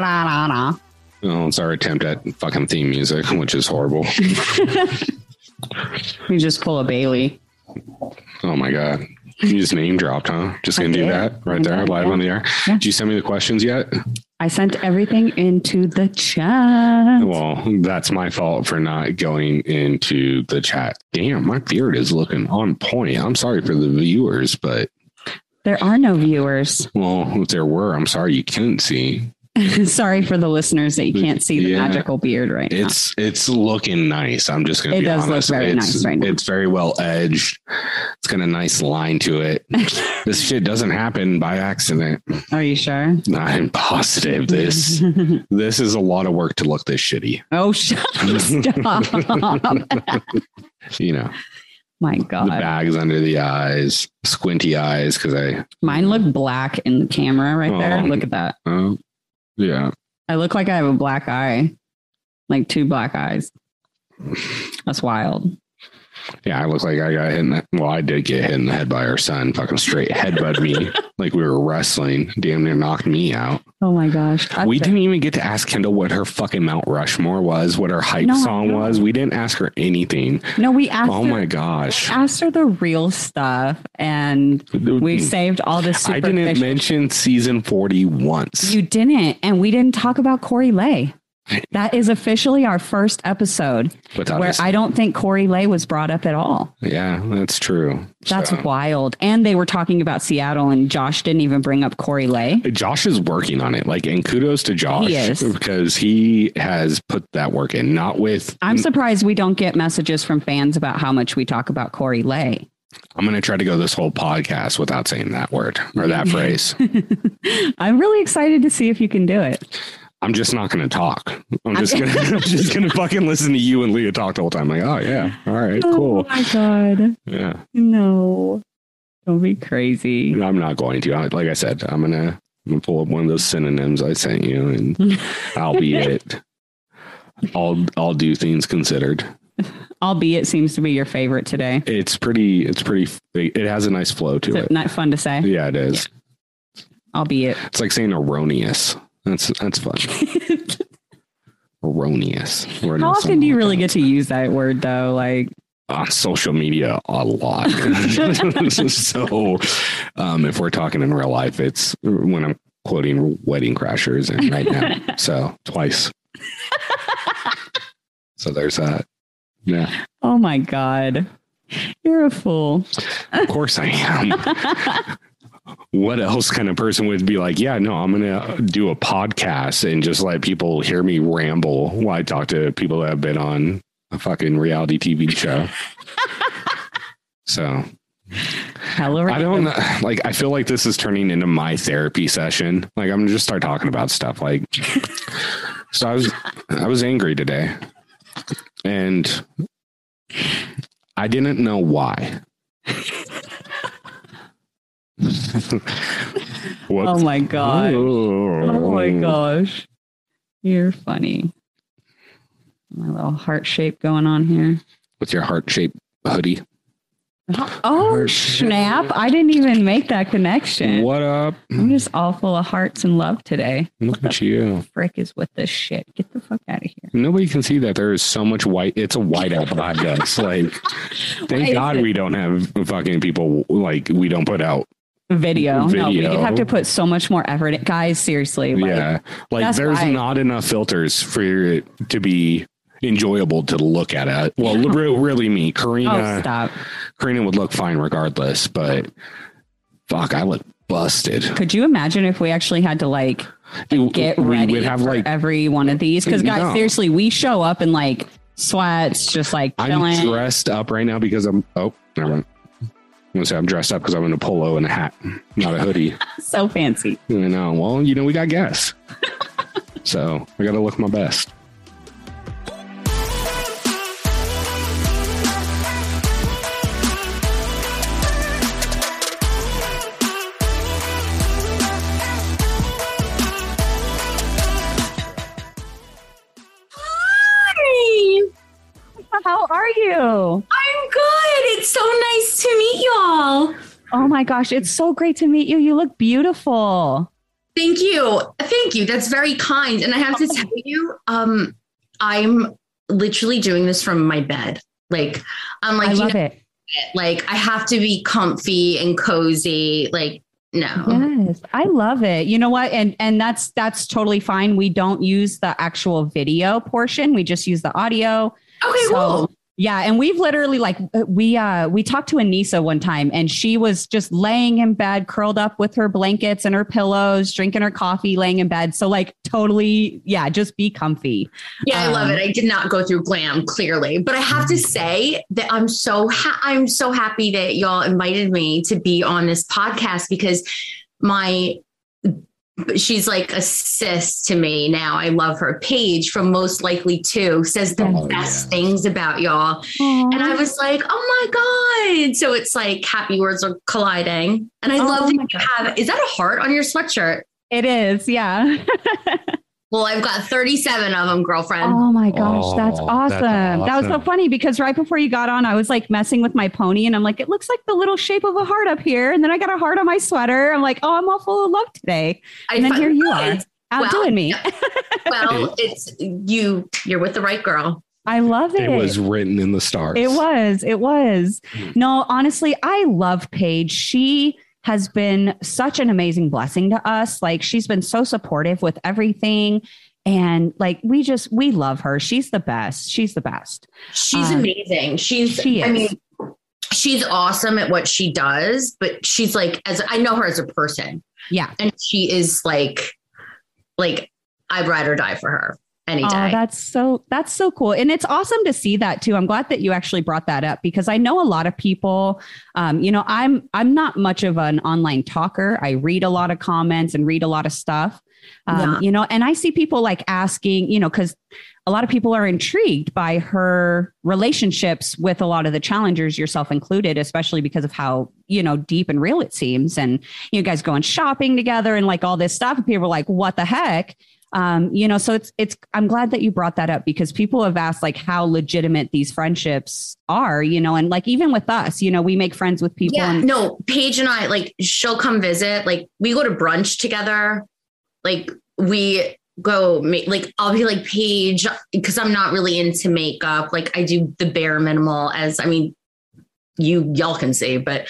ba-da-da-da. Oh, it's our attempt at fucking theme music, which is horrible. We just pull a Bailey. Oh my god. You just name dropped, huh? Just gonna do that right there, live yeah. on the air. Yeah. Did you send me the questions yet? I sent everything into the chat. Well, that's my fault for not going into the chat. Damn, my beard is looking on point. I'm sorry for the viewers, but There are no viewers. well, if there were, I'm sorry you couldn't see. Sorry for the listeners that you can't see the Yeah. magical beard right now. It's it's looking nice. I'm just gonna It be does look very it's, nice right now. It's very well edged. It's got a nice line to it. this shit doesn't happen by accident. Are you sure? I'm positive this this is a lot of work to look this shitty. oh, shut stop. You know, My God. the bags under the eyes, squinty eyes, because I Mine look black in the camera right oh. there. Oh. Look at that. oh yeah. I look like I have a black eye, like two black eyes. That's wild. Yeah, I look like I got hit in the well, I did get hit in the head by our son, fucking straight headbutt me like we were wrestling, damn near knocked me out. Oh my gosh. That's we didn't even get to ask Kendall what her fucking Mount Rushmore was, what her hype No, song was. We didn't ask her anything. No, we asked Oh her, my gosh. asked her the real stuff and we saved all this I didn't mention season 40 once. You didn't, and we didn't talk about Corey Lay. That is officially our first episode Without where us- I don't think Corey Lay was brought up at all. yeah, that's true. That's So, wild. And they were talking about Seattle, and Josh didn't even bring up Corey Lay. Josh is working on it. Like, and kudos to Josh He because he has put that work in, not with. I'm surprised we don't get messages from fans about how much we talk about Corey Lay. I'm going to try to go this whole podcast without saying that word or that phrase. I'm really excited to see if you can do it. I'm just not going to talk. I'm just going to, just going to fucking listen to you and Leah talk the whole time. Like, oh yeah, all right, oh cool. Oh my God. Yeah, No. Don't be crazy. I'm not going to. I- Like I said, I'm gonna, I'm gonna pull up one of those synonyms I sent you, and I'll be it. All, all do things considered. Albeit seems to be your favorite today. It's pretty. It's pretty. It has a nice flow to it. it not fun to say? Yeah, it is. Albeit. It's like saying erroneous. That's that's fun. erroneous. We're How often do you really get to use that word though? Like, on social media a lot? so, um, if we're talking in real life, it's when I'm quoting Wedding Crashers and right now. so twice. so there's that. Yeah, oh my God, you're a fool. of course I am. What else kind of person would be like, yeah, no, I'm going to do a podcast and just let people hear me ramble while I talk to people that have been on a fucking reality TV show. so Hella I don't know. Like, I feel like this is turning into my therapy session. Like, I'm gonna just start talking about stuff. Like, so I was, I was angry today, and I didn't know why. what? Oh my God. Oh Oh my gosh. You're funny. My little heart shape going on here. With your heart shape hoodie. Oh, oh snap. I didn't even make that connection. What up? I'm just all full of hearts and love today. Look at you. Frick is with this shit. Get the fuck out of here. Nobody can see that there is so much white. It's a whiteout podcast. Like, thank God we don't have fucking people like we don't put out. Video. No, we Video. have to put so much more effort in. Guys, seriously. Like, yeah, like there's why- not enough filters for it to be enjoyable to look at it. Well, re- really, me, Oh, Corrina, stop. Corrina would look fine regardless, but fuck, I look busted. Could you imagine if we actually had to like get we ready would have for like every one of these? Because guys, No. seriously, we show up in like sweats, just like chilling. I'm dressed up right now because I'm. Oh, never mind. I'm gonna say I'm dressed up because I'm in a polo and a hat, not a hoodie. so fancy. I know, well, you know, we got guests. so I got to look my best. Hi. How are you? It's so nice to meet y'all. Oh my gosh, it's so great to meet you. You look beautiful. Thank you. Thank you. That's very kind. And I have to tell you, um, I'm literally doing this from my bed. Like, I'm like, I you love know, it. like I have to be comfy and cozy. Like, no. Yes, I love it. You know what? And and that's that's totally fine. We don't use the actual video portion. We just use the audio. Okay, So, cool. Yeah, and we've literally like we uh we talked to Aneesa one time and she was just laying in bed curled up with her blankets and her pillows, drinking her coffee, laying in bed. So like totally yeah, just be comfy. Yeah, I love Um, it. I did not go through glam clearly, but I have to say that I'm so ha- I'm so happy that y'all invited me to be on this podcast because my she's like a sis to me now. I love her. Paige from Most Likely To says the Oh, best yeah. things about y'all, and I was like, oh my god! So it's like happy words are colliding, and I Oh love that you have. Is that a heart on your sweatshirt? it is, yeah. Well, I've got 37 of them, girlfriend. Oh my gosh, that's, Oh, awesome. that's That was so funny because right before you got on, I was like messing with my pony and I'm like, it looks like the little shape of a heart up here. And then I got a heart on my sweater. I'm like, oh, I'm all full of love today. I And then here you are Well, outdoing me. well, it's you. You're with the right girl. I love it. It was written in the stars. It was. It was. Hmm. No, honestly, I love Paige. She has been such an amazing blessing to us. Like she's been so supportive with everything. And like we just we love her. She's the best. She's the best. She's Um, amazing. She's. she I is. mean, she's awesome at what she does. But she's like, as I know her as a person, Yeah. and she is like, like I'd ride or die for her any Oh, that's so that's so cool, and it's awesome to see that too. I'm glad that you actually brought that up because I know a lot of people. Um, you know, I'm I'm not much of an online talker. I read a lot of comments and read a lot of stuff. Um, Yeah. You know, and I see people like asking, you know, because a lot of people are intrigued by her relationships with a lot of the challengers, yourself included, especially because of how you know deep and real it seems, and you guys going shopping together and like all this stuff. And people are like, "What the heck?" Um, you know so it's it's i'm glad that you brought that up because people have asked like how legitimate these friendships are you know and like even with us you know we make friends with people yeah, and no, Paige and I like she'll come visit. Like we go to brunch together. Like we go like I'll be like Paige because I'm not really into makeup. Like I do the bare minimal as I mean you y'all can see, but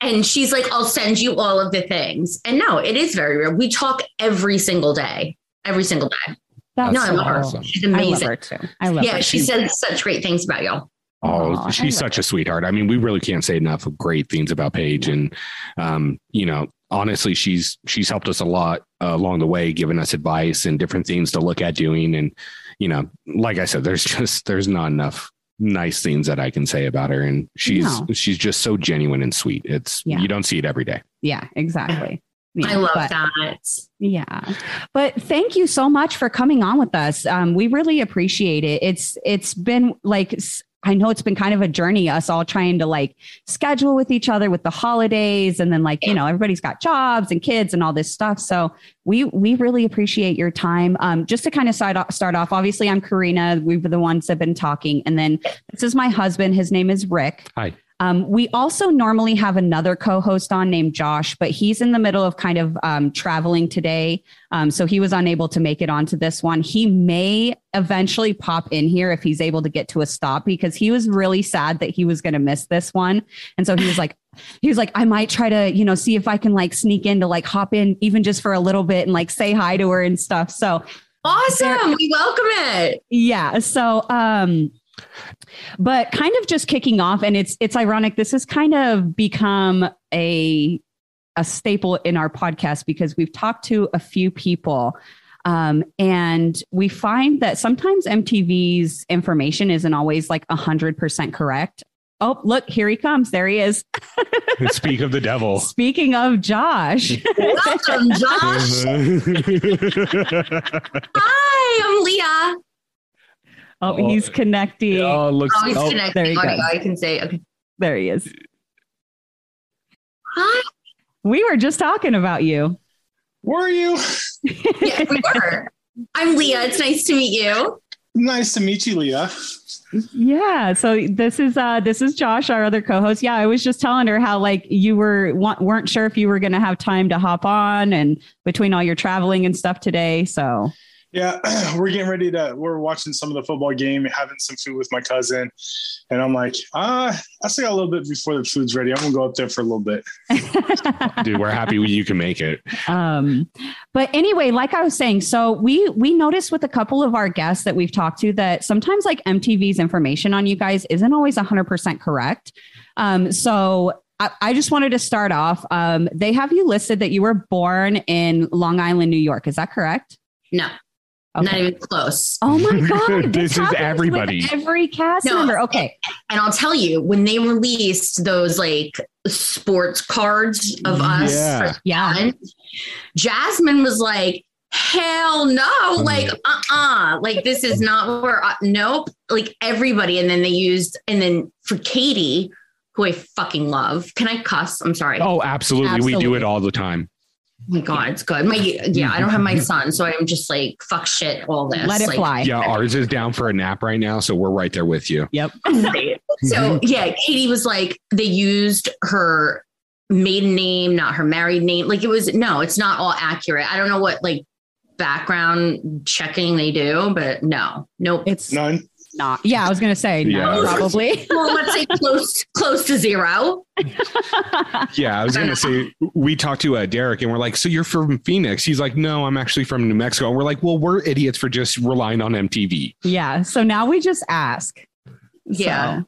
and she's like, I'll send you all of the things. And no, it is very real. We talk every single day. Every single day. that's no, I so love her. awesome. She's i love amazing. her too i love Yeah, her she said such great things about y'all. Oh, Aw, I she's love such a sweetheart. I mean, we really can't say enough of great things about Paige, and um, you know, honestly, she's she's helped us a lot uh, along the way, giving us advice and different things to look at doing. And you know, like I said, there's just there's not enough nice things that I can say about her, and she's No. she's just so genuine and sweet. It's Yeah. you don't see it every day. yeah exactly I Yeah, love but- that. Yeah. But thank you so much for coming on with us. Um, we really appreciate it. It's it's been like s- I know it's been kind of a journey, us all trying to like schedule with each other with the holidays and then like, you know, everybody's got jobs and kids and all this stuff. So we we really appreciate your time. Um, just to kind of start off, start off, obviously I'm Corrina. We've been the ones that have been talking. And then this is my husband. His name is Rick. Hi. Um, we also normally have another co-host on named Josh, but he's in the middle of kind of um, traveling today, um, so he was unable to make it onto this one. He may eventually pop in here if he's able to get to a stop because he was really sad that he was going to miss this one, and so he was like, he was like, I might try to, you know, see if I can like sneak in to like hop in even just for a little bit and like say hi to her and stuff. So Awesome. We welcome it. yeah so um but kind of just kicking off and it's it's ironic this has kind of become a a staple in our podcast because we've talked to a few people um, and we find that sometimes mtv's information isn't always like 100% correct oh look here he comes there he is Speak of the devil. speaking of josh Welcome, Josh. Hi, I'm Leah. Oh he's connecting oh, looks. Oh, he's oh, connecting. there he goes. I can say, okay. there he is Hi. we were just talking about you were you? Yeah, we were. I'm Leah. It's nice to meet you. Nice to meet you, Leah. Yeah. So this is uh this is Josh, our other co-host. Yeah, I was just telling her how like you were weren't sure if you were going to have time to hop on and between all your traveling and stuff today. So yeah, we're getting ready to. We're watching some of the football game, having some food with my cousin, and I'm like, ah, I still got a little bit before the food's ready. I'm gonna go up there for a little bit. Dude, we're happy you can make it. Um, but anyway, like I was saying, so we we noticed with a couple of our guests that we've talked to that sometimes like MTV's information on you guys isn't always 100 percent correct. Um, so I, just wanted to start off. Um, they have you listed that you were born in Long Island, New York. Is that correct? No. Okay. Not even close. Oh my god! this, this is everybody. Every cast no, member. Okay. And I'll tell you, when they released those like sports cards of us, yeah, yeah. Jasmine was like, "Hell no!" Mm. Like, uh, uh-uh. uh like this is not where. Uh, nope. Like everybody, and then they used, and then for Katie, who I fucking love. Can I cuss? I'm sorry. Oh, absolutely. absolutely. We do it all the time my God, it's good. My yeah, I don't have my son, so I'm just like fuck shit all this. Let it like, fly. Yeah, ours is down for a nap right now, so we're right there with you. Yep. so mm-hmm. yeah, Katie was like they used her maiden name, not her married name. Like it was no, it's not all accurate. I don't know what like background checking they do, but no, nope. It's none not. Yeah, I was going to say no, yeah. probably. well, let's say close close to zero. yeah, I was going to say we talked to uh, Derek and we're like, "So you're from Phoenix?" He's like, "No, I'm actually from New Mexico." And we're like, "Well, we're idiots for just relying on MTV." Yeah, so now we just ask. Yeah. So,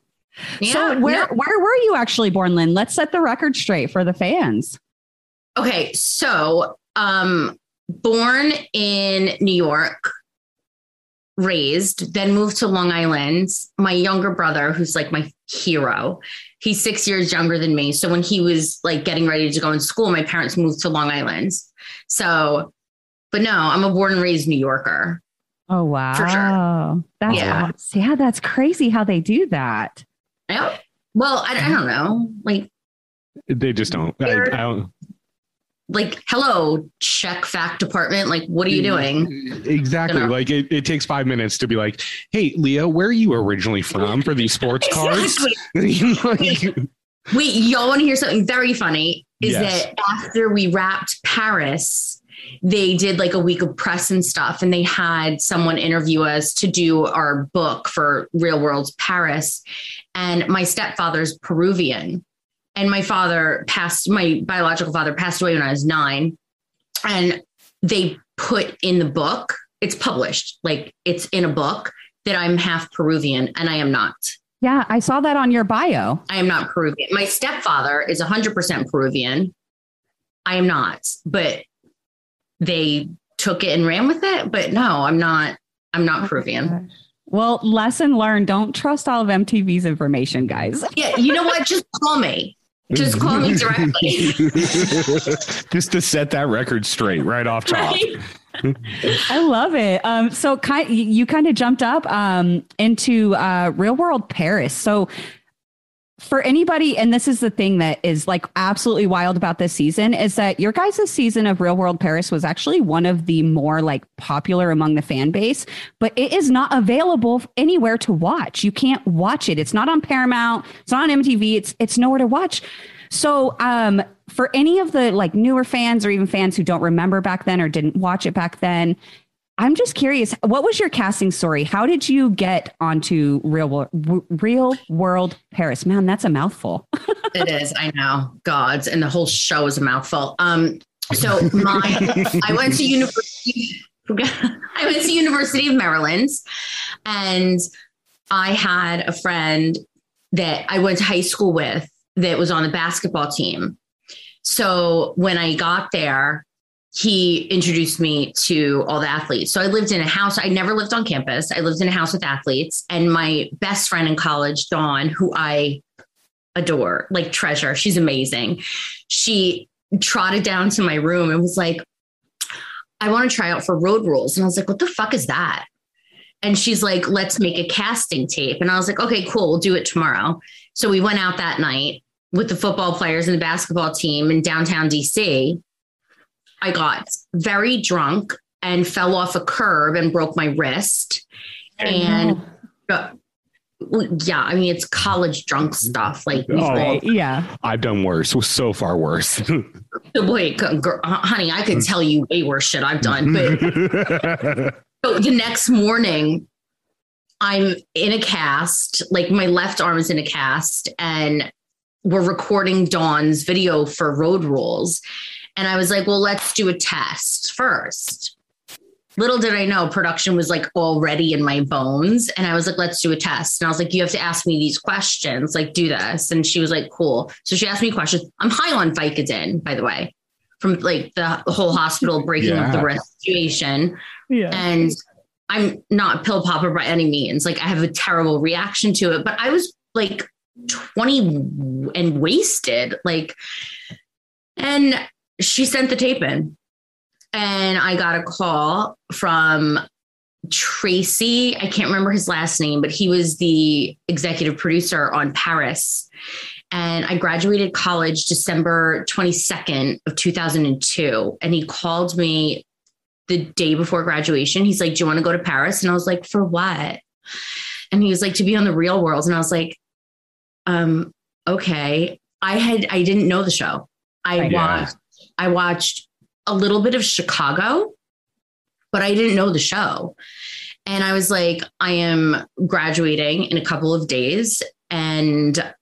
yeah, so where yeah. where were you actually born, Lynn? Let's set the record straight for the fans. Okay, so um born in New York, raised, then moved to Long Island. My younger brother, who's like my hero, he's six years younger than me. So when he was like getting ready to go in school, my parents moved to Long Island. So, but no, I'm a born and raised New Yorker. Oh wow. For sure. That's yeah. Awesome. yeah, that's crazy how they do that. Yeah. Well, I, I don't know. Like they just don't. I, I, don't like hello check fact department. Like what are you mm-hmm. doing? Exactly. You know? like it, it takes five minutes to be like hey leah where are you originally from for these sports cards? Like, wait y'all want to hear something very funny? Is yes. that after we wrapped paris they did like a week of press and stuff and they had someone interview us to do our book for real world's paris. And my stepfather's peruvian and my father passed my biological father passed away when i was nine and they put in the book it's published like it's in a book that i'm half peruvian and i am not yeah i saw that on your bio i am not peruvian my stepfather is 100% peruvian i am not but they took it and ran with it but no i'm not i'm not oh peruvian well, lesson learned. Don't trust all of MTV's information, guys. Yeah, you know what? Just call me. Just call me directly. Just to set that record straight right off top. Right? I love it. Um, so kind, you kind of jumped up um, into uh, real world Paris. So for anybody, and this is the thing that is like absolutely wild about this season, is that your guys' season of Real World Paris was actually one of the more like popular among the fan base, but it is not available anywhere to watch. You can't watch it. It's not on Paramount. It's not on MTV. It's it's nowhere to watch. So, um, for any of the like newer fans or even fans who don't remember back then or didn't watch it back then, I'm just curious, what was your casting story? How did you get onto Real World, Real World Paris? Man, that's a mouthful. it is. I know. Gods, and the whole show is a mouthful. Um, so my I went to university. I went to University of Maryland, and I had a friend that I went to high school with that was on the basketball team. So when I got there, he introduced me to all the athletes. So I lived in a house. I never lived on campus. I lived in a house with athletes. And my best friend in college, Dawn, who I adore, like treasure, she's amazing. She trotted down to my room and was like, I want to try out for road rules. And I was like, what the fuck is that? And she's like, let's make a casting tape. And I was like, okay, cool, we'll do it tomorrow. So we went out that night with the football players and the basketball team in downtown DC I got very drunk and fell off a curb and broke my wrist. and uh, yeah, I mean it's college drunk stuff. Like, Oh. all- Right, yeah. I've done worse. So far worse. wait, girl, honey, I could tell you way worse shit I've done. But so the next morning, I'm in a cast, like my left arm is in a cast, and we're recording Dawn's video for Road Rules. And I was like, well, let's do a test first. Little did I know production was like already in my bones. And I was like, let's do a test. And I was like, you have to ask me these questions, like do this. And she was like, cool. So she asked me questions. I'm high on Vicodin, by the way, from like the whole hospital breaking up the Yeah. wrist situation Yeah. and I'm not a pill popper by any means. Like I have a terrible reaction to it, but I was like 20 and wasted. Like, and she sent the tape in, and I got a call from Tracy. I can't remember his last name, but he was the executive producer on Paris. And I graduated college December 22nd of 2002. And he called me the day before graduation. He's like, Do you want to go to Paris? And I was like, For what? And he was like, To be on the real world. And I was like, um, okay. I had I didn't know the show. I. Yeah. watched I watched a little bit of Chicago, but I didn't know the show. And I was like, I am graduating in a couple of days and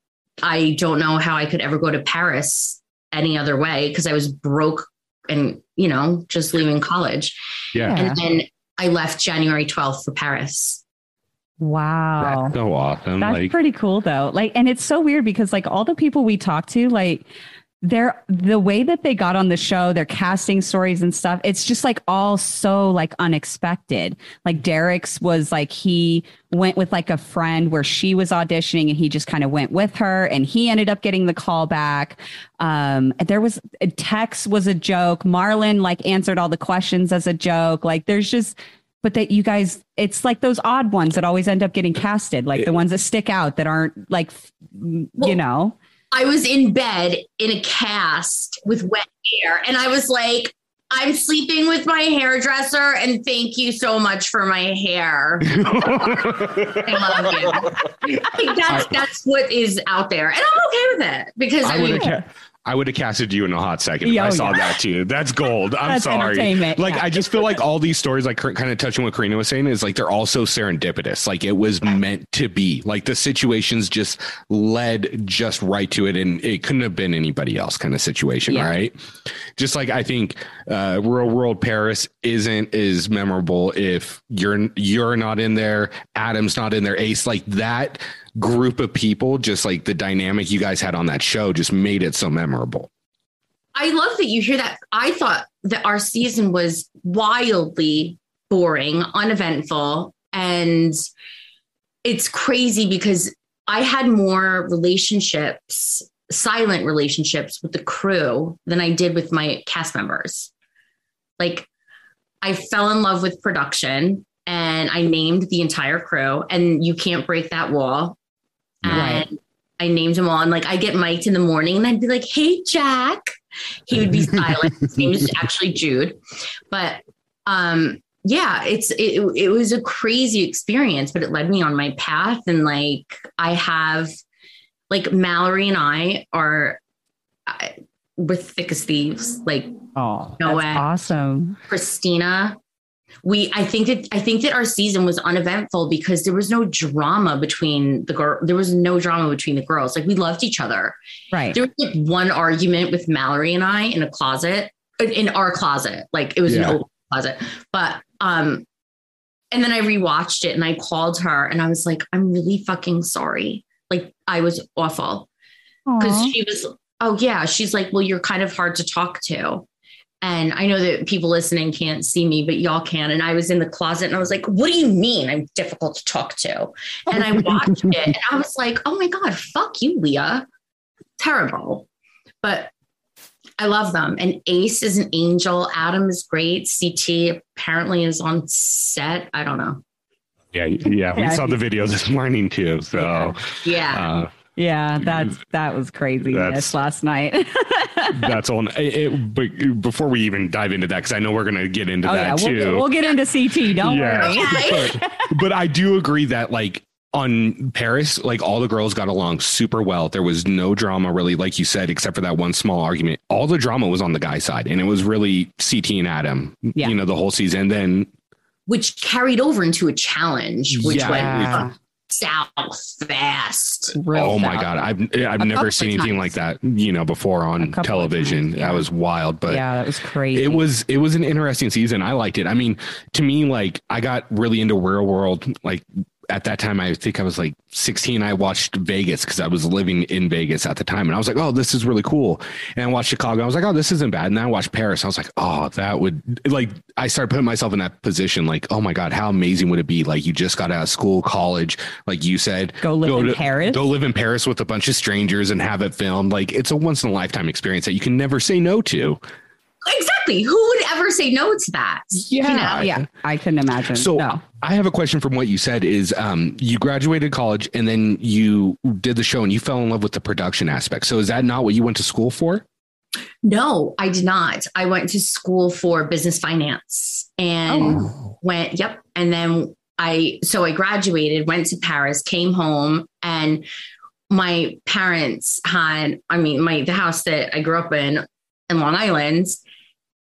I don't know how I could ever go to Paris any other way because I was broke and, you know, just leaving college. yeah. And then I left January 12th for Paris. Wow. That's so awesome. That's like, pretty cool though. Like, and it's so weird because like all the people we talk to, like they're the way that they got on the show, their casting stories and stuff, it's just like all so like unexpected. Like Derek's was like he went with like a friend where she was auditioning and he just kind of went with her and he ended up getting the call back. Um there was Tex was a joke. Marlon like answered all the questions as a joke. Like there's just but that you guys it's like those odd ones that always end up getting casted like the ones that stick out that aren't like f- you know I was in bed in a cast with wet hair, and I was like, I'm sleeping with my hairdresser, and thank you so much for my hair. I love you. Like, that's that's what is out there, and I'm okay with it because I, I would mean, have. Ca- I would have casted you in a hot second. Yeah, I oh, saw yeah. that too. That's gold. I'm That's sorry. Like yeah. I just feel like all these stories, like kind of touching what Karina was saying, is like they're all so serendipitous. Like it was meant to be. Like the situations just led just right to it, and it couldn't have been anybody else kind of situation, Yeah. right? Just like I think uh, Real World Paris isn't as memorable if you're you're not in there, Adam's not in there, Ace like that group of people. Just like the dynamic you guys had on that show, just made it so memorable. I love that you hear that. I thought that our season was wildly boring, uneventful, and it's crazy because I had more relationships, silent relationships with the crew than I did with my cast members. Like I fell in love with production and I named the entire crew and you can't break that wall. Right. And I named him all and like I get mic'd in the morning and I'd be like, "Hey Jack." He would be silent. His name is actually Jude. But um yeah, it's it, it was a crazy experience, but it led me on my path and like I have like Mallory and I are I, we're thick as thieves. Like oh No that's way. awesome Christina. We I think that I think that our season was uneventful because there was no drama between the girl. There was no drama between the girls. Like we loved each other. right There was like one argument with Mallory and I in a closet, in our closet. Like it was Yeah. an open closet. But um, and then I rewatched it and I called her and I was like, I'm really fucking sorry. Like I was awful because she was oh yeah she's like well you're kind of hard to talk to and i know that people listening can't see me but y'all can. And i was in the closet and i was like what do you mean i'm difficult to talk to? And i watched it and i was like oh my god fuck you leah. Terrible. But i love them. And ace is an angel. Adam is great. Ct apparently is on set. I don't know. Yeah, yeah. We Yeah. saw the video this morning too. So yeah. uh, yeah that's that was crazy That's- last night that's all. It, it- eh, eh, but before we even dive into that, because I know we're going to get into oh that yeah, too. we'll, we'll get into CT. Don't Yeah. worry. But, but I do agree that like on Paris, like all the girls got along super well. There was no drama really, like you said, except for that one small argument. All the drama was on the guy side, and it was really CT and Adam. Yeah. You know, the whole season. Then Which carried over into a challenge, which Yeah. went Yeah. South fast. Real oh my fast. god, I've I've couple never seen anything times. like that. You know, before on television. times, yeah. That was wild, but. yeah, that was crazy. It was it was an interesting season. I liked it. I mean, to me, like I got really into real world. Like at that time, I think I was like 16. I watched Vegas because I was living in Vegas at the time, and I was like, "Oh, this is really cool." And I watched Chicago. I was like, "Oh, this isn't bad." And then I watched Paris. I was like, "Oh, that would like." I started putting myself in that position. Like, oh my god, how amazing would it be? Like you just got out of school, college, like you said, Go live in to- Paris? Go live in Paris with a bunch of strangers and have it filmed. Like it's a once in a lifetime experience that you can never say no to. Exactly. Who would ever say no to that? You know? yeah, I couldn't imagine. So no. I have a question from what you said is um, you graduated college and then you did the show and you fell in love with the production aspect. So is that not what you went to school for? No, I did not. I went to school for business finance and Oh. went, yep. And then I, so I graduated, went to Paris, came home, and my parents had, I mean, my, the house that I grew up in, in Long Island,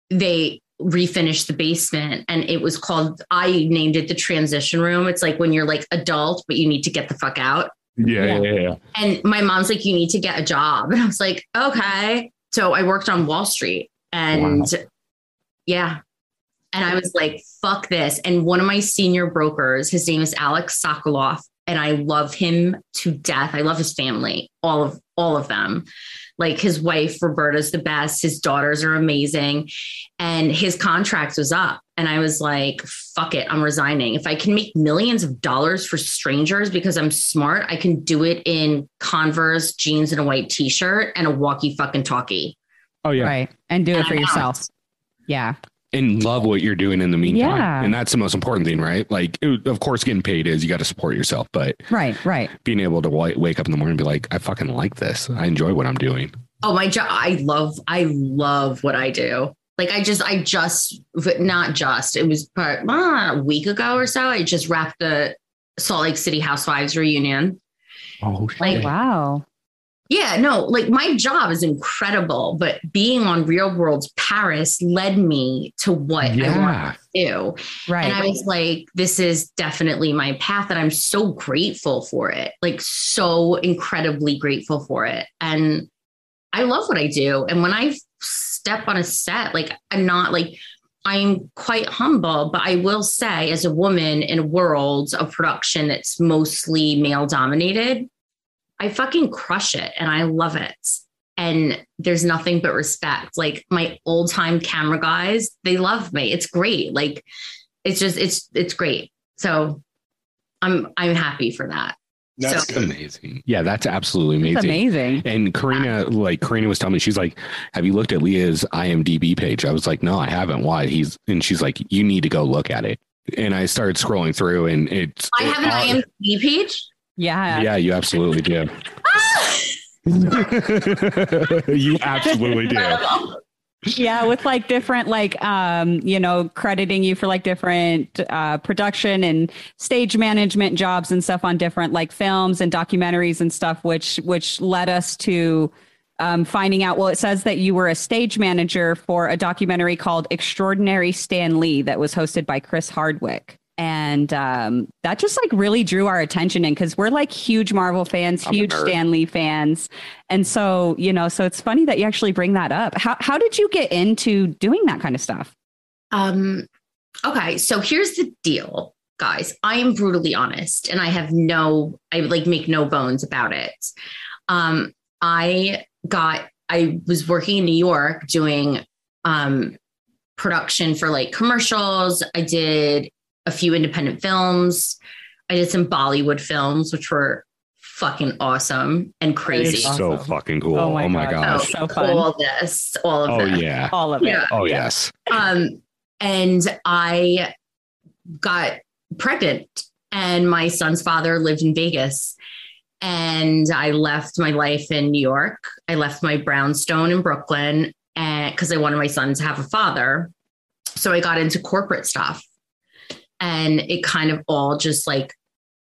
they refinished the basement and it was called, I named it the transition room. It's like when you're like adult, but you need to get the fuck out. Yeah. yeah. yeah. And my mom's like, you need to get a job. And I was like, okay. So I worked on Wall Street and yeah. And I was like, fuck this. And one of my senior brokers, his name is Alex Sokoloff, and I love him to death. I love his family, all of all of them. Like his wife, Roberta's the best. His daughters are amazing. And his contract was up. And I was like, fuck it, I'm resigning. If I can make millions of dollars for strangers because I'm smart, I can do it in Converse, jeans, and a white t shirt and a walkie fucking talkie. Oh yeah. Right. And do it And for I yourself. Yeah. And love what you're doing in the meantime. Yeah. And that's the most important thing, right? Like, it- of course, getting paid is you got to support yourself, but Right. Right. being able to wa- wake up in the morning and be like, I fucking like this. I enjoy what I'm doing. Oh, my job. I love, I love what I do. Like I just, I just, not just, it was part, uh, a week ago or so. I just wrapped the Salt Lake City Housewives reunion. Oh, Like, Wow. Yeah, no, like my job is incredible, but being on Real World's Paris led me to what I want to do. Right. And I was like, this is definitely my path. And I'm so grateful for it. Like, so incredibly grateful for it. And I love what I do. And when I step on a set, like, I'm not like, I'm quite humble, but I will say, as a woman in a world of production that's mostly male dominated, I fucking crush it and I love it. And there's nothing but respect. Like my old time camera guys, they love me. It's great. Like it's just it's it's great. So I'm I'm happy for that. That's So- Amazing. Yeah, that's absolutely It's amazing. amazing. And Corrina, like Corrina was telling me, she's like, "Have you looked at Leah's IMDb page?" I was like, "No, I haven't. Why?" He's and she's like, "You need to go look at it." And I started scrolling through, and it's I have an IMDb page. Yeah. Yeah, you absolutely do. you absolutely do. Yeah with like different like um you know crediting you for like different uh production and stage management jobs and stuff on different like films and documentaries and stuff which which led us to um finding out well it says that you were a stage manager for a documentary called extraordinary stan lee that was hosted by chris hardwick and um that just like really drew our attention in because we're like huge marvel fans I'm huge nerd. stan lee fans and so, you know, so it's funny that you actually bring that up. How how did you get into doing that kind of stuff? Um, okay, so here's the deal, guys. I am brutally honest, and I have no, I like make no bones about it. Um, I got, I was working in New York doing um, production for like commercials. I did a few independent films. I did some Bollywood films, which were fucking awesome and crazy. It's so fucking cool. Oh Oh my my, God. gosh. so fun. All this, all of Oh this. yeah. All of it. Yeah. Oh yes. Um, and I got pregnant, and my son's father lived in Vegas. and I left my life in New York. I left my brownstone in Brooklyn and because I wanted my son to have a father. So I got into corporate stuff. And it kind of all just like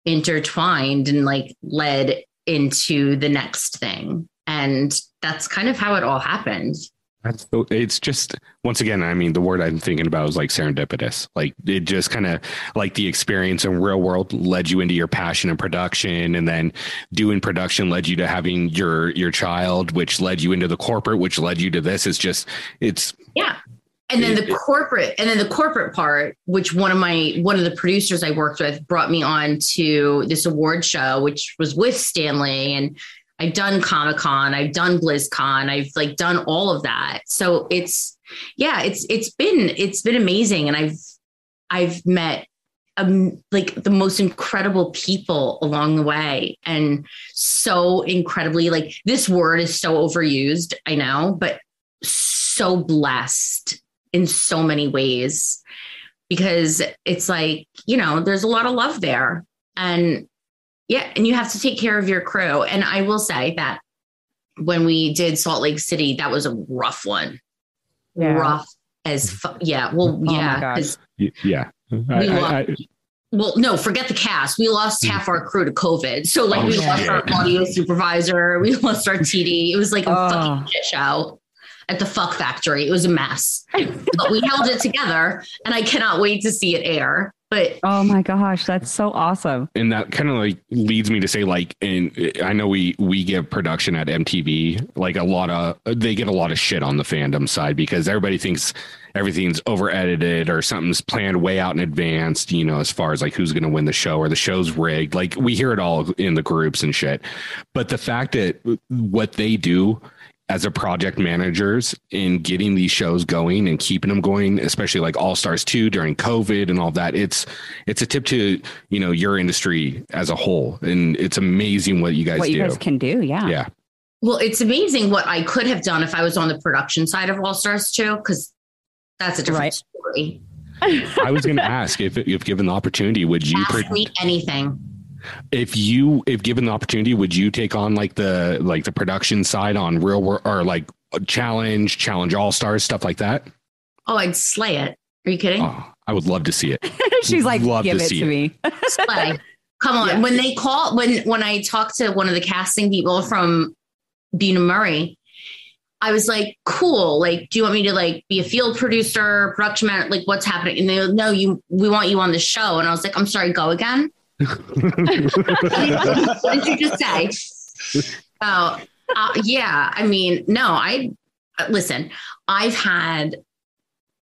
intertwined and like led into the next thing. And that's kind of how it all happened. That's the, it's just once again, I mean, the word I'm thinking about is like serendipitous. Like it just kind of like the experience in real world led you into your passion and production, and then doing production led you to having your your child, which led you into the corporate, which led you to this. It's just it's yeah. And then the corporate, and then the corporate part, which one of my one of the producers I worked with brought me on to this award show, which was with Stan Lee, and I've done Comic Con, I've done BlizzCon, I've like done all of that. So it's yeah, it's it's been it's been amazing, and I've I've met um, like the most incredible people along the way, and so incredibly like this word is so overused, I know, but so blessed in so many ways because it's like you know there's a lot of love there and yeah, and you have to take care of your crew. And I will say that when we did Salt Lake City, that was a rough one. Yeah. Rough as fu- yeah. Well, oh yeah, yeah. Mm-hmm. I, I, I, well, no, forget the cast. We lost half our crew to COVID. So like oh, we shit. lost our audio supervisor, we lost our TD. It was like a oh. fucking shit show at the fuck factory. It was a mess. but we held it together and I cannot wait to see it air. But oh my gosh, that's so awesome. And that kind of like leads me to say, like, and I know we we give production at MTV like a lot of they get a lot of shit on the fandom side because everybody thinks everything's over edited or something's planned way out in advance, you know, as far as like who's going to win the show or the show's rigged. Like we hear it all in the groups and shit. But the fact that what they do as a project managers in getting these shows going and keeping them going, especially like All Stars 2 during COVID and all that. It's it's a tip to, you know, your industry as a whole. And it's amazing what you guys what do. you guys can do. Yeah. Yeah. Well, it's amazing what I could have done if I was on the production side of All Stars 2, because that's a different right. story. I was going to ask if, if given the opportunity, would you ask pre- me anything? If you if given the opportunity would you take on like the like the production side on real world or like challenge challenge all stars stuff like that oh i'd slay it are you kidding oh, i would love to see it she's like love give to it to it. me slay come on yeah. when they call when when i talked to one of the casting people from Bunim/Murray I was like, cool. Like, do you want me to like be a field producer, production man? Like, what's happening? And they go, no, you, we want you on the show. And I was like, I'm sorry, go again what did you just say? Oh, uh, yeah. I mean, no, I listen. I've had.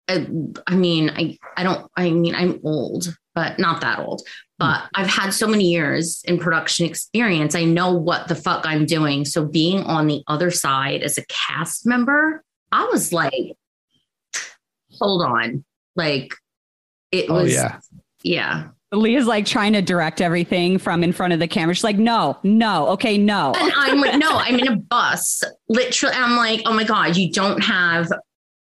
I mean, I I don't. I mean, I'm old, but not that old. But I've had so many years in production experience. I know what the fuck I'm doing. So being on the other side as a cast member, I was like, hold on, like it was. Oh, yeah. Yeah Leah's like trying to direct everything from in front of the camera. She's like, no, no, okay, no. And I'm like, no, I'm in a bus. Literally, I'm like, oh my God, you don't have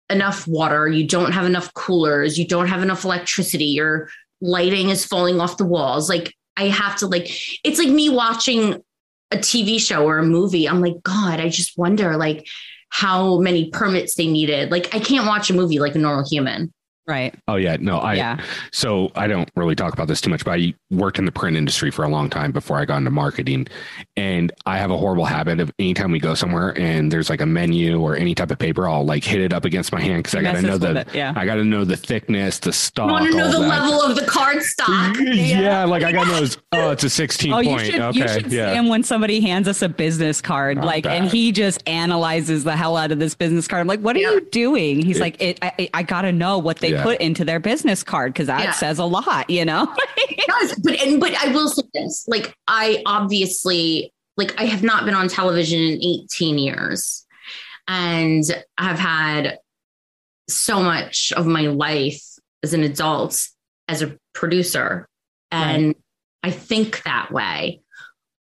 enough water. You don't have enough coolers. You don't have enough electricity. Your lighting is falling off the walls. Like, I have to, like, it's like me watching a TV show or a movie. I'm like, God, I just wonder, like, how many permits they needed. Like, I can't watch a movie like a normal human. Right. Oh yeah, no, I yeah. so I don't really talk about this too much, but I worked in the print industry for a long time before I got into marketing. And I have a horrible habit of anytime we go somewhere and there's like a menu or any type of paper, I'll like hit it up against my hand because I gotta know the yeah. I gotta know the thickness, the stock. I want to know the that. level of the card stock. yeah, yeah, like I gotta know oh, it's a 16 oh, point. You should, okay. You should yeah. see him when somebody hands us a business card, Not like, bad. and he just analyzes the hell out of this business card. I'm like, what are you doing? He's it, like, it, I, I gotta know what they put into their business card because that yeah. says a lot, you know? it does. But and but I will say this. Like I obviously like I have not been on television in 18 years. And I've had so much of my life as an adult as a producer. And right. I think that way.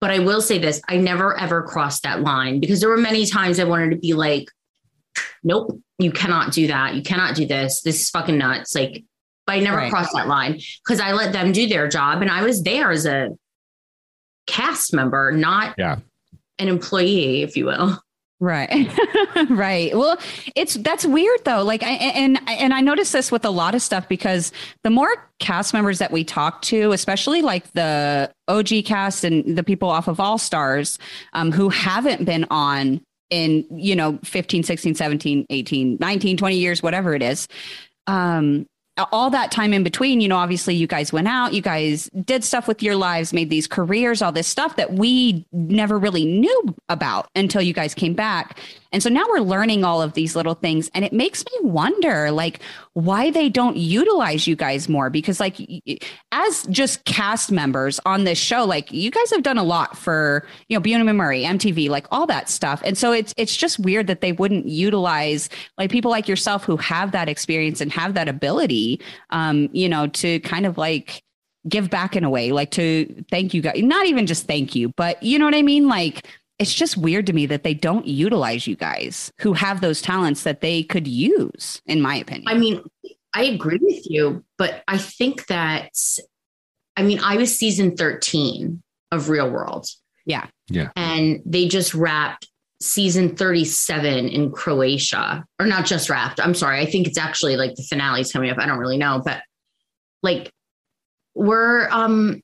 But I will say this I never ever crossed that line because there were many times I wanted to be like, nope, you cannot do that. You cannot do this. This is fucking nuts. Like, but I never right. crossed that line because I let them do their job and I was there as a cast member, not Yeah. an employee, if you will. Right. right. Well, it's that's weird though. Like I and and I noticed this with a lot of stuff because the more cast members that we talk to, especially like the OG cast and the people off of All Stars um, who haven't been on in, you know, 15, 16, 17, 18, 19, 20 years, whatever it is. Um, all that time in between, you know, obviously you guys went out, you guys did stuff with your lives, made these careers, all this stuff that we never really knew about until you guys came back. And so now we're learning all of these little things. And it makes me wonder, like, why they don't utilize you guys more. Because, like, as just cast members on this show, like, you guys have done a lot for, you know, Bunim and Murray, MTV, like all that stuff. And so it's, it's just weird that they wouldn't utilize, like, people like yourself who have that experience and have that ability, um, you know, to kind of like, give back in a way like to thank you guys not even just thank you but you know what i mean like it's just weird to me that they don't utilize you guys who have those talents that they could use, in my opinion. I mean, I agree with you, but I think that, I mean, I was season 13 of Real World. Yeah. Yeah. And they just wrapped season 37 in Croatia, or not just wrapped. I'm sorry. I think it's actually like the finale's coming up. I don't really know, but like we're, um,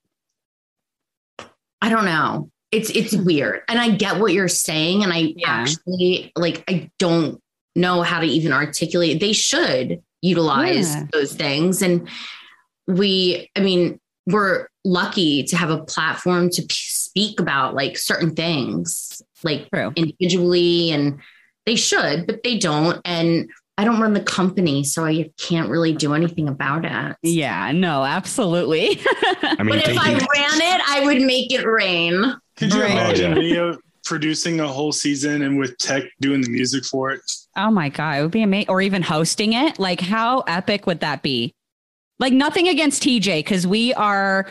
I don't know it's it's weird and i get what you're saying and i yeah. actually like i don't know how to even articulate they should utilize yeah. those things and we i mean we're lucky to have a platform to p- speak about like certain things like True. individually and they should but they don't and I don't run the company, so I can't really do anything about it. Yeah, no, absolutely. I mean, but if I ran it, I would make it rain. Could you imagine oh, yeah. me producing a whole season and with tech doing the music for it? Oh my god, it would be amazing. Or even hosting it. Like, how epic would that be? Like, nothing against TJ because we are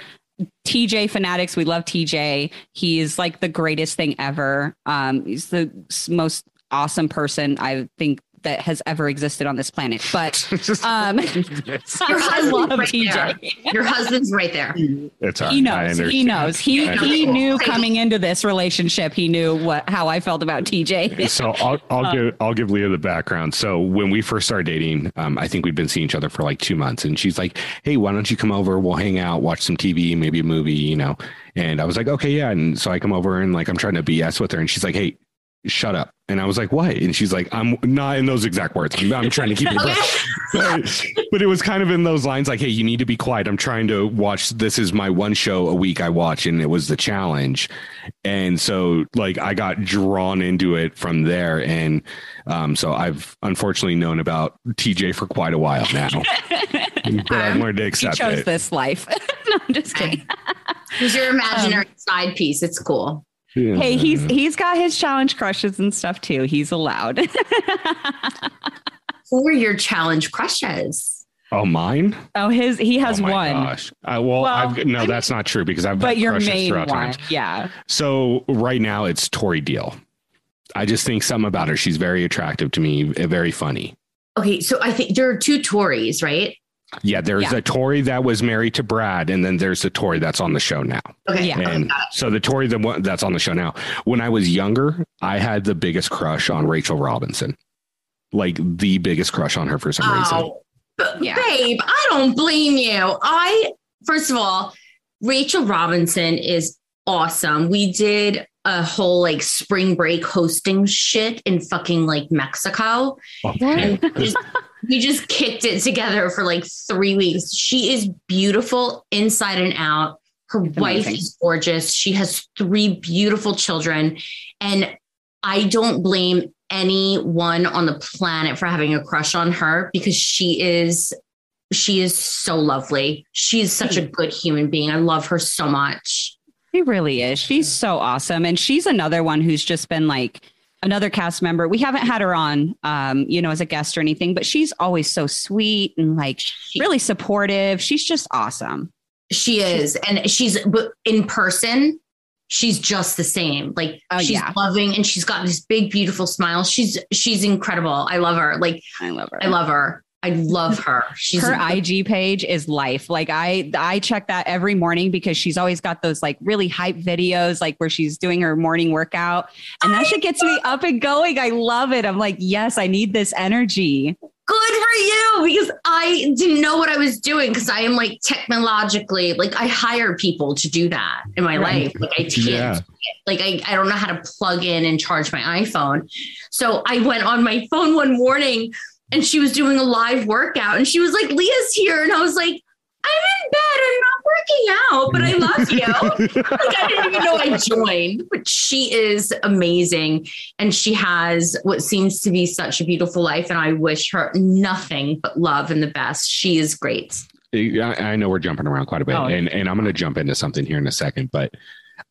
TJ fanatics. We love TJ. He's like the greatest thing ever. Um, he's the most awesome person I think that has ever existed on this planet. But um, I love right TJ. There. Your husband's right there. It's he knows. He knows. He he knew coming into this relationship. He knew what how I felt about TJ. So I'll I'll um, give I'll give Leah the background. So when we first started dating, um, I think we'd been seeing each other for like two months, and she's like, "Hey, why don't you come over? We'll hang out, watch some TV, maybe a movie, you know." And I was like, "Okay, yeah." And so I come over and like I'm trying to BS with her, and she's like, "Hey, shut up. And I was like, what? And she's like, I'm not in those exact words. I'm, I'm trying to keep it. but, but it was kind of in those lines like, hey, you need to be quiet. I'm trying to watch. This is my one show a week I watch, and it was the challenge. And so, like, I got drawn into it from there. And um, so I've unfortunately known about TJ for quite a while now. but I've learned to accept he chose it. this life. no, I'm just kidding. Who's your imaginary um, side piece? It's cool. Yeah. Hey, he's he's got his challenge crushes and stuff too. He's allowed. Who are your challenge crushes? Oh, mine. Oh, his he has oh one. Gosh. I, well, well I've, no, that's not true because I've but your main one, times. yeah. So right now it's Tori Deal. I just think something about her. She's very attractive to me, very funny. Okay, so I think there are two Tories, right? Yeah, there's yeah. a Tori that was married to Brad, and then there's a Tori that's on the show now. Okay, yeah. And so the Tori the one that's on the show now. When I was younger, I had the biggest crush on Rachel Robinson, like the biggest crush on her for some oh, reason. Yeah. Babe, I don't blame you. I first of all, Rachel Robinson is awesome. We did a whole like spring break hosting shit in fucking like Mexico. Oh, okay. Just, we just kicked it together for like three weeks. She is beautiful inside and out. Her wife is gorgeous. She has three beautiful children. And I don't blame anyone on the planet for having a crush on her because she is she is so lovely. She's such a good human being. I love her so much. She really is. She's so awesome. And she's another one who's just been like another cast member. We haven't had her on, um, you know, as a guest or anything, but she's always so sweet and like really supportive. She's just awesome. She is. And she's but in person, she's just the same. Like oh, she's yeah. loving and she's got this big, beautiful smile. She's she's incredible. I love her. Like I love her. I love her. I love her. She's her a- IG page is life. Like I I check that every morning because she's always got those like really hype videos like where she's doing her morning workout and that shit gets me up and going. I love it. I'm like, "Yes, I need this energy." good for you because I didn't know what I was doing because I am like technologically like I hire people to do that in my Right. life. Like I can't Yeah. like I, I don't know how to plug in and charge my iPhone. So I went on my phone one morning and she was doing a live workout and she was like, Leah's here. And I was like, I'm in bed. I'm not working out, but I love you. like I didn't even know I joined, but she is amazing. And she has what seems to be such a beautiful life. And I wish her nothing but love and the best. She is great. I, I know we're jumping around quite a bit, Oh. and and I'm going to jump into something here in a second, but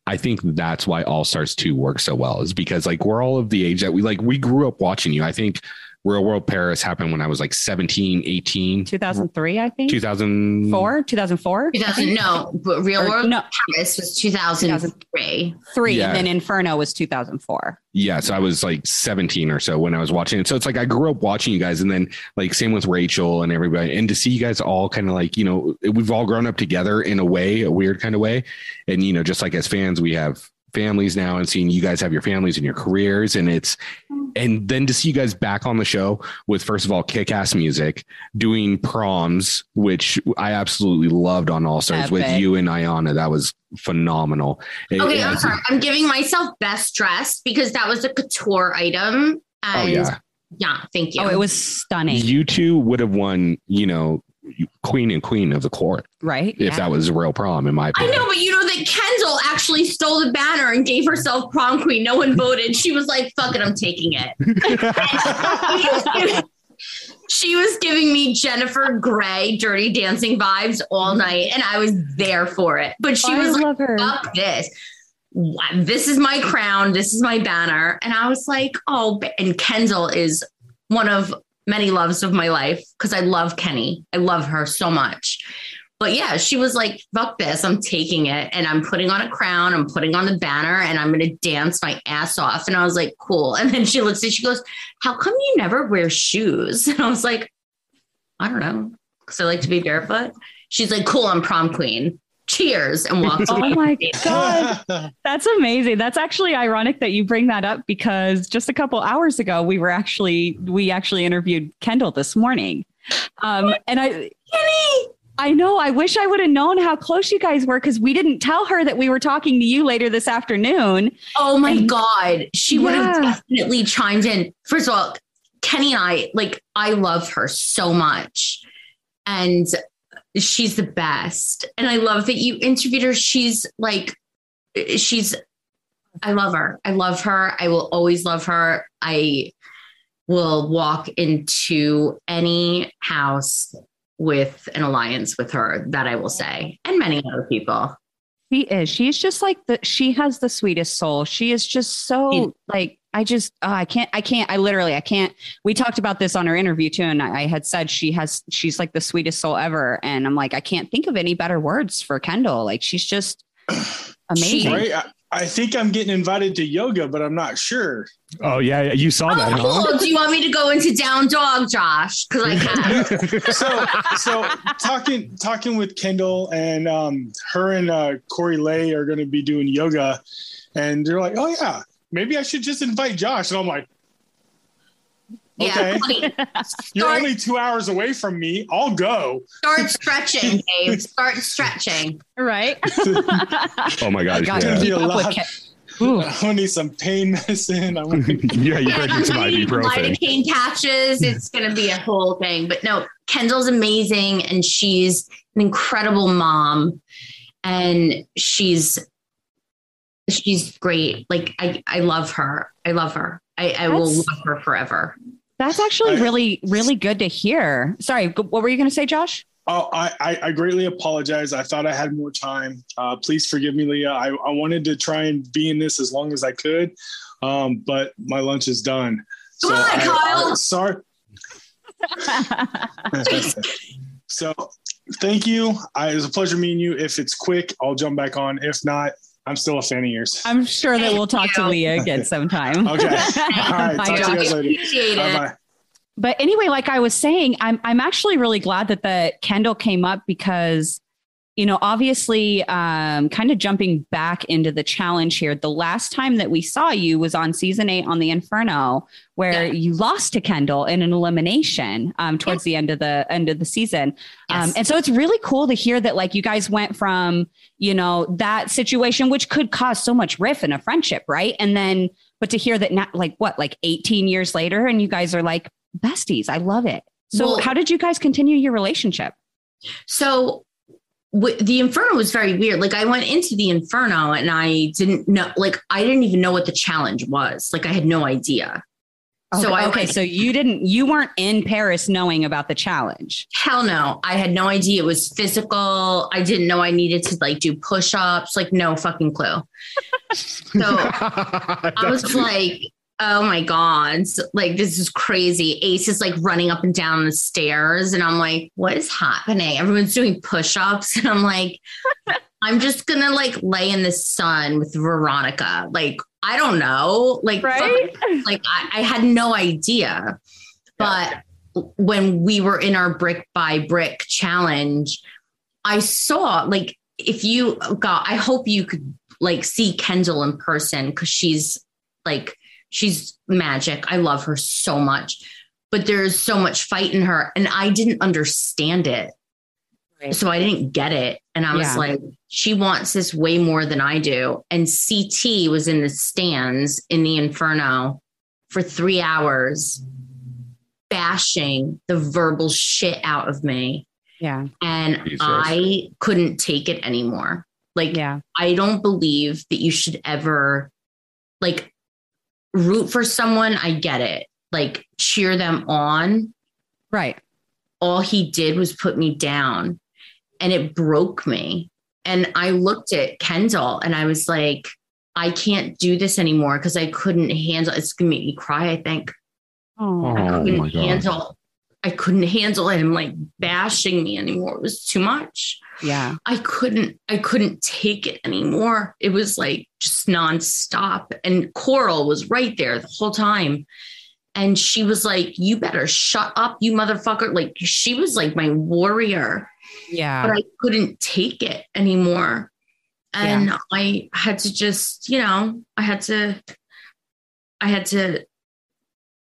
I think that's why All Stars Two works so well is because like we're all of the age that we like we grew up watching you. I think Real World Paris happened when I was like 17, 18, 2003, I think. 2004, 2004. 2000, no, but Real Or- World no, Paris was 2003. 3 Yeah. and then Inferno was 2004. Yeah, so I was like 17 or so when I was watching it. So it's like I grew up watching you guys, and then like same with Rachel and everybody, and to see you guys all kind of like you know we've all grown up together in a way, a weird kind of way, and you know just like as fans we have families now, and seeing you guys have your families and your careers, and it's and then to see you guys back on the show with first of all kick-ass music, doing proms, which I absolutely loved on All Stars with you and Ayanna, that was phenomenal. It- Okay, it- I'm sorry. I'm giving myself best dressed because that was a couture item. Oh, and Oh yeah. yeah, thank you. Oh, it was stunning, you two would have won, you know, queen and queen of the court right? if that was a real prom, in my I opinion. know, but you know that Kendal actually stole the banner and gave herself prom queen. No one voted. She was like, fuck it, I'm taking it. she was giving me Jennifer Grey dirty dancing vibes all night, and I was there for it. But she oh, I was like, love her. fuck this. This is my crown. This is my banner. And I was like, oh, and Kendal is one of many loves of my life because I love Kenny. I love her so much. But yeah, she was like, fuck this. I'm taking it and I'm putting on a crown. I'm putting on the banner and I'm going to dance my ass off. And I was like, cool. And then she looks at, she goes, how come you never wear shoes? And I was like, I don't know. Because I like to be barefoot. She's like, cool. I'm prom queen. Cheers. And walked Oh my god. That's amazing. That's actually ironic that you bring that up because just a couple hours ago we were actually we actually interviewed Kendal this morning. Um and I Kenny. I know I wish I would have known how close you guys were cuz we didn't tell her that we were talking to you later this afternoon. Oh my And- God. She would have definitely chimed in. First of all, Kenny and I, like, I love her so much. And she's the best. And I love that you interviewed her. She's like, she's, I love her. I love her. I will always love her. I will walk into any house with an alliance with her, that I will say, and many other people. She is. She's just like the she has the sweetest soul. She is just so like I just oh, I can't I can't I literally I can't we talked about this on our interview too and I, I had said she has she's like the sweetest soul ever and I'm like I can't think of any better words for Kendal like she's just amazing. right? I, I think I'm getting invited to yoga, but I'm not sure. Oh yeah, you saw that, Oh, huh? cool. Do you want me to go into down dog, Josh? Because I can. So, so talking talking with Kendal and um, her and uh, Corey Lay are going to be doing yoga, and they're like, "Oh yeah, maybe I should just invite Josh." And I'm like, Yeah, Okay. buddy, "You're only two hours away from me. I'll go." start stretching, Dave. Start stretching. right? Oh my gosh, God, yeah. Be a lot. Ooh. I need some pain medicine. I want yeah, you Yeah, better get some ibuprofen. lidocaine patches. It's going to be a whole thing. But no, Kendal's amazing, and she's an incredible mom, and she's she's great. Like I, I love her. I love her. I, I will love her forever. That's actually I- really really good to hear. Sorry, what were you going to say Josh? Oh, I, I, I greatly apologize. I thought I had more time. Uh, please forgive me, Leah. I, I wanted to try and be in this as long as I could, um, but my lunch is done. Come on, I- Kyle. I- sorry. so thank you. I, it was a pleasure meeting you. If it's quick, I'll jump back on. If not, I'm still a fan of yours. I'm sure that we'll talk to. Leah again sometime. Okay. All right. Bye, Talk to you guys later. Bye bye. but anyway, like I was saying, I'm I'm actually really glad that the Kendal came up because you know, obviously, um, kind of jumping back into the challenge here. The last time that we saw you was on season eight on the Inferno, where yeah. you lost to Kendal in an elimination um, towards yes. the end of the end of the season. Um, yes. Um, and so it's really cool to hear that, like, you guys went from you know that situation, which could cause so much riff in a friendship, right? And then, but to hear that, not like what, like 18 years later, and you guys are like besties. I love it. So, well, how did you guys continue your relationship? So the inferno was very weird. Like i went into the inferno and i didn't know like i didn't even know what the challenge was. Like i had no idea. Okay, so I, okay so you didn't you weren't in paris knowing about the challenge? Hell no. I had no idea. It was physical. I didn't know i needed to like do push-ups. Like no fucking clue. So i was like oh my god. Like this is crazy. Ace is like running up and down the stairs and i'm like what is happening? Everyone's doing push-ups and i'm like i'm just gonna like lay in the sun with veronica. Like i don't know. Like right? like I, I, had no idea. But when we were in our brick by brick challenge i saw like if you got i hope you could like see kendal in person because she's like She's magic. I love her so much, but there's so much fight in her. And I didn't understand it. Right. So I didn't get it. And I was yeah. like, she wants this way more than I do. And CT was in the stands in the Inferno for three hours, bashing the verbal shit out of me. Yeah. And Jesus. I couldn't take it anymore. Like, yeah. I don't believe that you should ever, like, root for someone, I get it. Like cheer them on. Right. All he did was put me down and it broke me. And I looked at Kendal and I was like, I can't do this anymore because I couldn't handle it's gonna make me cry, I think. Oh, I couldn't oh handle I couldn't handle him like bashing me anymore. It was too much. Yeah. I couldn't, I couldn't take it anymore. It was like just nonstop. And Coral was right there the whole time. And she was like, You better shut up, you motherfucker. Like she was like my warrior. Yeah. But I couldn't take it anymore. And yeah. I had to just, you know, I had to, I had to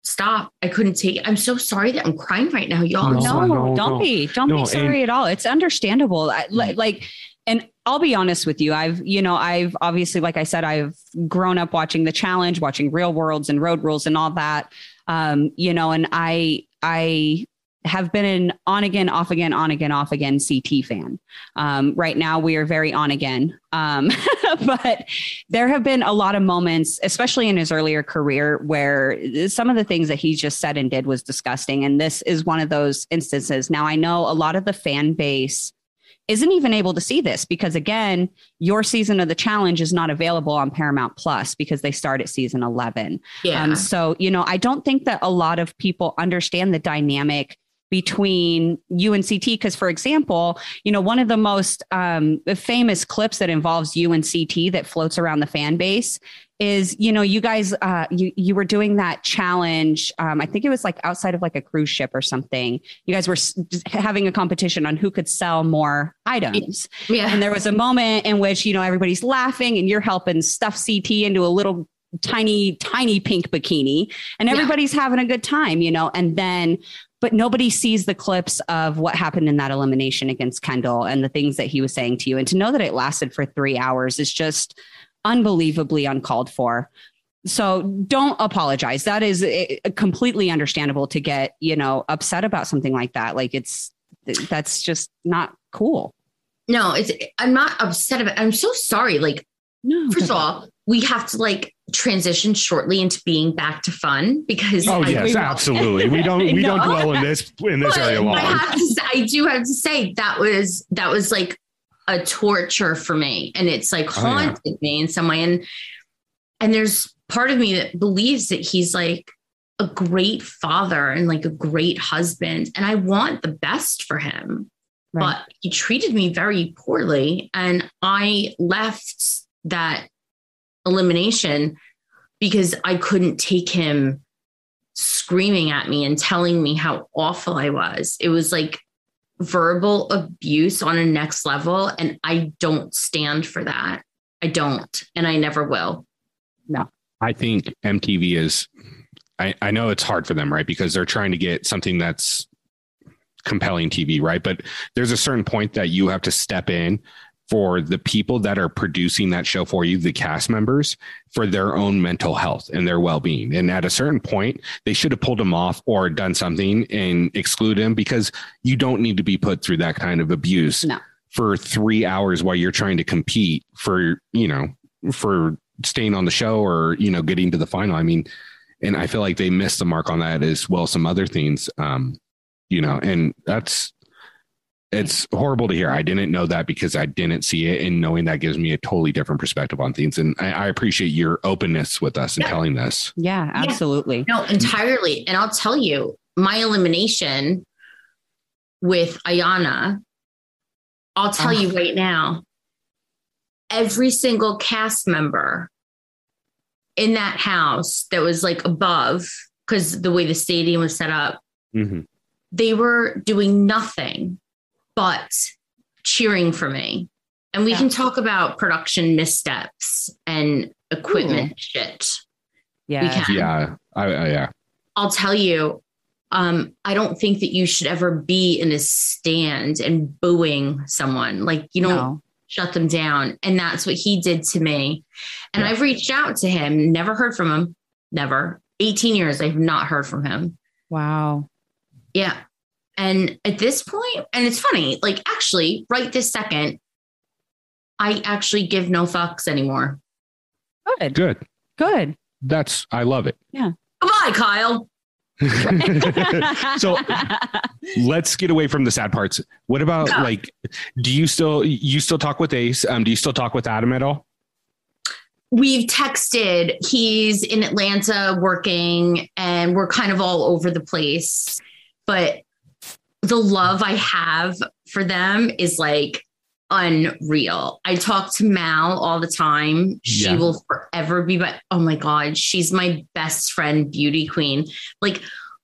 stop. I couldn't take it. I'm so sorry that I'm crying right now, y'all. No, no, no don't no. be. Don't no, be sorry and- at all. It's understandable. I, like, and I'll be honest with you. I've, you know, I've obviously, like I said, I've grown up watching the challenge, watching real worlds and road rules and all that. Um, you know, and I, I have been an on again, off again, on again, off again CT fan. Um, right now, we are very on again. Um, but there have been a lot of moments, especially in his earlier career, where some of the things that he just said and did was disgusting. And this is one of those instances. Now, I know a lot of the fan base isn't even able to see this because again your season of the challenge is not available on paramount plus because they start at season 11 yeah. Um, so you know i don't think that a lot of people understand the dynamic between you and CT. Because, for example, you know, one of the most um, famous clips that involves you and CT that floats around the fan base is, you know, you guys, uh, you you were doing that challenge. Um, I think it was like outside of like a cruise ship or something. You guys were having a competition on who could sell more items. Yeah. And there was a moment in which you know everybody's laughing and you're helping stuff CT into a little tiny tiny pink bikini and everybody's yeah. having a good time you know and then but nobody sees the clips of what happened in that elimination against Kendal and the things that he was saying to you. And to know that it lasted for three hours is just unbelievably uncalled for. So don't apologize. That is eh, completely understandable to get, you know, upset about something like that. Like it's, that's just not cool. No, it's, I'm not upset about, I'm so sorry. Like, no, first of all, we have to like transition shortly into being back to fun because oh I, yes absolutely. We don't we don't dwell in this in this area long I, have to, I do have to say that was that was like a torture for me and it's like haunted oh, yeah. me in some way. And and there's part of me that believes that he's like a great father and like a great husband and I want the best for him. Right. but he treated me very poorly and I left that elimination because I couldn't take him screaming at me and telling me how awful I was. It was like verbal abuse on a next level. And I don't stand for that. I don't. And I never will. No. I think MTV is, I, I know it's hard for them, right? Because they're trying to get something that's compelling TV, right? But there's a certain point that you have to step in for the people that are producing that show for you, the cast members, for their own mental health and their well being. And at a certain point, they should have pulled them off or done something and exclude them because you don't need to be put through that kind of abuse No. for three hours while you're trying to compete for, you know, for staying on the show or, you know, getting to the final. I mean, and I feel like they missed the mark on that as well. Some other things, um, you know, and that's, it's horrible to hear. I didn't know that because I didn't see it, and knowing that gives me a totally different perspective on things. And I, I appreciate your openness with us and Yeah. telling this. Yeah, absolutely. No, entirely. And I'll tell you, my elimination with Ayanna, I'll tell you ah. right now, every single cast member in that house that was like above, because the way the stadium was set up, mm-hmm. they were doing nothing but cheering for me. And we Yeah. can talk about production missteps and equipment shit. Yeah. We can. Yeah, I, I, yeah, I'll tell you, um, I don't think that you should ever be in a stand and booing someone. Like you don't No. shut them down. And that's what he did to me. And Yeah. I've reached out to him, never heard from him. Never. 18 years, I've not heard from him. Wow. Yeah. And at this point, and it's funny, like actually, right this second, I actually give no fucks anymore. Good. good. Good. That's I love it. Yeah. Goodbye, Kyle. so let's get away from the sad parts. What about Yeah. like? Do you still you still talk with Ace? Um, do you still talk with Adam at all? we've texted. He's in Atlanta working, and we're kind of all over the place. But the love I have for them is like unreal. I talk to Mal all the time. She Yeah. will forever be my oh my god, she's my best friend, beauty queen. Like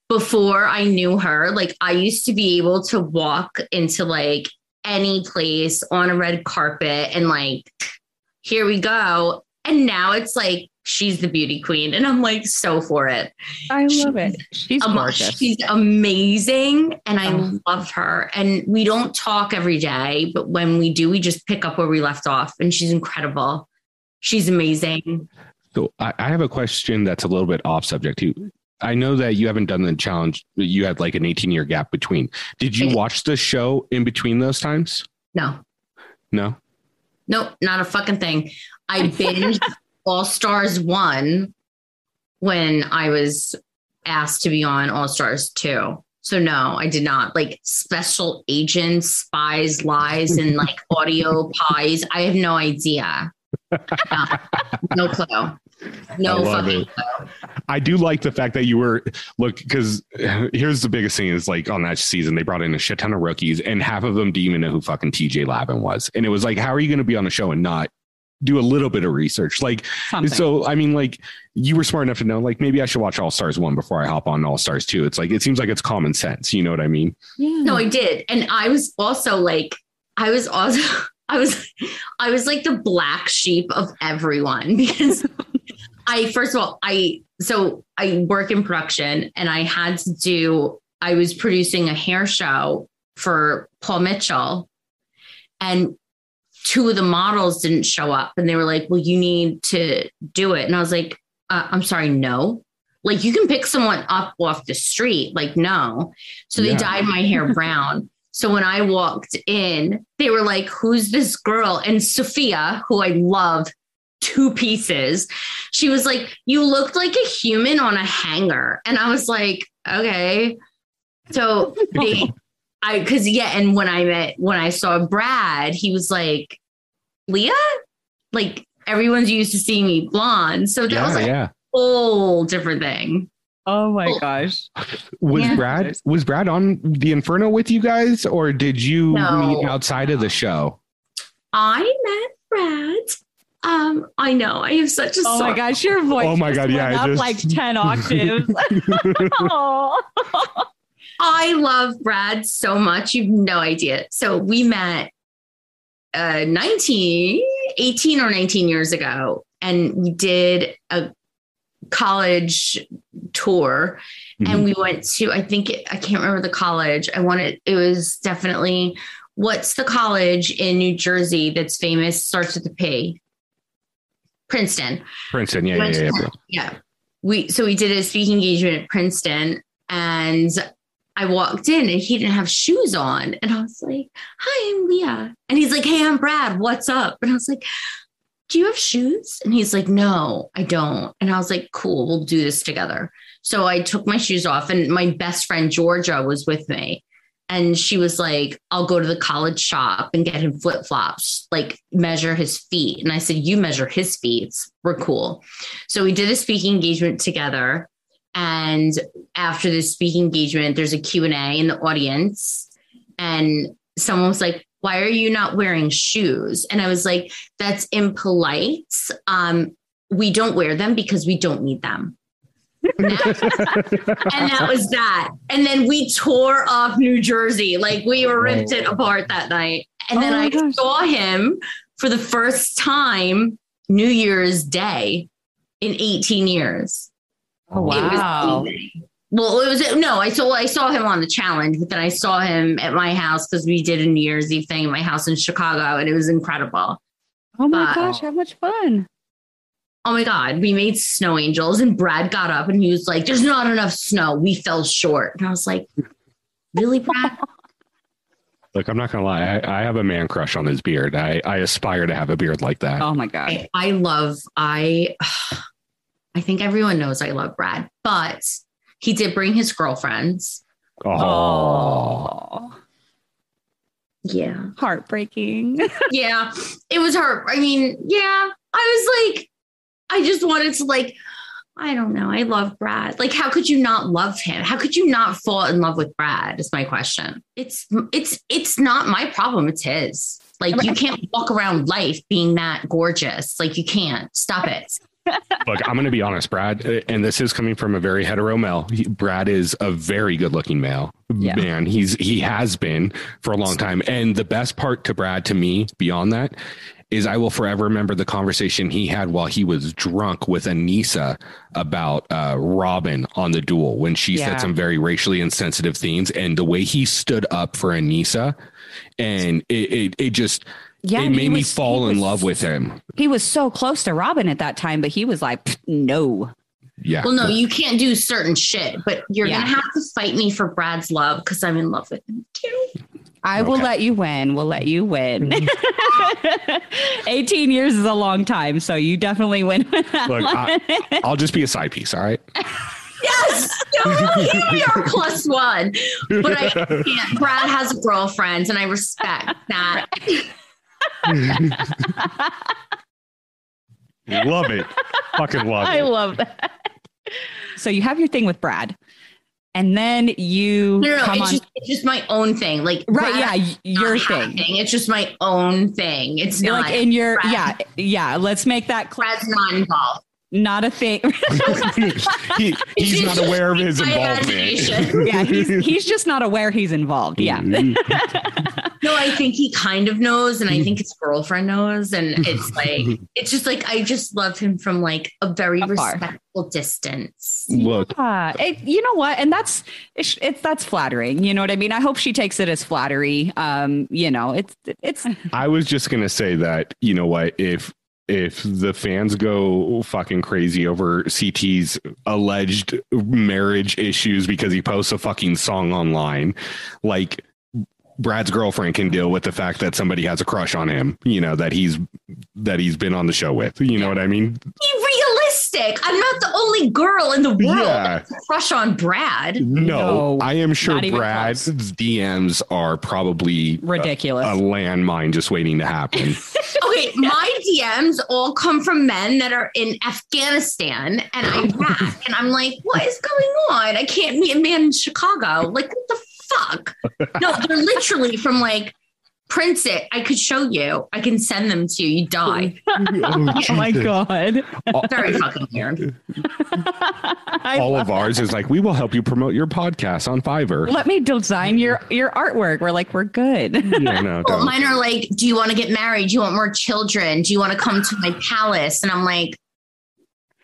before I knew her, like I used to be able to walk into like any place on a red carpet and like here we go. And now it's like she's the beauty queen, and I'm like so for it. I love it. She's Um, gorgeous. She's amazing, and I Oh. love her. And we don't talk every day, but when we do, we just pick up where we left off. And she's incredible. She's amazing. So I, I have a question that's a little bit off subject too. I know that you haven't done the challenge. You had like an 18 year gap between. Did you watch the show in between those times? No, No. nope, not a fucking thing. I binged All Stars one when I was asked to be on All Stars two. So no, I did not. Like special agents, spies, lies, and like audio pies. I have no idea. No, no clue. No I love fucking it. I do like the fact that you were look because here's the biggest thing is like on that season they brought in a shit ton of rookies and half of them didn't even know who fucking TJ Lavin was and it was like how are you going to be on a show and not do a little bit of research like Something. so I mean like you were smart enough to know like maybe I should watch All Stars one before I hop on All Stars two it's like it seems like it's common sense you know what I mean yeah. No, I did. And I was also like, I was also, I was, I was like the black sheep of everyone because I, first of all, I, so I work in production and I had to do, I was producing a hair show for Paul Mitchell and two of the models didn't show up and they were like, well, you need to do it. And I was like, uh, I'm sorry, no. Like you can pick someone up off the street. Like, no. So they Yeah. dyed my hair brown. So when I walked in, they were like, Who's this girl? And Sophia, who I love two pieces, she was like, You looked like a human on a hanger. And I was like, Okay. So they, I, cause yeah. And when I met, when I saw Brad, he was like, Leah? Like everyone's used to seeing me blonde. So that was like yeah a whole different thing. oh my Oh. gosh. was Yeah. Brad was Brad on the Inferno with you guys or did you No. meet outside of the show I met Brad Um, I know. I have such a Oh my gosh, your voice. Oh my just God, yeah, went I up just- like 10 octaves. oh. I love Brad so much. You've no idea. So we met uh 19, 18 or 19 years ago, and we did a college tour. And we went to, I think it, I can't remember the college. I wanted it was definitely what's the college in New Jersey that's famous, starts with a P. Princeton. Princeton. Yeah, yeah, yeah. yeah. Yeah. We so we did a speaking engagement at Princeton and I walked in and he didn't have shoes on. And I was like, Hi, I'm Leah. And he's like, Hey, I'm Brad. What's up? And I was like, Do you have shoes? And he's like, No, I don't. And I was like, Cool, we'll do this together. So I took my shoes off, and my best friend Georgia was with me. And she was like, I'll go to the college shop and get him flip flops, like measure his feet. And I said, You measure his feet. We're cool. So we did a speaking engagement together. And after the speaking engagement, there's a Q&A in the audience. And someone was like, why are you not wearing shoes? And I was like, that's impolite. Um, we don't wear them because we don't need them. and that was that. And then we tore off New Jersey. Like we ripped it apart that night. And then Oh my I gosh. saw him for the first time New Year's Day in 18 years. Oh, It was wow. Well, it was no. I saw I saw him on the challenge, but then I saw him at my house because we did a New Year's Eve thing at my house in Chicago, and it was incredible. Oh my Wow. gosh, how much fun. Oh my god, we made snow angels, and Brad got up and he was like, "There's not enough snow. We fell short." And I was like, "Really, Brad?" Look, I'm not gonna lie. I, I have a man crush on his beard. I, I aspire to have a beard like that. Oh my God. I, I love. I I think everyone knows I love Brad, but he did bring his girlfriends. Oh, Oh, Yeah. heartbreaking. yeah, it was hard. I mean, yeah, I was like, I just wanted to like, I don't know. I love Brad. Like, how could you not love him? How could you not fall in love with Brad? Is my question. It's it's it's not my problem. It's his. Like, you can't walk around life being that gorgeous. Like, you can't. Stop it. Look, I'm gonna be honest, Brad, and this is coming from a very hetero male. He- Brad is a very good looking male. Yeah. Man, he's he has been for a long time. And the best part to Brad, to me, beyond that, is I will forever remember the conversation he had while he was drunk with Aneesa about uh, Robin on the duel when she Yeah. said some very racially insensitive things, and the way he stood up for Aneesa, and it it, it just Yeah, it and he made me was- fall in was- love with him. He was so close to Robin at that time, but he was like, no. Yeah. Well, no, you can't do certain shit, but you're Yeah. gonna have to fight me for Brad's love because I'm in love with him too. I will let you win. We'll let you win. Mm-hmm. 18 years is a long time, so you definitely win. Look. I, I'll just be a side piece. All right. Yes, no, here we are plus one. But I can't. Brad has girlfriends, and I respect that. love it. Fucking love I it. love that. So you have your thing with Brad, and then you No, no, no come it's on. just it's just my own thing. Like right, Brad yeah, your not have thing. It's just my own thing. It's You're not like in your Brad. yeah, yeah. Let's make that cl- Brad's not involved. Not a thing. he, he's not aware of his involvement. yeah, he's he's just not aware he's involved. Yeah. No, I think he kind of knows, and I think his girlfriend knows, and it's like it's just like I just love him from like a very Afar. respectful distance. Look, Uh, it, you know what? And that's it's, it's that's flattering. You know what I mean? I hope she takes it as flattery. Um, you know, it's it's I was just gonna say that you know what if if the fans go fucking crazy over CT's alleged marriage issues because he posts a fucking song online, like Brad's girlfriend can deal with the fact that somebody has a crush on him, you know, that he's that he's been on the show with. You know what I mean? Be realistic. I'm not the only girl in the world Yeah. that has a crush on Brad. No, No, I am sure not even Brad's DMs are probably a, ridiculous. a landmine just waiting to happen. Okay, my DMs all come from men that are in Afghanistan and Iraq, and I'm like, what is going on? I can't meet a man in Chicago. Like, what the fuck? No, they're literally from like Prince it. I could show you. I can send them to you. You die. oh my oh, god. Very fucking weird. All of ours is like, we will help you promote your podcast on Fiverr. let me design your your artwork. We're like, we're good. Yeah, no, Well, mine are like, do you want to get married? Do you want more children? Do you want to come to my palace? And I'm like,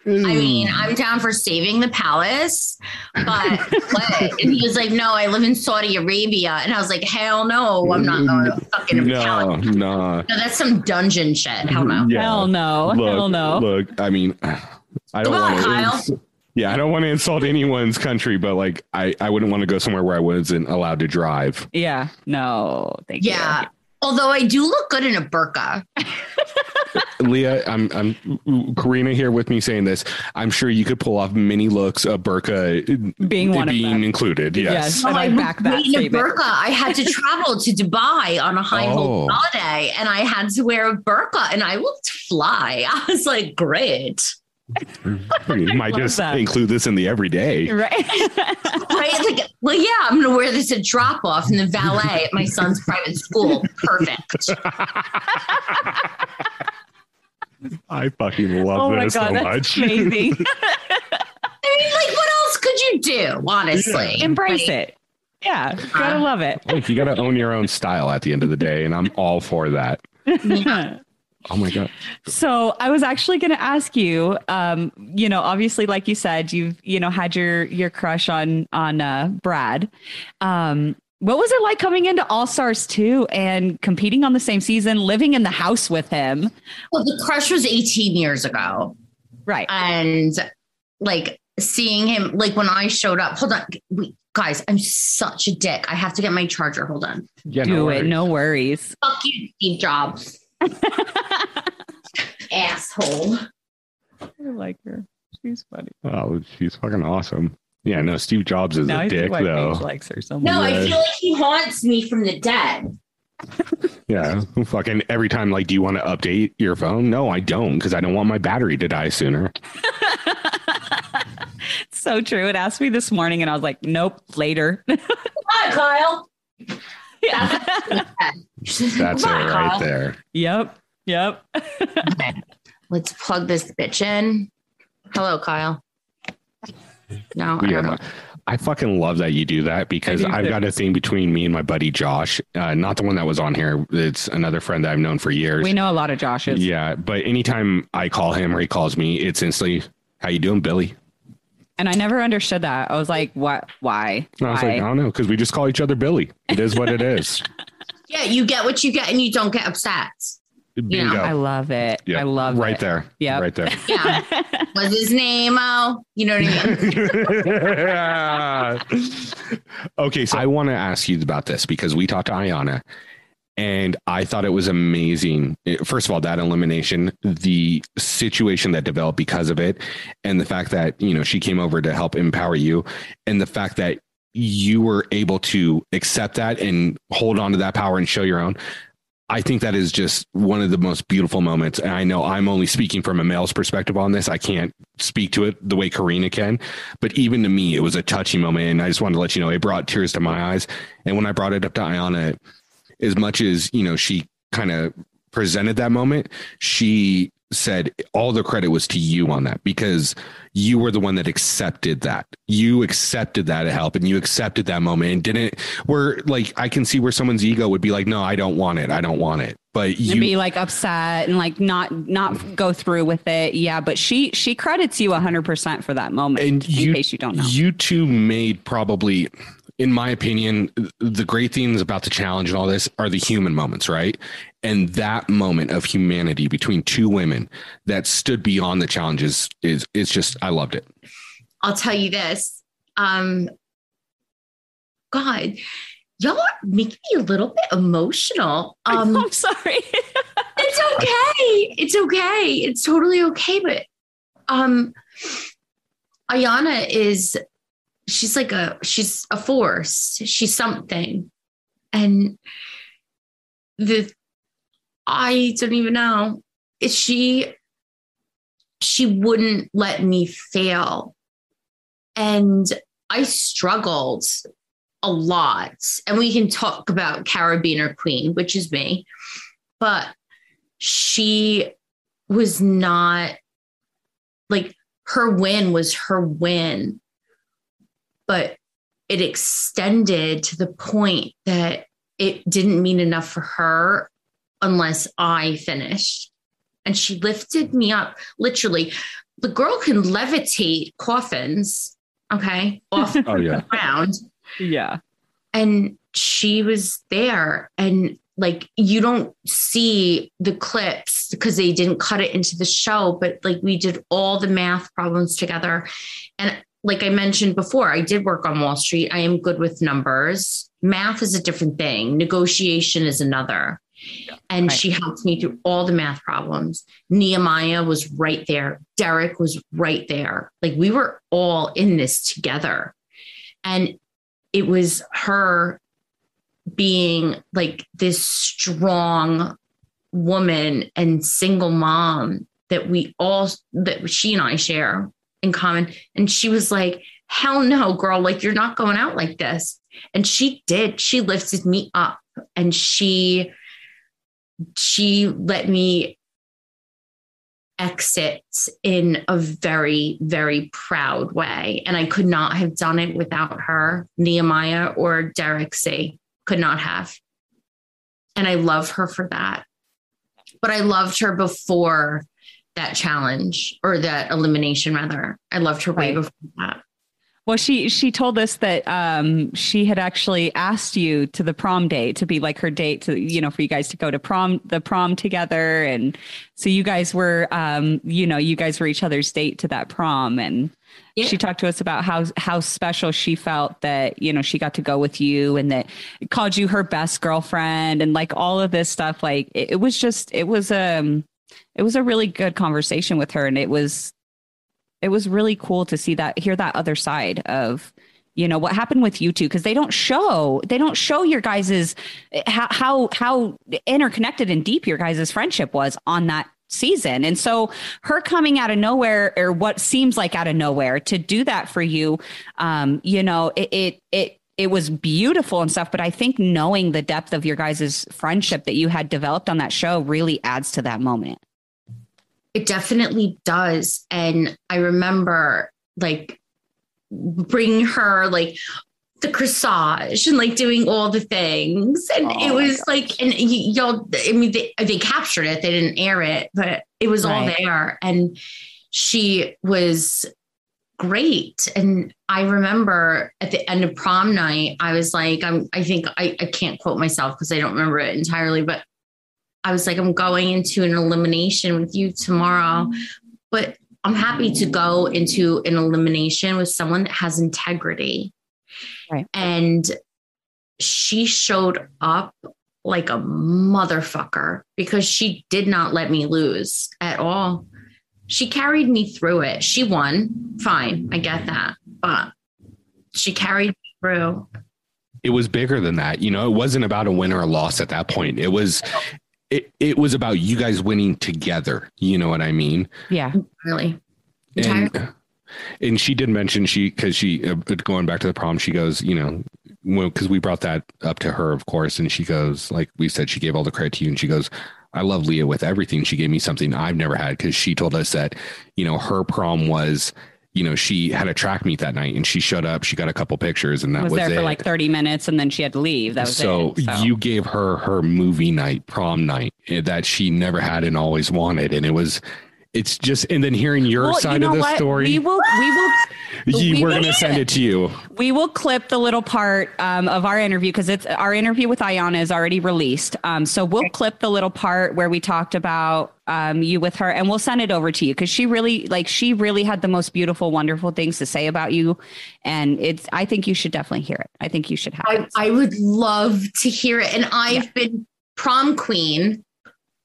I mean, hmm. I'm down for saving the palace, but what? And he was like, no, I live in Saudi Arabia. And I was like, hell no, I'm not going to mm. fucking no, palace. no. No, that's some dungeon shit. Hell no. Yeah. Hell no. Look, Hell no. Look, I mean, I don't want Kyle. to. Yeah, I don't want to insult anyone's country, but like, I, I wouldn't want to go somewhere where I wasn't allowed to drive. Yeah. No. Thank you. Yeah. Although I do look good in a burqa. Leah, I'm, I'm Corrina here with me saying this. I'm sure you could pull off many looks of burqa Being one of being them. included. Yes. Yes. Oh, I was back that a statement. burqa. I had to travel to Dubai on a high Oh. hold holiday and I had to wear a burqa and I looked fly. I was like, great. You might just that. include this in the everyday. Right. Right? Like, well, yeah, I'm gonna wear this at drop off in the valet at my son's private school. Perfect. I fucking love oh my this god, so that's much. amazing. I mean, like, what else could you do, honestly? Embrace Like, it. Yeah. Gotta love it. Like, you got to own your own style at the end of the day, and I'm all for that. Oh my god. So I was actually going to ask you, um, you know, obviously, like you said, you've you know had your your crush on on uh, Brad. Um, what was it like coming into All Stars two and competing on the same season, living in the house with him? Well, the crush was 18 years ago. Right. and like seeing him like when I showed up. Hold on, wait, guys, I'm such a dick. I have to get my charger. Hold on. Yeah, Do it. worries. No worries. Fuck you, Steve Jobs. Asshole. I like her. She's funny. Oh, she's fucking awesome. Yeah, no, Steve Jobs is Now a I see dick why though. Paige likes her so much. No, I feel like he haunts me from the dead. Yeah, fucking every time. Like, do you want to update your phone? No, I don't, because I don't want my battery to die sooner. so true. It asked me this morning, and I was like, "Nope, later." Hi, Kyle. yeah. That's it right Kyle. there. Yep. Yep. Okay, Let's plug this bitch in. Hello, Kyle. No, I Yeah, don't know. I fucking love that you do that because I do I've too. got a thing between me and my buddy Josh. Uh, not the one that was on here. It's another friend that I've known for years. We know a lot of Joshes. Yeah, but anytime I call him or he calls me, it's instantly, "How you doing, Billy?" And I never understood that. I was like, what? Why? And I was Why? like, "I don't know," because we just call each other Billy. It is what it is. Yeah, you get what you get and you don't get upset. Bingo. I love it. Yeah, I love it. right it. there. Yeah. right there. Yeah. Was his name? Oh, you know what I mean? okay, so I want to ask you about this because we talked to Ayanna and I thought it was amazing. First of all, that elimination, the situation that developed because of it, and the fact that, you know, she came over to help empower you, and the fact that you were able to accept that and hold on to that power and show your own. I think that is just one of the most beautiful moments. And I know I'm only speaking from a male's perspective on this. I can't speak to it the way Corrina can, but even to me, it was a touchy moment. And I just wanted to let you know it brought tears to my eyes. And when I brought it up to Ayanna, as much as, you know, she kind of presented that moment, she said all the credit was to you on that because you were the one that accepted that. You accepted that help and you accepted that moment and didn't where like I can see where someone's ego would be like, no, I don't want it. I don't want it. But and you be like upset and like not not go through with it. Yeah, but she she credits you hundred percent for that moment. and in you, case you don't know. you two made probably in my opinion the great things about the challenge and all this are the human moments right and that moment of humanity between two women that stood beyond the challenges is it's just i loved it I'll tell you this. Um, God, y'all are making me a little bit emotional. Um, I'm sorry. it's okay. It's okay. It's totally okay. But um, Ayanna is, she's like a, she's a force. She's something. And the, I don't even know. She, she wouldn't let me fail. And I struggled a lot. And we can talk about Carabiner Queen, which is me. But she was not like her win was her win. But it extended to the point that it didn't mean enough for her unless I finished. And she lifted me up literally. The girl can levitate coffins, okay, off Oh yeah. the ground. Yeah. And she was there. And like, you don't see the clips because they didn't cut it into the show, but like, we did all the math problems together. And like I mentioned before, I did work on Wall Street. I am good with numbers. Math is a different thing, negotiation is another. And Right. she helped me through all the math problems. Nehemiah was right there. Derrick was right there. Like we were all in this together. And it was her being like this strong woman and single mom that we all, that she and I share in common. And she was like, hell no, girl, like you're not going out like this. And she did. She lifted me up and she she let me exit in a very very proud way and i could not have done it without her nehemiah or derrick c could not have and i love her for that but i loved her before that challenge or that elimination rather i loved her way Right. before that Well, she she told us that um, she had actually asked you to the prom date to be like her date to you know for you guys to go to prom the prom together, and so you guys were um, you know you guys were each other's date to that prom, and Yeah. she talked to us about how how special she felt that you know she got to go with you, and that called you her best girlfriend, and like all of this stuff. Like it, it was just it was um it was a really good conversation with her, and it was it was really cool to see that hear that other side of you know what happened with you two because they don't show they don't show your guys's how how interconnected and deep your guys's friendship was on that season and so her coming out of nowhere or what seems like out of nowhere to do that for you um you know it it, it it was beautiful and stuff, but I think knowing the depth of your guys' friendship that you had developed on that show really adds to that moment. It definitely does. And I remember like bringing her like the corsage and like doing all the things. And Oh it was like, and y- y'all, I mean, they, they captured it, they didn't air it, but it was all there. And she was great. And I remember at the end of prom night, I was like, I'm, I think I, I can't quote myself because I don't remember it entirely, but I was like, I'm going into an elimination with you tomorrow, but I'm happy to go into an elimination with someone that has integrity. Right. And she showed up like a motherfucker because she did not let me lose at all. She carried me through it. She won. Fine. I get that. But she carried me through. it was bigger than that. You know, it wasn't about a win or a loss at that point. It was it it was about you guys winning together. You know what I mean? Yeah. Really. And and she did mention she because she uh, going back to the prom. She goes, you know, because we brought that up to her, of course, and she goes, like we said, she gave all the credit to you, and she goes. I love Leah with everything. She gave me something I've never had because she told us that, you know, her prom was, you know, she had a track meet that night and she showed up. She got a couple pictures and that was, was, there it for like 30 minutes and then she had to leave. That was so, it. So you gave her her movie night, prom night eh, that she never had and always wanted, and it was. It's just, and then hearing your Well, side of the what? story, We will we will you, we we're will gonna send it to you. we will clip the little part um, of our interview because it's our interview with Ayanna is already released. Um, so we'll clip the little part where we talked about um, you with her, and we'll send it over to you because she really like she really had the most beautiful, wonderful things to say about you, and it's. I think you should definitely hear it. I think you should have I, it. I would love to hear it. And I've been prom queen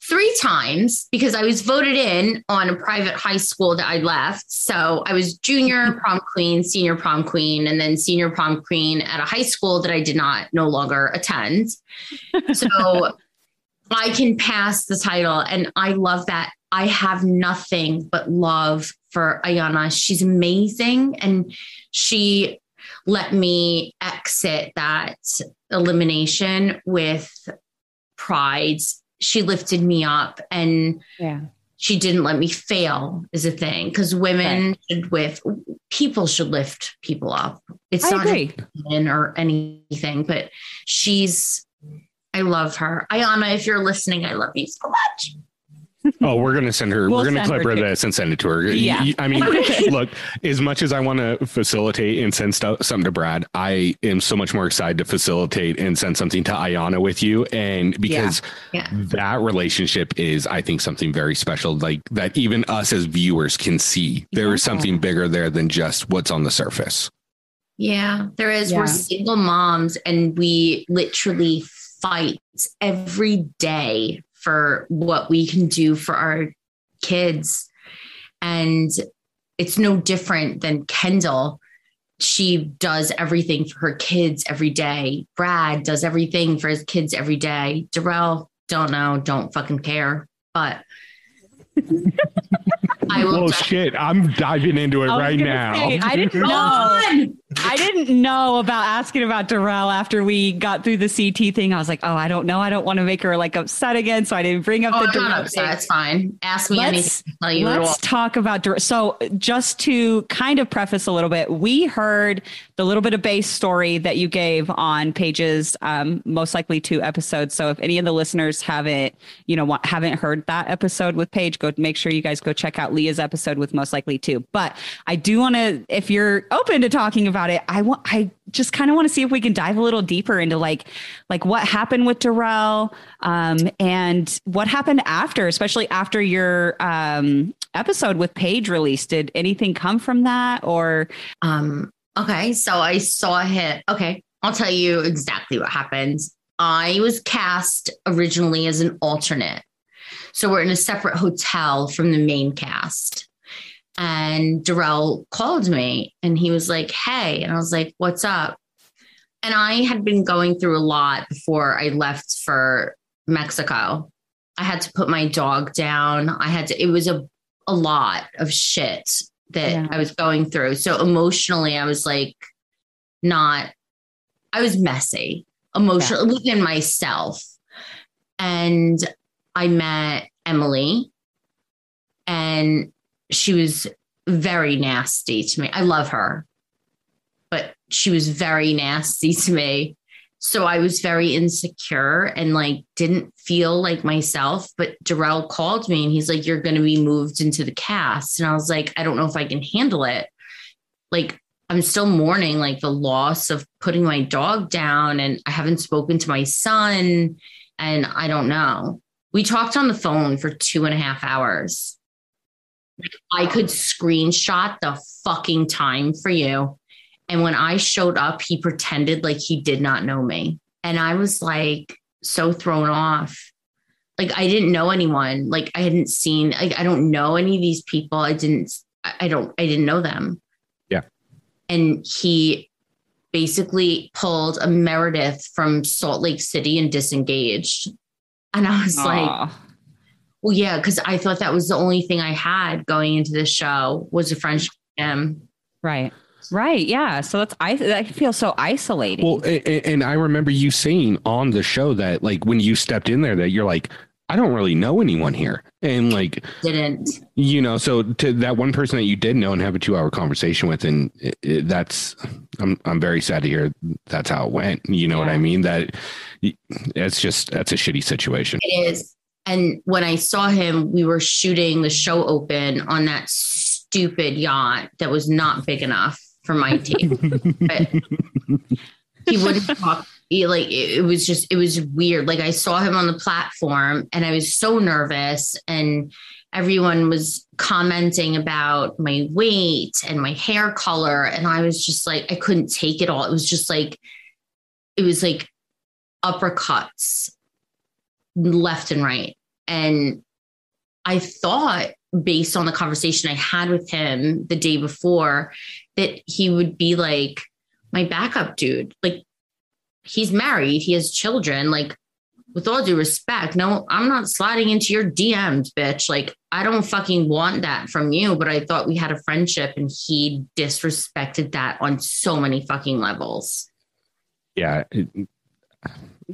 three times because I was voted in on a private high school that I left. So I was junior mm-hmm. prom queen, senior prom queen, and then senior prom queen at a high school that I did not no longer attend. So I can pass the title and I love that. I have nothing but love for Ayanna. She's amazing and she let me exit that elimination with pride. She lifted me up and Yeah. she didn't let me fail is a thing because women should with people should lift people up. It's I not agree. women or anything, but she's I love her. Ayanna, if you're listening, I love you so much. Oh, we're gonna send her. We'll we're gonna clip her her this and send it to her. Yeah. Y- I mean, look. As much as I want to facilitate and send stuff, something to Brad, I am so much more excited to facilitate and send something to Ayanna with you, and because Yeah. that relationship is, I think, something very special. Like that, even us as viewers can see there is Yeah. something bigger there than just what's on the surface. Yeah, there is. Yeah. We're single moms and we literally fight every day for what we can do for our kids. And it's no different than Kendal. She does everything for her kids every day. Brad does everything for his kids every day. Darrell, don't know, don't fucking care. But I will Oh shit! I'm diving into it I right now. say, I didn't know. I didn't know about asking about Darrell after we got through the CT thing. I was like, oh, I don't know. I don't want to make her like upset again, so I didn't bring up Oh, the I'm Darrell not upset. thing. It's fine. Ask me Let's- anything. I'll tell you it all. Let's talk about Dur- so just to kind of preface a little bit. We heard the little bit of base story that you gave on Paige's, um, most likely two episodes. So if any of the listeners haven't, you know, haven't heard that episode with Paige, go make sure you guys go check out Leah's episode with most likely two. But I do want to, if you're open to talking about it, I want, I just kind of want to see if we can dive a little deeper into like, like what happened with Darrell, um, and what happened after, especially after your um, episode with Paige released. Did anything come from that, or Um, okay, so I saw him. Okay, I'll tell you exactly what happened. I was cast originally as an alternate. So we're in a separate hotel from the main cast. And Darrell called me and he was like, Hey, and I was like, What's up? And I had been going through a lot before I left for Mexico. I had to put my dog down. I had to, it was a, a lot of shit that Yeah. I was going through. So emotionally, I was like, not, I was messy emotionally within myself. And I met Emily, and she was very nasty to me. I love her, but she was very nasty to me. So I was very insecure and like didn't feel like myself. But Darrell called me and he's like, You're going to be moved into the cast. And I was like, I don't know if I can handle it. Like, I'm still mourning like the loss of putting my dog down and I haven't spoken to my son. And I don't know. We talked on the phone for two and a half hours. I could screenshot the fucking time for you. And when I showed up, he pretended like he did not know me. And I was like so thrown off. Like I didn't know anyone. Like I hadn't seen, like I don't know any of these people. I didn't, I I don't, I didn't know them. Yeah. And he basically pulled a Meredith from Salt Lake City and disengaged. And I was like, well, yeah, because I thought that was the only thing I had going into the show was a friendship with him. right, right, yeah. So that's I. I feel so isolated. Well, a- a- and I remember you saying on the show that like when you stepped in there that you're like, I don't really know anyone here, and like Didn't. you know, so to that one person that you did know and have a two hour conversation with, and it, it, that's I'm I'm very sad to hear that's how it went. You know what I mean? That it's just that's a shitty situation. It is. And when I saw him, we were shooting the show open on that stupid yacht that was not big enough for my team. but he wouldn't talk. He, like it, it was just it was weird. Like I saw him on the platform and I was so nervous and everyone was commenting about my weight and my hair color and I was just like I couldn't take it all. It was just like it was like uppercuts left and right. And I thought, based on the conversation I had with him the day before, that he would be like my backup dude. Like, he's married, he has children. Like, with all due respect, no, I'm not sliding into your DMs, bitch. Like, I don't fucking want that from you, but I thought we had a friendship and he disrespected that on so many fucking levels. Yeah. it-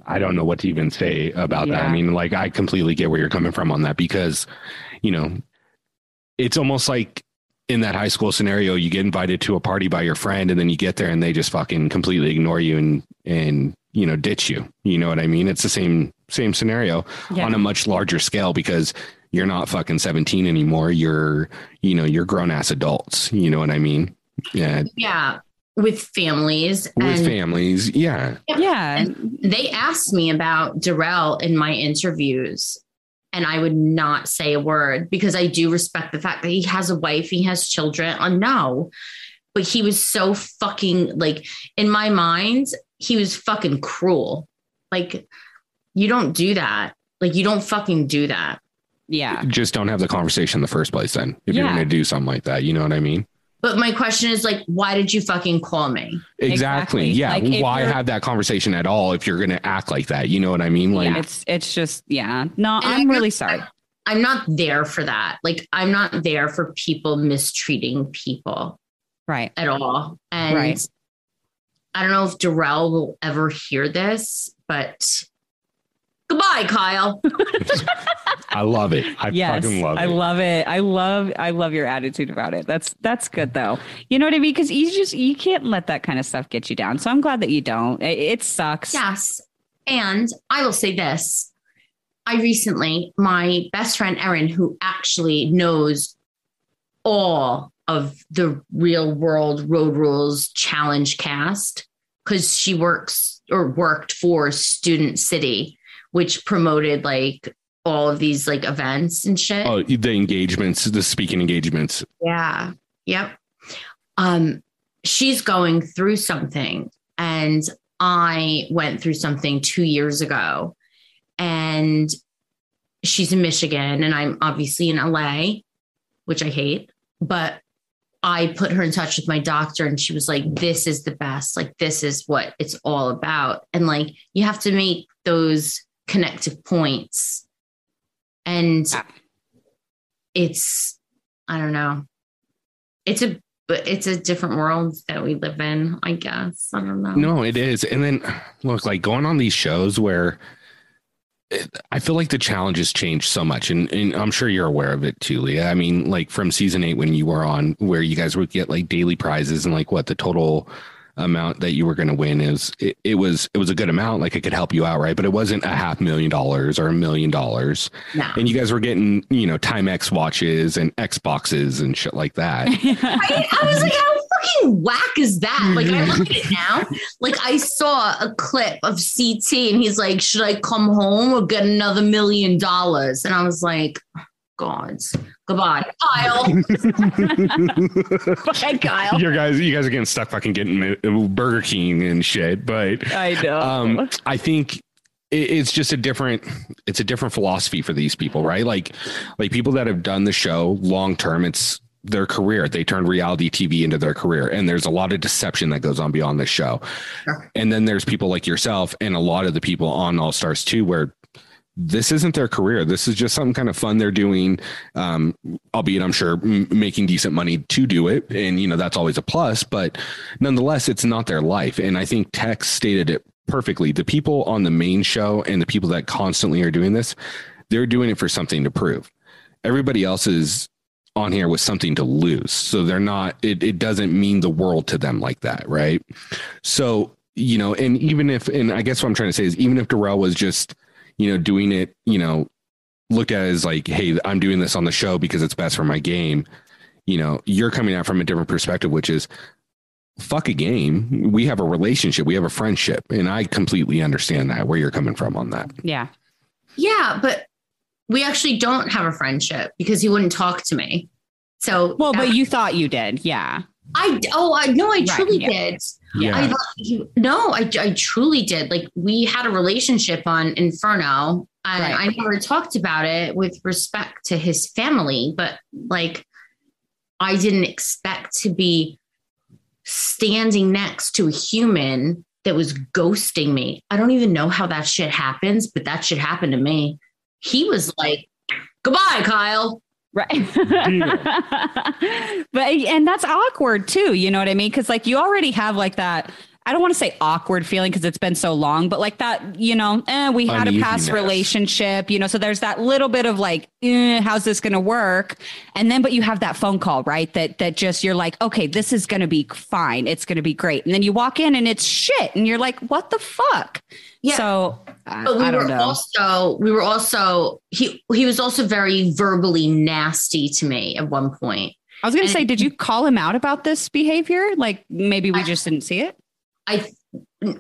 I don't know what to even say about that. I mean, like, I completely get where you're coming from on that because, you know, it's almost like in that high school scenario, you get invited to a party by your friend and then you get there and they just fucking completely ignore you and, and, you know, ditch you. You know what I mean? It's the same, same scenario Yeah. on a much larger scale because you're not fucking 17 anymore. You're, you know, you're grown ass adults. You know what I mean? Yeah. Yeah. With families. With and families. Yeah. yeah. they asked me about Darrell in my interviews, and I would not say a word because I do respect the fact that he has a wife, he has children. Uh, no, but he was so fucking like in my mind, he was fucking cruel. Like, you don't do that. Like, you don't fucking do that. Yeah. Just don't have the conversation in the first place then. If you're going to do something like that, you know what I mean? But my question is like, why did you fucking call me? Exactly. Exactly. Yeah. Like, Why have that conversation at all if you're going to act like that? You know what I mean? Like, It's it's just yeah. No, I'm really sorry. I'm not there for that. Like, I'm not there for people mistreating people. Right. at all. And Right. I don't know if Darrell will ever hear this, but goodbye, Kyle. I love it. I yes. fucking love it. I love it. I love I love your attitude about it. That's that's good though. You know what I mean? Because you just you can't let that kind of stuff get you down. So I'm glad that you don't. It, it sucks. yes. And I will say this. I recently, my best friend Erin, who actually knows all of the real world road rules challenge cast, because she works or worked for Student City, which promoted like all of these like events and shit. Oh, the engagements, the speaking engagements. Yeah. Yep. Um, she's going through something, and I went through something two years ago, and she's in Michigan, and I'm obviously in LA, which I hate, but I put her in touch with my doctor, and she was like, This is the best. Like, this is what it's all about. And like, you have to make those connective points. And Yeah. it's, I don't know it's a but it's a different world that we live in i guess i don't know No, it is. And then look, like going on these shows where it, I feel like the challenges change so much. And, and I'm sure you're aware of it too, Leah. I mean, like from season eight when you were on, where you guys would get like daily prizes and like what the total amount that you were going to win is it, it was it was a good amount like it could help you out right? But it wasn't a half million dollars or a million dollars. No. And you guys were getting you know timex watches and xboxes and shit like that. I, I was like how fucking whack is that? Like i look at it now like i saw a clip of ct and he's like should i come home or get another million dollars? And i was like god goodbye kyle Bye, Kyle. you guys you guys are getting stuck fucking getting burger king and shit but I know. um i think it's just a different it's a different philosophy for these people right like like people that have done the show long term it's their career they turned reality tv into their career and there's a lot of deception that goes on beyond the show Sure. and then there's people like yourself and a lot of the people on all stars too where this isn't their career. This is just something kind of fun they're doing um albeit i'm sure m- making decent money to do it and you know that's always a plus but nonetheless it's not their life and i think tex stated it perfectly. The people on the main show and the people that constantly are doing this they're doing it for something to prove. Everybody else is on here with something to lose so they're not it, it doesn't mean the world to them like that right? So you know and even if and i guess what i'm trying to say is even if Darrell was just you know doing it you know looked at as like hey i'm doing this on the show because it's best for my game you know you're coming out from a different perspective which is fuck a game we have a relationship we have a friendship and i completely understand that where you're coming from on that yeah. yeah but we actually don't have a friendship because he wouldn't talk to me so Well, but you thought you did. Yeah. i oh i no i Right, truly yeah. did yeah I no, I, I truly did. Like we had a relationship on Inferno, and Right. I never talked about it with respect to his family, but like I didn't expect to be standing next to a human that was ghosting me. I don't even know how that shit happens, but that shit happened to me. He was like, goodbye, Kyle. Right. but and that's awkward too, you know what I mean? Cuz like you already have like that I don't want to say awkward feeling because it's been so long, but like that, you know, eh, we had a past relationship, you know, so there's that little bit of like, eh, how's this going to work? And then, but you have that phone call, right? That, that just, you're like, okay, this is going to be fine. It's going to be great. And then you walk in and it's shit. And you're like, what the fuck? Yeah. So but we I were know. also, we were also, he, he was also very verbally nasty to me at one point. I was going to say, did you call him out about this behavior? Like maybe we I, just didn't see it? I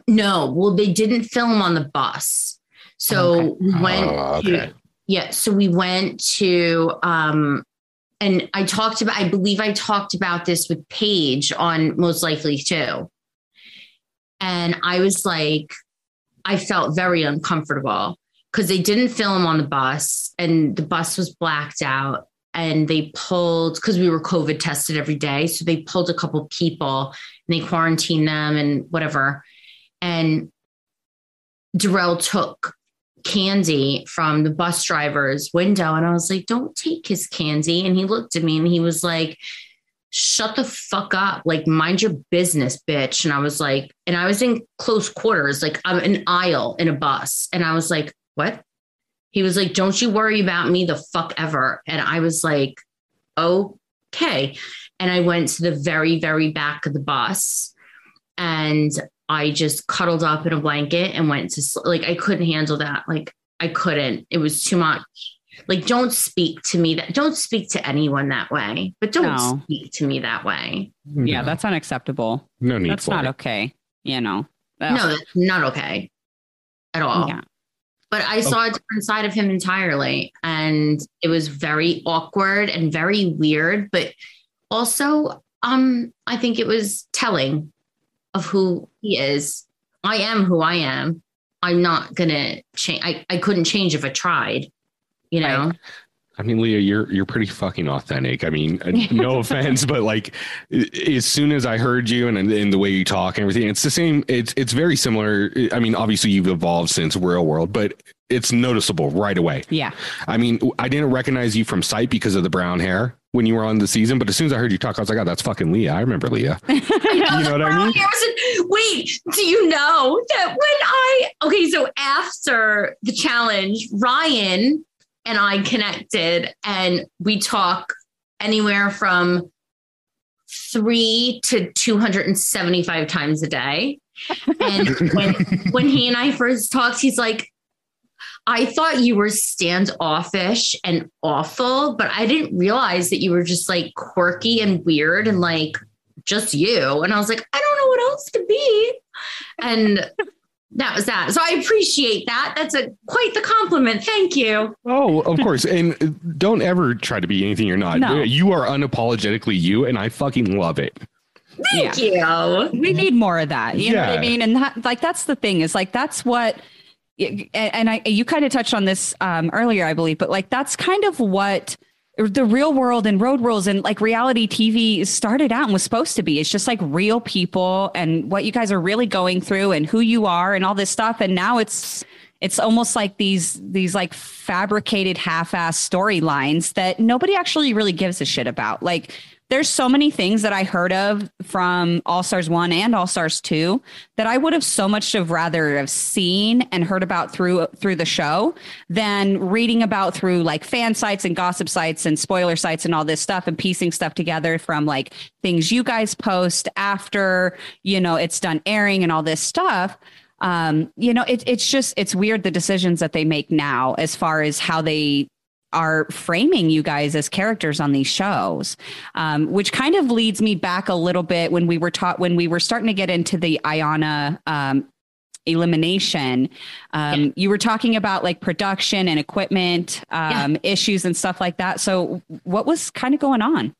no, well, they didn't film on the bus. So okay. we went oh, okay. to, yeah, so we went to um and I talked about I believe I talked about this with Paige on most likely too. And I was like, I felt very uncomfortable because they didn't film on the bus and the bus was blacked out and they pulled because we were COVID tested every day. So they pulled a couple people and they quarantined them and whatever. And Darrell took candy from the bus driver's window. And I was like, don't take his candy. And he looked at me and he was like, shut the fuck up. Like, mind your business, bitch. And I was like, and I was in close quarters, like I'm an aisle in a bus. And I was like, what? He was like, Don't you worry about me the fuck ever. And I was like, Okay. And I went to the very, very back of the bus and I just cuddled up in a blanket and went to sleep. Like, I couldn't handle that. Like, I couldn't. It was too much. Like, don't speak to me that don't speak to anyone that way, but don't no. speak to me that way. Yeah, that's unacceptable. No need. That's not it. okay. You know. No, that's not okay at all. Yeah but I saw a different side of him entirely. And it was very awkward and very weird, but also um, I think it was telling of who he is. I am who I am. I'm not gonna change. I, I couldn't change if I tried, you know. Right. I mean, Leah, you're you're pretty fucking authentic. I mean, uh, no offense, but like, as soon as I heard you and, and the way you talk and everything, it's the same. It's it's very similar. I mean, obviously you've evolved since Real World, but it's noticeable right away. Yeah. I mean, I didn't recognize you from sight because of the brown hair when you were on the season, but as soon as I heard you talk, I was like, oh, that's fucking Leah. I remember Leah. you know what I mean? Wait, do you know that when I, okay, so after the challenge, Ryan and I connected and we talk anywhere from three to 275 times a day. And when, when he and I first talked, he's like, I thought you were standoffish and awful, but I didn't realize that you were just like quirky and weird and like just you. And I was like, I don't know what else to be. And that was that. So I appreciate that. That's a quite the compliment. Thank you. Oh, of course. and don't ever try to be anything you're not. No. You are unapologetically you, and I fucking love it. Thank yeah. you. We need more of that. You yeah. know what I mean? And that, like that's the thing is like that's what and I you kind of touched on this um, earlier, I believe, but like that's kind of what the real world and road rules and like reality TV started out and was supposed to be. It's just like real people and what you guys are really going through and who you are and all this stuff. And now it's it's almost like these these like fabricated half-ass storylines that nobody actually really gives a shit about. Like there's so many things that I heard of from All Stars 1 and All Stars 2 that I would have so much have rather have seen and heard about through through the show than reading about through like fan sites and gossip sites and spoiler sites and all this stuff and piecing stuff together from like things you guys post after, you know, it's done airing and all this stuff. Um, you know, it, it's just it's weird the decisions that they make now as far as how they are framing you guys as characters on these shows, um, which kind of leads me back a little bit when we were taught when we were starting to get into the Ayanna um, elimination. Um, yeah. You were talking about like production and equipment um, yeah. issues and stuff like that. So, what was kind of going on?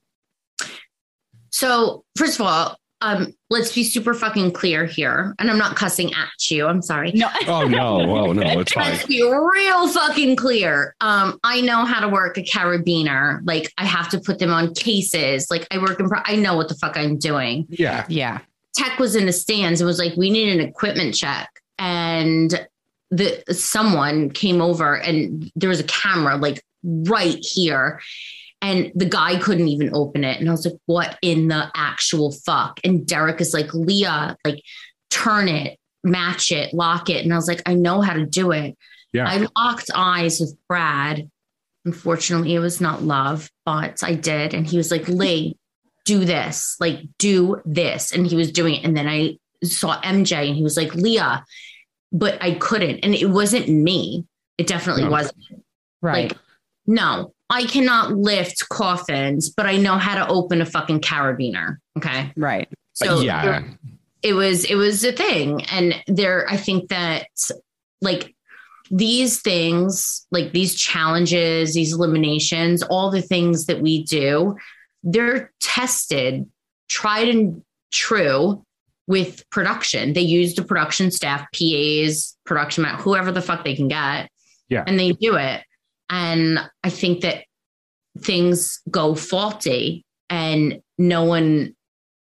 So, first of all, um, let's be super fucking clear here. And I'm not cussing at you. I'm sorry. No. oh no. Oh no. It's fine. Let's be real fucking clear. Um, I know how to work a carabiner. Like I have to put them on cases. Like I work in. Pro- I know what the fuck I'm doing. Yeah. Yeah. tech was in the stands and was like, we need an equipment check. And the someone came over and there was a camera like right here. And the guy couldn't even open it. And I was like, what in the actual fuck? And Derrick is like, Leah, like, turn it, match it, lock it. And I was like, I know how to do it. Yeah. I locked eyes with Brad. Unfortunately, it was not love, but I did. And he was like, Lee, do this, like, do this. And he was doing it. And then I saw MJ and he was like, Leah, but I couldn't. And it wasn't me. It definitely No. wasn't. Right. Like, no, I cannot lift coffins, but I know how to open a fucking carabiner. Okay. right. So yeah. it was it was a thing and there i think that like these things like these challenges these eliminations all the things that we do they're tested tried and true with production they use the production staff pas production ma- whoever the fuck they can get Yeah. and they do it and i think that things go faulty and no one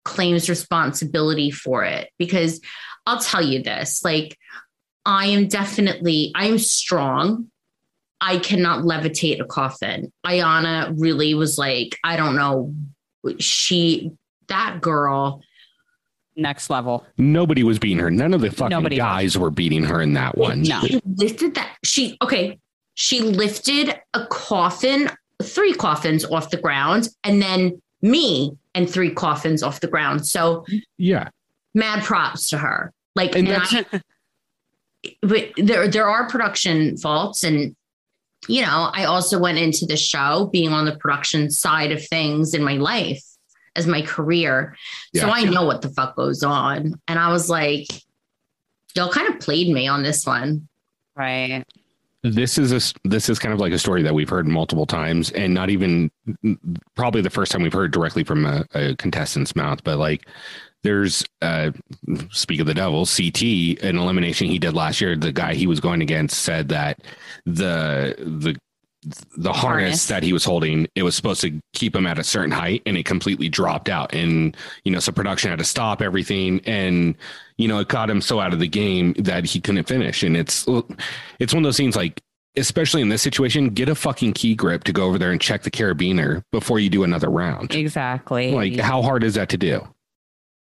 claims responsibility for it because I'll tell you this like I am definitely I am strong I cannot levitate a coffin Ayanna really was like I don't know she that girl Next level. Nobody was beating her. None of the fucking Nobody. guys were beating her in that one. No. she lifted that she okay she lifted a coffin three coffins off the ground and then me and three coffins off the ground. So Yeah. mad props to her. Like And and that's I- but there there are production faults and you know i also went into the show being on the production side of things in my life as my career. So i know what the fuck goes on. And i was like y'all kind of played me on this one. Right. This is a this is kind of like a story that we've heard multiple times and not even probably the first time we've heard directly from a, a contestant's mouth but like there's uh speak of the devil ct an elimination he did last year the guy he was going against said that the the the harness, Harness. that he was holding it was supposed to keep him at a certain height and it completely dropped out and you know so production had to stop everything and you know it got him so out of the game that he couldn't finish and it's it's one of those things like especially in this situation get a fucking key grip to go over there and check the carabiner before you do another round Exactly. like how hard is that to do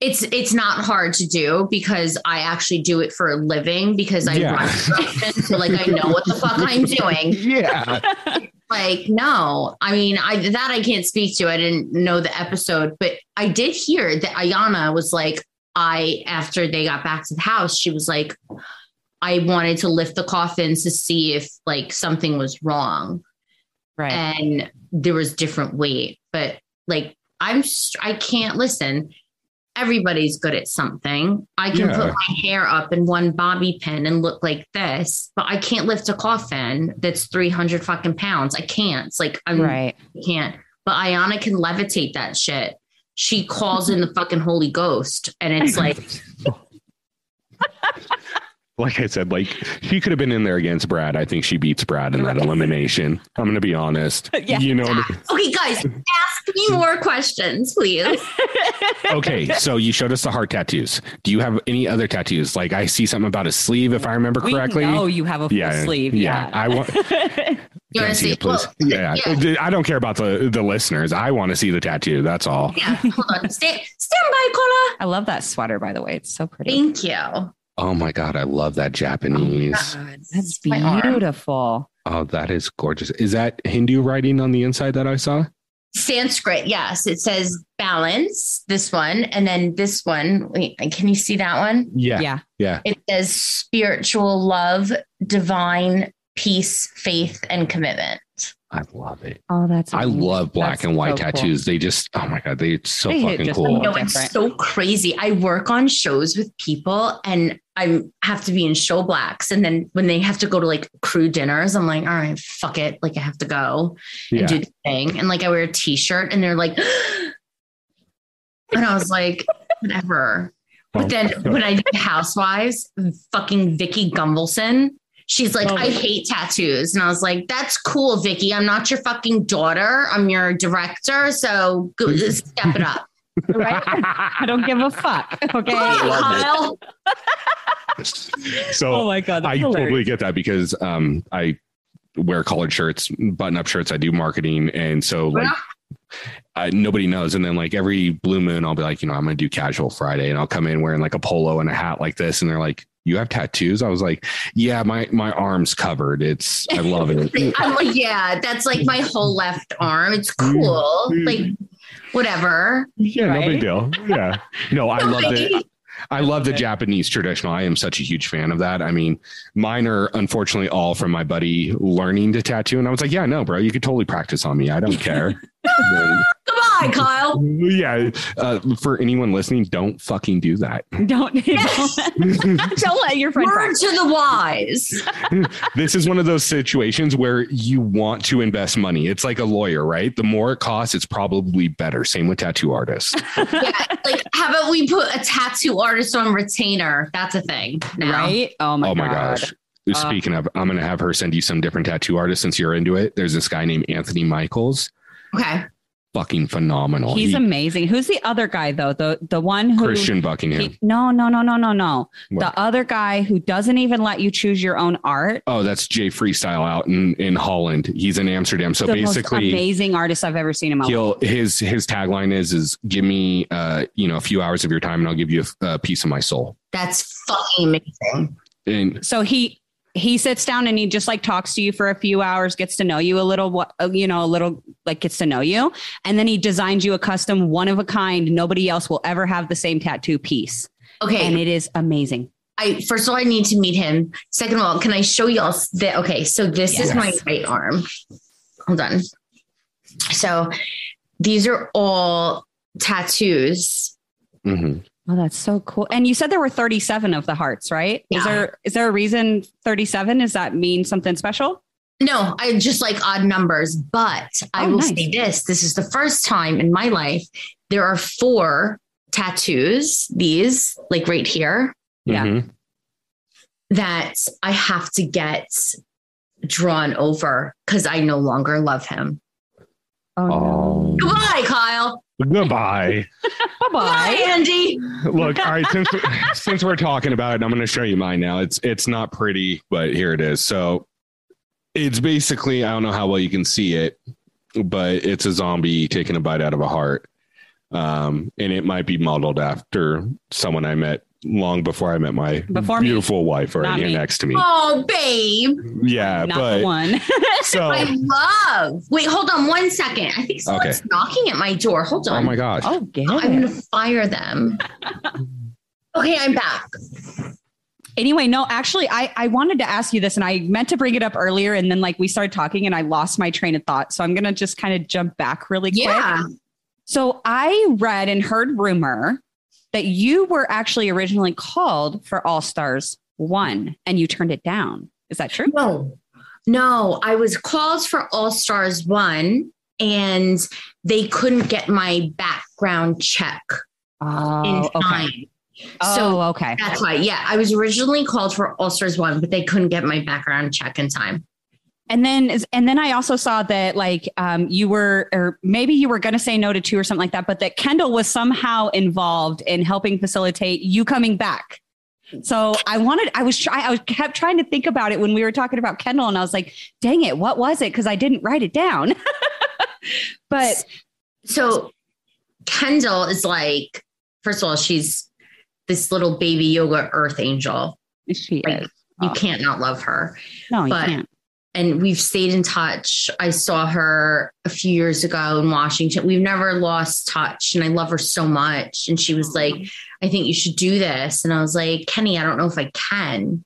it's it's not hard to do because I actually do it for a living because I Yeah. run production, so like I know what the fuck I'm doing. yeah Like no, I mean I that I can't speak to. I didn't know the episode, but I did hear that Ayanna was like I after they got back to the house, she was like I wanted to lift the coffins to see if like something was wrong right. and there was different weight but like i'm st- i can't listen everybody's good at something i can Yeah. put my hair up in one bobby pin and look like this but i can't lift a coffin that's 300 fucking pounds i can't it's like i'm right. I can't but Ayanna can levitate that shit she calls in the fucking holy ghost and it's like like i said like she could have been in there against brad. I think she beats brad in that elimination. I'm gonna be honest. Yeah. you know okay guys ask me more questions please. Okay so you showed us the heart tattoos. Do you have any other tattoos? Like i see something about a sleeve if i remember correctly. Oh, you have a full yeah sleeve. yeah, Yeah. i want you Can I want to see see it, please? well, yeah. yeah. I don't care about the the listeners. I want to see the tattoo. That's all. yeah hold on stand, stand by Kola. I love that sweater, by the way. It's so pretty. thank you Oh my god, I love that Japanese. Oh that's beautiful. Oh, that is gorgeous. Is that Hindu writing on the inside that I saw? Sanskrit, yes. It says balance, this one. And then this one, wait, can you see that one? Yeah. Yeah. Yeah. It says spiritual love, divine peace, faith, and commitment. I love it. Oh, that's. I love black That's and white so cool. tattoos. They just oh my god, they so They fucking cool. little- No, it's so crazy. I work on shows with people and I have to be in show blacks. And then when they have to go to like crew dinners, I'm like, all right, fuck it. Like I have to go. Yeah. and do the thing. And like I wear a t-shirt and they're like, and I was like, whatever. Oh but Oh, then when I did Housewives, fucking Vicki Gunvalson, she's like, Oh. I hate tattoos. And I was like, that's cool, Vicki. I'm not your fucking daughter. I'm your director. So go, step it up. right? I don't give a fuck. Okay. Kyle. So oh my god, I hilarious. totally get that because um, I wear collared shirts, button up shirts. I do marketing. And so like I, nobody knows. And then like every blue moon, I'll be like, you know, I'm going to do casual Friday and I'll come in wearing like a polo and a hat like this. And they're like, you have tattoos? I was like, yeah, my, my arm's covered. It's, I love it. I'm like, yeah, that's like my whole left arm. It's cool. Like, whatever. yeah, no big deal. Yeah. No, I love Right? it. I love the Japanese traditional. I am such a huge fan of that. I mean, mine are unfortunately all from my buddy learning to tattoo. And I was like, yeah, no, bro, you could totally practice on me. I don't care. And, Goodbye, Kyle. yeah. Uh, for anyone listening, don't fucking do that. don't don't, don't let your friend Word to the wise. this is one of those situations where you want to invest money. It's like a lawyer, right? The more it costs, it's probably better. Same with tattoo artists. yeah. Like, how about we put a tattoo artist on retainer? That's a thing. Now. Right? Oh my oh my god. gosh. Speaking of, I'm going to have her send you some different tattoo artists since you're into it. There's this guy named Anthony Michaels. Okay. Fucking phenomenal. He's He- amazing. Who's the other guy though? The the one who Christian Buckingham. he- no, no, no, no, no, no. What? The other guy who doesn't even let you choose your own art. oh, that's Jay Freestyle out in, in Holland. He's in Amsterdam. So the basically, most amazing artist I've ever seen in my life. he'll his his tagline is is give me uh you know a few hours of your time and I'll give you a, a piece of my soul. That's fucking amazing. And So he he sits down and he just like talks to you for a few hours, gets to know you a little, uh, you know, a little like gets to know you, and then he designs you a custom, one of a kind. Nobody else will ever have the same tattoo piece, Okay. and it is amazing. I first of all, I need to meet him. Second of all, can I show y'all that? Okay, so this is my right arm. Hold on. So these are all tattoos. mhm. Oh, that's so cool. And you said there were 37 of the hearts, right? Yeah. Is there is there a reason 37? Does that mean something special? No, I just like odd numbers, but I Oh, will nice. say this this is the first time in my life there are four tattoos, these like right here, Yeah. Mhm. that I have to get drawn over because I no longer love him. Oh. Goodbye, Kyle. Goodbye. Bye Bye, bye. Andy. Look, all right, since since we're talking about it, I'm going to show you mine now. It's it's not pretty, but here it is. So it's basically I don't know how well you can see it, but it's a zombie taking a bite out of a heart. Um, and it might be modeled after someone I met long before I met my Before me. beautiful wife right Not here me. next to me. Oh, babe. Yeah, Not the but one. so I love. Wait, hold on one second. I think someone's knocking at my door. Hold oh on. oh my gosh. oh, get I'm it. going to fire them. okay, I'm back. Anyway, no, actually, I, I wanted to ask you this and I meant to bring it up earlier. And then, like, we started talking and I lost my train of thought. So I'm going to just kind of jump back really quick. Yeah. So I read and heard rumor that you were actually originally called for All Stars One and you turned it down. Is that true? No, no, I was called for All Stars One and they couldn't get my background check in Oh, time. okay. So So, okay. that's why, yeah, I was originally called for All Stars One, but they couldn't get my background check in time. And then, and then I also saw that like um, you were, or maybe you were going to say no to two or something like that, but that Kendal was somehow involved in helping facilitate you coming back. So I wanted, I was trying, I was kept trying to think about it when we were talking about Kendal, and I was like, dang it, what was it? Because I didn't write it down. but So Kendal is like, first of all, she's this little baby yoga earth angel. she Like, is. You Oh. can't not love her. No, you but- can't. And we've stayed in touch. I saw her a few years ago in Washington. We've never lost touch, and I love her so much. And she was like, I think you should do this. And I was like, Kenny, I don't know if I can.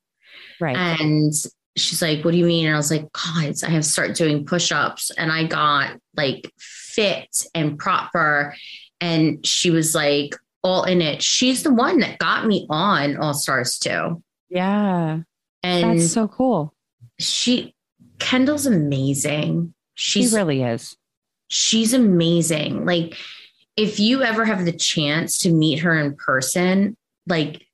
Right. And she's like, What do you mean? And I was like, God, I have to start doing push ups. And I got like fit and proper. And she was like, all in it. She's the one that got me on All Stars too. yeah. And That's so cool. she, Kendal's amazing. She really is. she's amazing. Like, if you ever have the chance to meet her in person, like,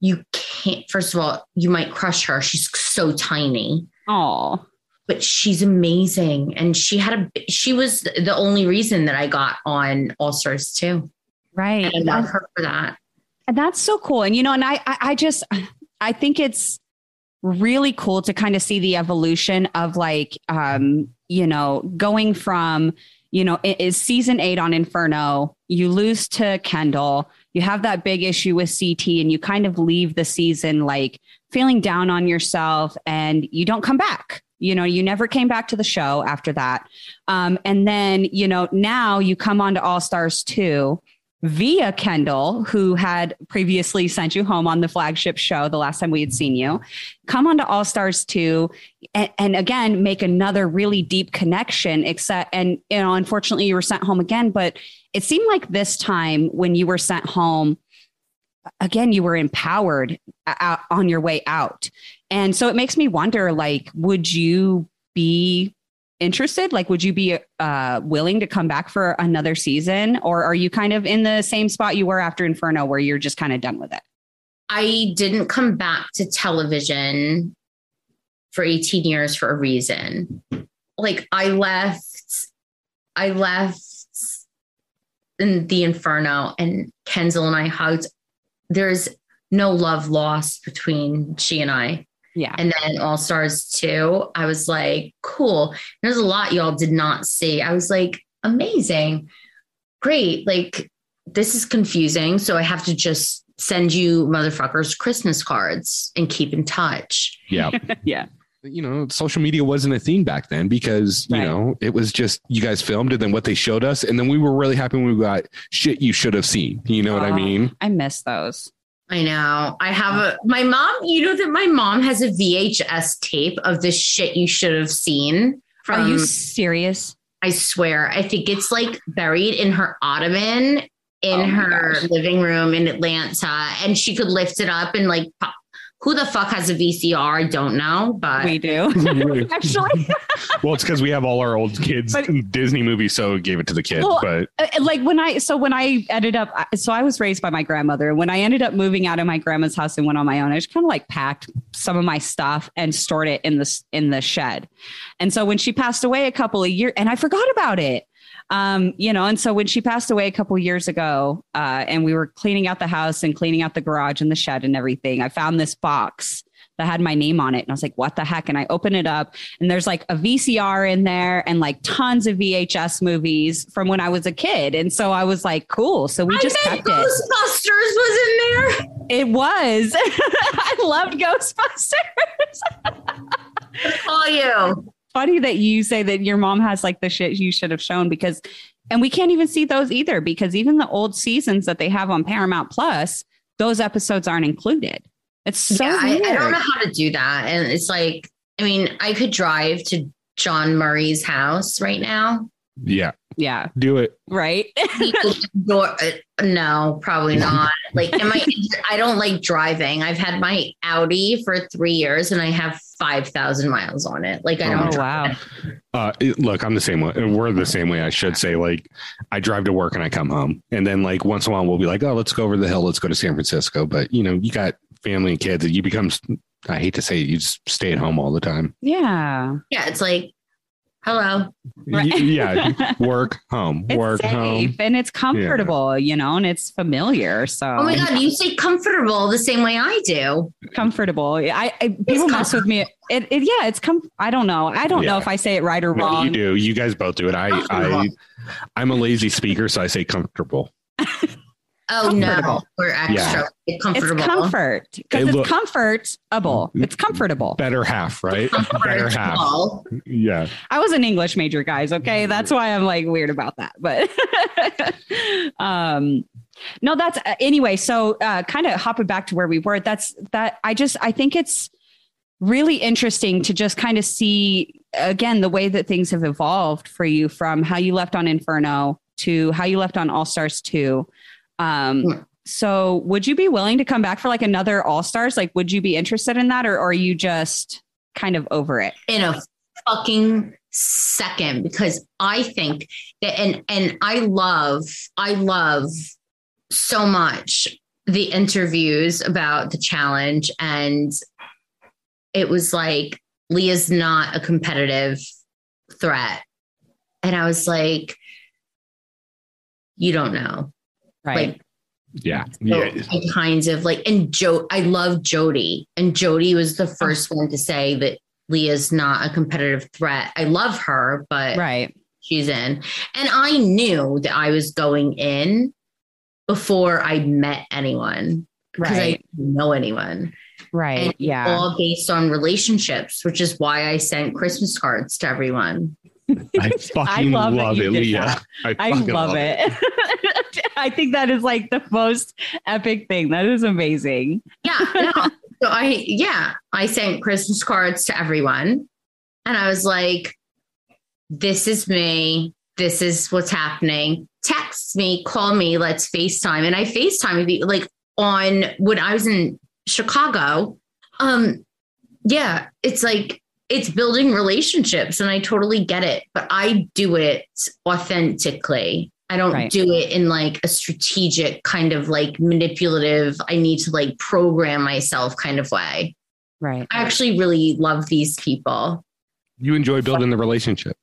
you can't, first of all, you might crush her. She's so tiny, Oh, but she's amazing. And she had a, she was the only reason that I got on All Stars too. Right. And I love her for that. And that's so cool. And you know, and I, I, I just, I think it's really cool to kind of see the evolution of like, um, you know, going from, you know, it is season eight on Inferno. You lose to Kendal. You have that big issue with CT, and you kind of leave the season like feeling down on yourself, and you don't come back. You know, you never came back to the show after that. Um, and then, you know, now you come on to All Stars 2 via Kendal, who had previously sent you home on the flagship show the last time we had seen you, come on to All Stars 2 and, and, again make another really deep connection. Except, and you know, unfortunately, you were sent home again, but it seemed like this time when you were sent home, again, you were empowered uh, out, on your way out. And so it makes me wonder like, would you be interested? Like, would you be uh, willing to come back for another season, or are you kind of in the same spot you were after Inferno, where you're just kind of done with it? I didn't come back to television for 18 years for a reason. Like, I left, I left in the Inferno, and Kendal and I hugged. There's no love lost between she and I. Yeah. And then All Stars 2, I was like, cool. There's a lot y'all did not see. I was like, amazing. Great. Like, this is confusing. So I have to just send you motherfuckers Christmas cards and keep in touch. Yeah. yeah. You know, social media wasn't a thing back then because, you Right. know, it was just you guys filmed it, then what they showed us. And then we were really happy when we got shit you should have seen. You know what I mean? I miss those. I know. I have a my mom, you know that my mom has a VHS tape of this shit you should have seen. From Are you serious? I swear. I think it's like buried in her ottoman in Oh her gosh. living room in Atlanta. And she could lift it up and like pop. Who the fuck has a VCR? I don't know, but We do. Actually, well, it's because we have all our old kids But- Disney movies, so gave it to the kids. Well, but Uh, like when I so when I ended up so I was raised by my grandmother when I ended up moving out of my grandma's house and went on my own I just kind of like packed some of my stuff and stored it in the in the shed. And so when she passed away a couple of years and I forgot about it. Um, you know, and so when she passed away a couple years ago, uh, and we were cleaning out the house and cleaning out the garage and the shed and everything, I found this box that had my name on it. And I was like, what the heck? And I open it up and there's like a VCR in there and like tons of VHS movies from when I was a kid. And so I was like, cool. So we just I bet kept it. Ghostbusters was in there. It was. I loved Ghostbusters. Call you. Funny that you say that your mom has like the shit you should have shown because, and we can't even see those either because even the old seasons that they have on Paramount Plus, those episodes aren't included. It's so yeah, I, weird. I don't know how to do that. And it's like, I mean, I could drive to Jon Murray's house right now. yeah, Yeah, do it. right. He opens the door- uh, no, probably not. Like, am I? I don't like driving. I've had my Audi for three years, and I have five thousand miles on it. Like, I Oh, don't. oh wow. Uh, look, I'm the same way. We're the same way. I should say. Like, I drive to work and I come home, and then like once in a while we'll be like, oh, let's go over the hill. Let's go to San Francisco. But you know, you got family and kids. And you become. I hate to say it, you just stay at home all the time. Yeah. Yeah, it's like, hello. Y- yeah, work, home, It's work, safe home. and it's comfortable, you know, and it's familiar. So Oh my god, you say comfortable the same way I do. comfortable. I, I people mess with me. It, it yeah, it's com. I don't know. I don't know if I say it right or No, wrong. you do. You guys both do it. I, I, I'm a lazy speaker, so I say comfortable. Oh no, we're extra Yeah. It's It's comfortable. comfort because Hey, it's comfortable. It's comfortable. Better half, right? Better half. Yeah. I was an English major, guys. Okay, that's why I'm like weird about that. But um, no, that's uh, anyway. So uh, kind of hopping back to where we were. That's that. I just I think it's really interesting to just kind of see again the way that things have evolved for you from how you left on Inferno to how you left on All Stars two. Um, Hmm. so would you be willing to come back for like another All Stars? Like, would you be interested in that, or, or are you just kind of over it? in a fucking second because I think that and and I love I love so much the interviews about the challenge and it was like Leah's not a competitive threat and I was like you don't know Right. Like Yeah. so Yeah. I kinds of like, and Joe, I love Jodi, and Jodi was the oh. first one to say that Leah's not a competitive threat. I love her, but right. she's in, and I knew that I was going in before I met anyone because I didn't know anyone. Right. And Yeah. all based on relationships, which is why I sent Christmas cards to everyone. I fucking love love, that you it, Leah. I, I fucking love it. I think that is like the most epic thing. That is amazing. Yeah. No. so I, yeah, I sent Christmas cards to everyone. And I was like, this is me. This is what's happening. Text me, call me, let's FaceTime. And I FaceTime with you like on when I was in Chicago. Um, yeah, it's like it's building relationships and I totally get it, but I do it authentically. I don't Right. do it in like a strategic kind of like manipulative, I need to like program myself kind of way. Right. I actually really love these people. You enjoy building the relationship.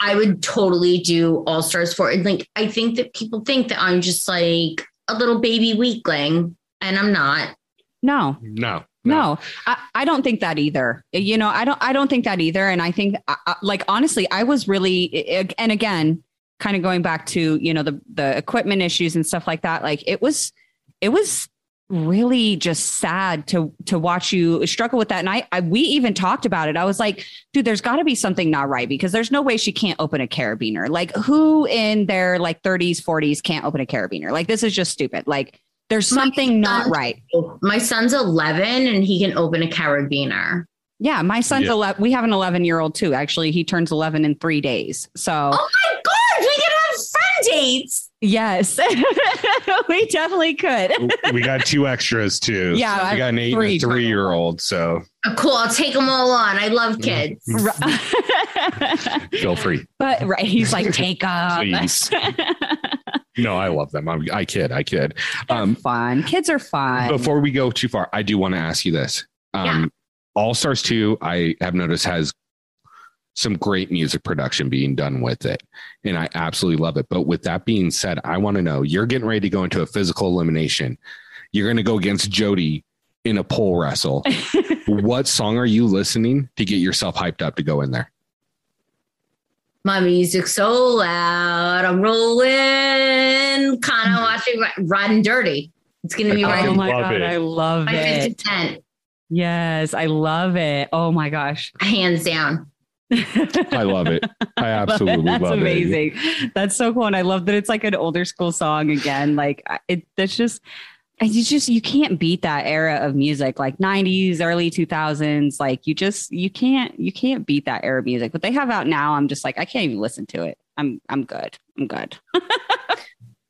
I would totally do All Stars for and like I think that people think that I'm just like a little baby weakling, and I'm not. No, No. No, I, I don't think that either. You know, I don't, I don't think that either. And I think, I- I- like, honestly, I was really, and again, kind of going back to, you know, the, the equipment issues and stuff like that. Like it was, it was really just sad to, to watch you struggle with that. And I, I we even talked about it. I was like, dude, there's got to be something not right because there's no way she can't open a carabiner. Like who in their like 30s, 40s can't open a carabiner? Like this is just stupid. Like there's My something not right. My son's 11 and he can open a carabiner. Yeah, my son's Yeah. 11. We have an 11 year old too. Actually, he turns 11 in three days. So, Oh my god, we can have friend dates. yes, we definitely could. we got two extras too. Yeah, I we got an eight three and a three year old. So Oh, cool, I'll take them all on. I love mm-hmm. kids. feel free, but right, he's like, take up. Please. no, I love them. I'm, I kid. I kid. um, fun. Kids are fun. before we go too far, I do want to ask you this. Um, All Stars 2, I have noticed has some great music production being done with it. And I absolutely love it. But with that being said, I want to know you're getting ready to go into a physical elimination. You're going to go against Jodi in a pole wrestle. what song are you listening to get yourself hyped up to go in there? My music's so loud. I'm rolling, kind of mm-hmm. watching Riding Dirty. It's going to be I oh my god, it. I love my it. 50 Yes, I love it. Oh my gosh, hands down. I love it. I absolutely love it. That's amazing. That's so cool, and I love that it's like an older school song again. Like I- it, that's just, and you just you can't beat that era of music, like '90s, early 2000s. Like you just you can't you can't beat that era of music. What they have out now, I'm just like I can't even listen to it. I'm I'm good. I'm good.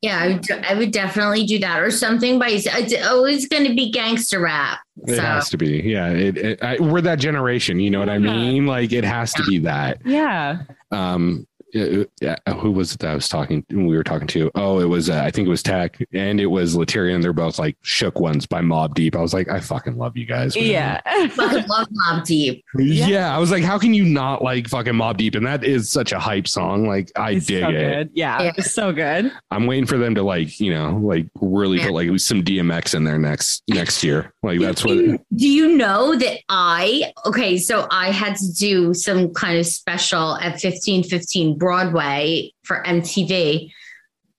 Yeah, I would, I would definitely do that or something by it's always going to be gangster rap. It has to be. Yeah. It, it, I, we're that generation. You know what I mean? Like it has to be that. Yeah. um yeah, uh, who was it that I was talking? We were talking to. Oh, it was uh, I think it was Teck and it was Laterrian. They're both like shook ones by Mobb Deep. I was like, I fucking love you guys. Man. Yeah, fucking love Mobb Deep. Yeah. yeah. I was like, how can you not like fucking Mobb Deep? And that is such a hype song. Like I it's dig so it. Yeah, yeah, it's so good. I'm waiting for them to like you know like really yeah. put like some DMX in there next next year. Like that's what. Do you know that I okay? So I had to do some kind of special at 1515 Broadway for MTV,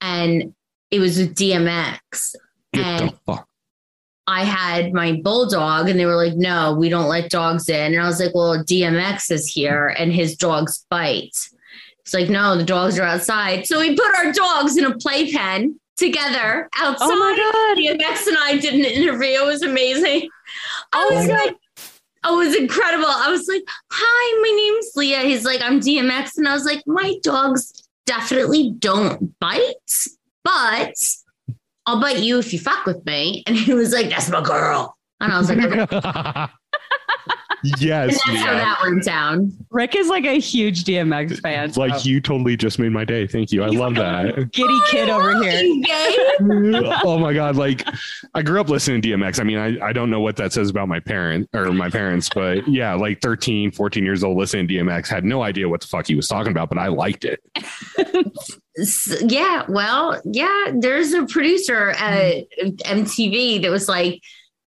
and it was with DMX. Get and I had my bulldog, and they were like, "No, we don't let dogs in." And I was like, "Well, DMX is here, and his dogs bite." It's like, "No, the dogs are outside." So we put our dogs in a playpen together outside. Oh my god! DMX and I did an interview. It was amazing. I oh was like, oh, it was incredible. I was like, hi, my name's Leah. He's like, I'm DMX. And I was like, my dogs definitely don't bite, but I'll bite you if you fuck with me. And he was like, that's my girl. And I was like, okay. and yes. that's how that went down. Rick is like a huge DMX fan. so- Like you totally just made my day. Thank you. I love that. giddy kid over here. Oh my god like i grew up listening to dmx i mean I, I don't know what that says about my parent or my parents but yeah like 13 14 years old listening to dmx had no idea what the fuck he was talking about but i liked it S- Yeah, well, yeah, there's a producer at MTV that was like,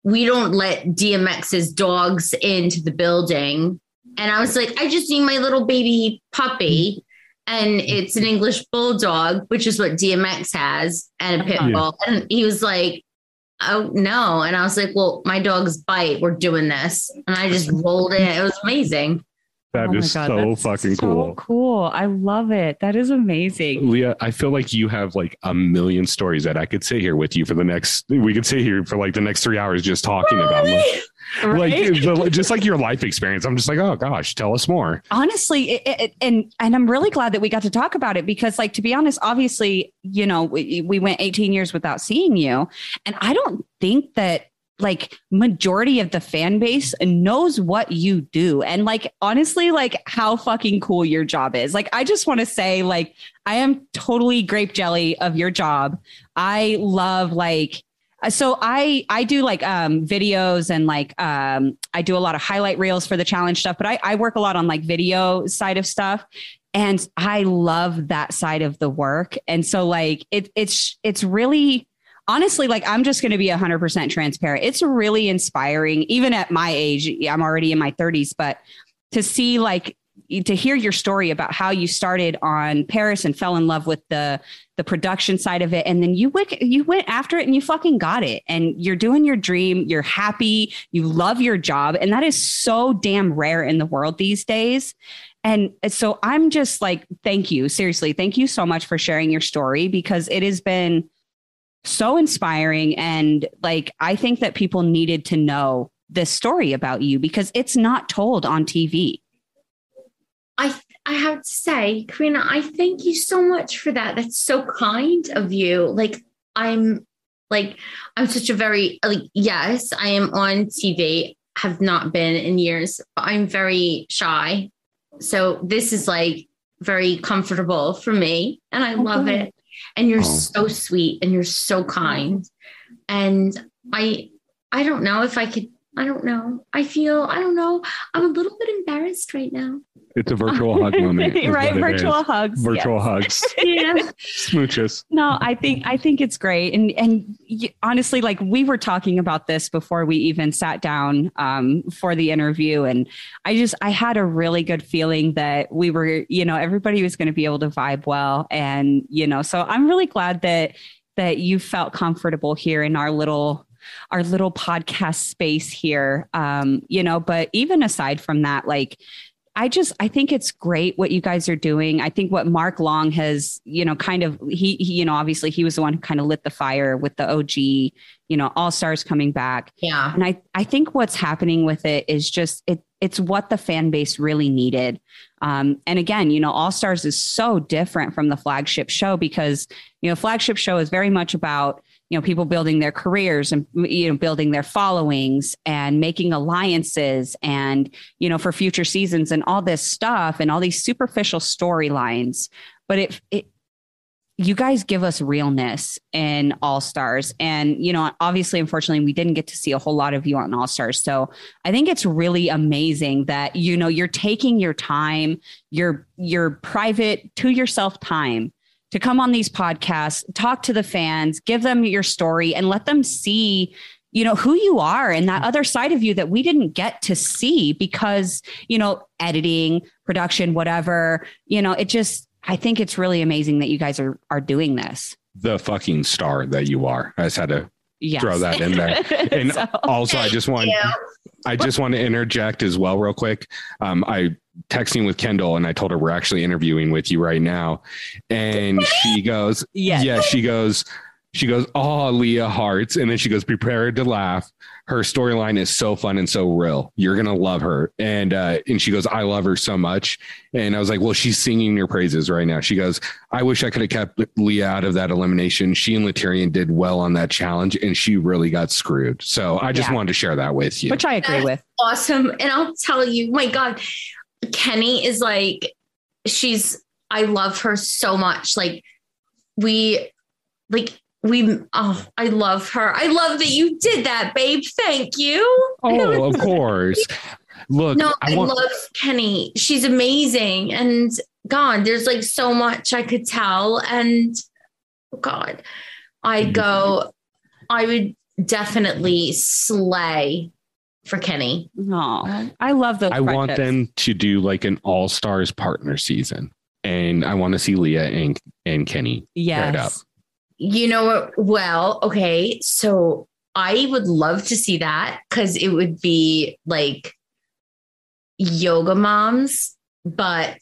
we don't let DMX's dogs into the building. And I was like, I just need my little baby puppy. And it's an English bulldog, which is what DMX has, and a pit bull. And he was like, Oh no. And I was like, Well, my dogs bite. We're doing this. And I just rolled in. It was amazing. That Oh is God, so fucking so cool. Cool. I love it. That is amazing. Leah, I feel like you have like a million stories that I could sit here with you for the next. We could sit here for like the next three hours just talking about. Like Right? the- just like your life experience. I'm just like, oh gosh, tell us more. honestly it, it, and and i'm really glad that we got to talk about it because like to be honest obviously you know we, we went 18 years without seeing you and i don't think that like majority of the fan base knows what you do. And like honestly like how fucking cool your job is. Like i just want to say like i am totally grape jelly of your job. I love like so i i do like um videos and like um i do a lot of highlight reels for the challenge stuff but i i work a lot on like video side of stuff. And i love that side of the work. And so like it it's it's really honestly like i'm just going to be 100% transparent. It's really inspiring even at my age i'm already in my 30s but to see like to hear your story about how you started on Paris and fell in love with the the production side of it and then you went you went after it and you fucking got it and you're doing your dream you're happy you love your job and that is so damn rare in the world these days. And so I'm just like thank you seriously thank you so much for sharing your story because it has been so inspiring and like I think that people needed to know this story about you because it's not told on TV. I I have to say, Corrina, I thank you so much for that. That's so kind of you. Like I'm like I'm such a very like yes, I am on TV, have not been in years, but I'm very shy. So this is like very comfortable for me and I love it. And you're Oh. so sweet and you're so kind. And I I don't know if I could I don't know. I feel I don't know. I'm a little bit embarrassed right now. It's a virtual hug moment, right? Virtual hugs. virtual yes. hugs, Yeah. smooches. No, I think I think it's great, and and honestly, like we were talking about this before we even sat down um, for the interview, and I just I had a really good feeling that we were, you know, everybody was going to be able to vibe well, and you know, so I'm really glad that that you felt comfortable here in our little our little podcast space here um you know but even aside from that like I just I think it's great what you guys are doing. I think what Mark Long has, you know, kind of he, he you know, obviously he was the one who kind of lit the fire with the OG, you know, All Stars coming back. Yeah. And I I think what's happening with it is just it it's what the fan base really needed. Um, and again, you know, All Stars is so different from the flagship show because you know, flagship show is very much about you know people building their careers and you know building their followings and making alliances and you know for future seasons and all this stuff and all these superficial storylines. But it it you guys give us realness in all stars. And you know obviously unfortunately we didn't get to see a whole lot of you on all stars. So i think it's really amazing that you know you're taking your time your your private to yourself time to come on these podcasts talk to the fans give them your story and let them see you know who you are and that other side of you that we didn't get to see because you know editing production whatever you know it just i think it's really amazing that you guys are are doing this The fucking star that you are. I just had to yes. throw that in there. And So- also, I just want. I just want to interject as well, real quick. Um, I texting with Kendal, and I told her we're actually interviewing with you right now, and she goes, Yes. yeah." She goes, she goes, "Oh, Leah hearts," and then she goes, "Prepared to laugh." Her storyline is so fun and so real. You're gonna love her, and uh, and she goes, "I love her so much." And I was like, "Well, she's singing your praises right now." She goes, "I wish I could have kept Leah out of that elimination. She and Laterrian did well on that challenge, and she really got screwed." So I just Yeah. wanted to share that with you. which i agree with awesome. And I'll tell you, my God, Kenny is like, she's, I love her so much. Like, we, like, we, oh, I love her. I love that you did that, babe. Thank you. Oh, of course. Look, No, I, I want. love Kenny. She's amazing. And God, there's like so much I could tell. And oh God, I'd mm-hmm. go, I would definitely slay for Kenny. Oh, I love those. I want them to do like an all stars partner season. And I want to see Leah and, and Kenny paired up. You know what? Well, okay. So I would love to see that because it would be like yoga moms, but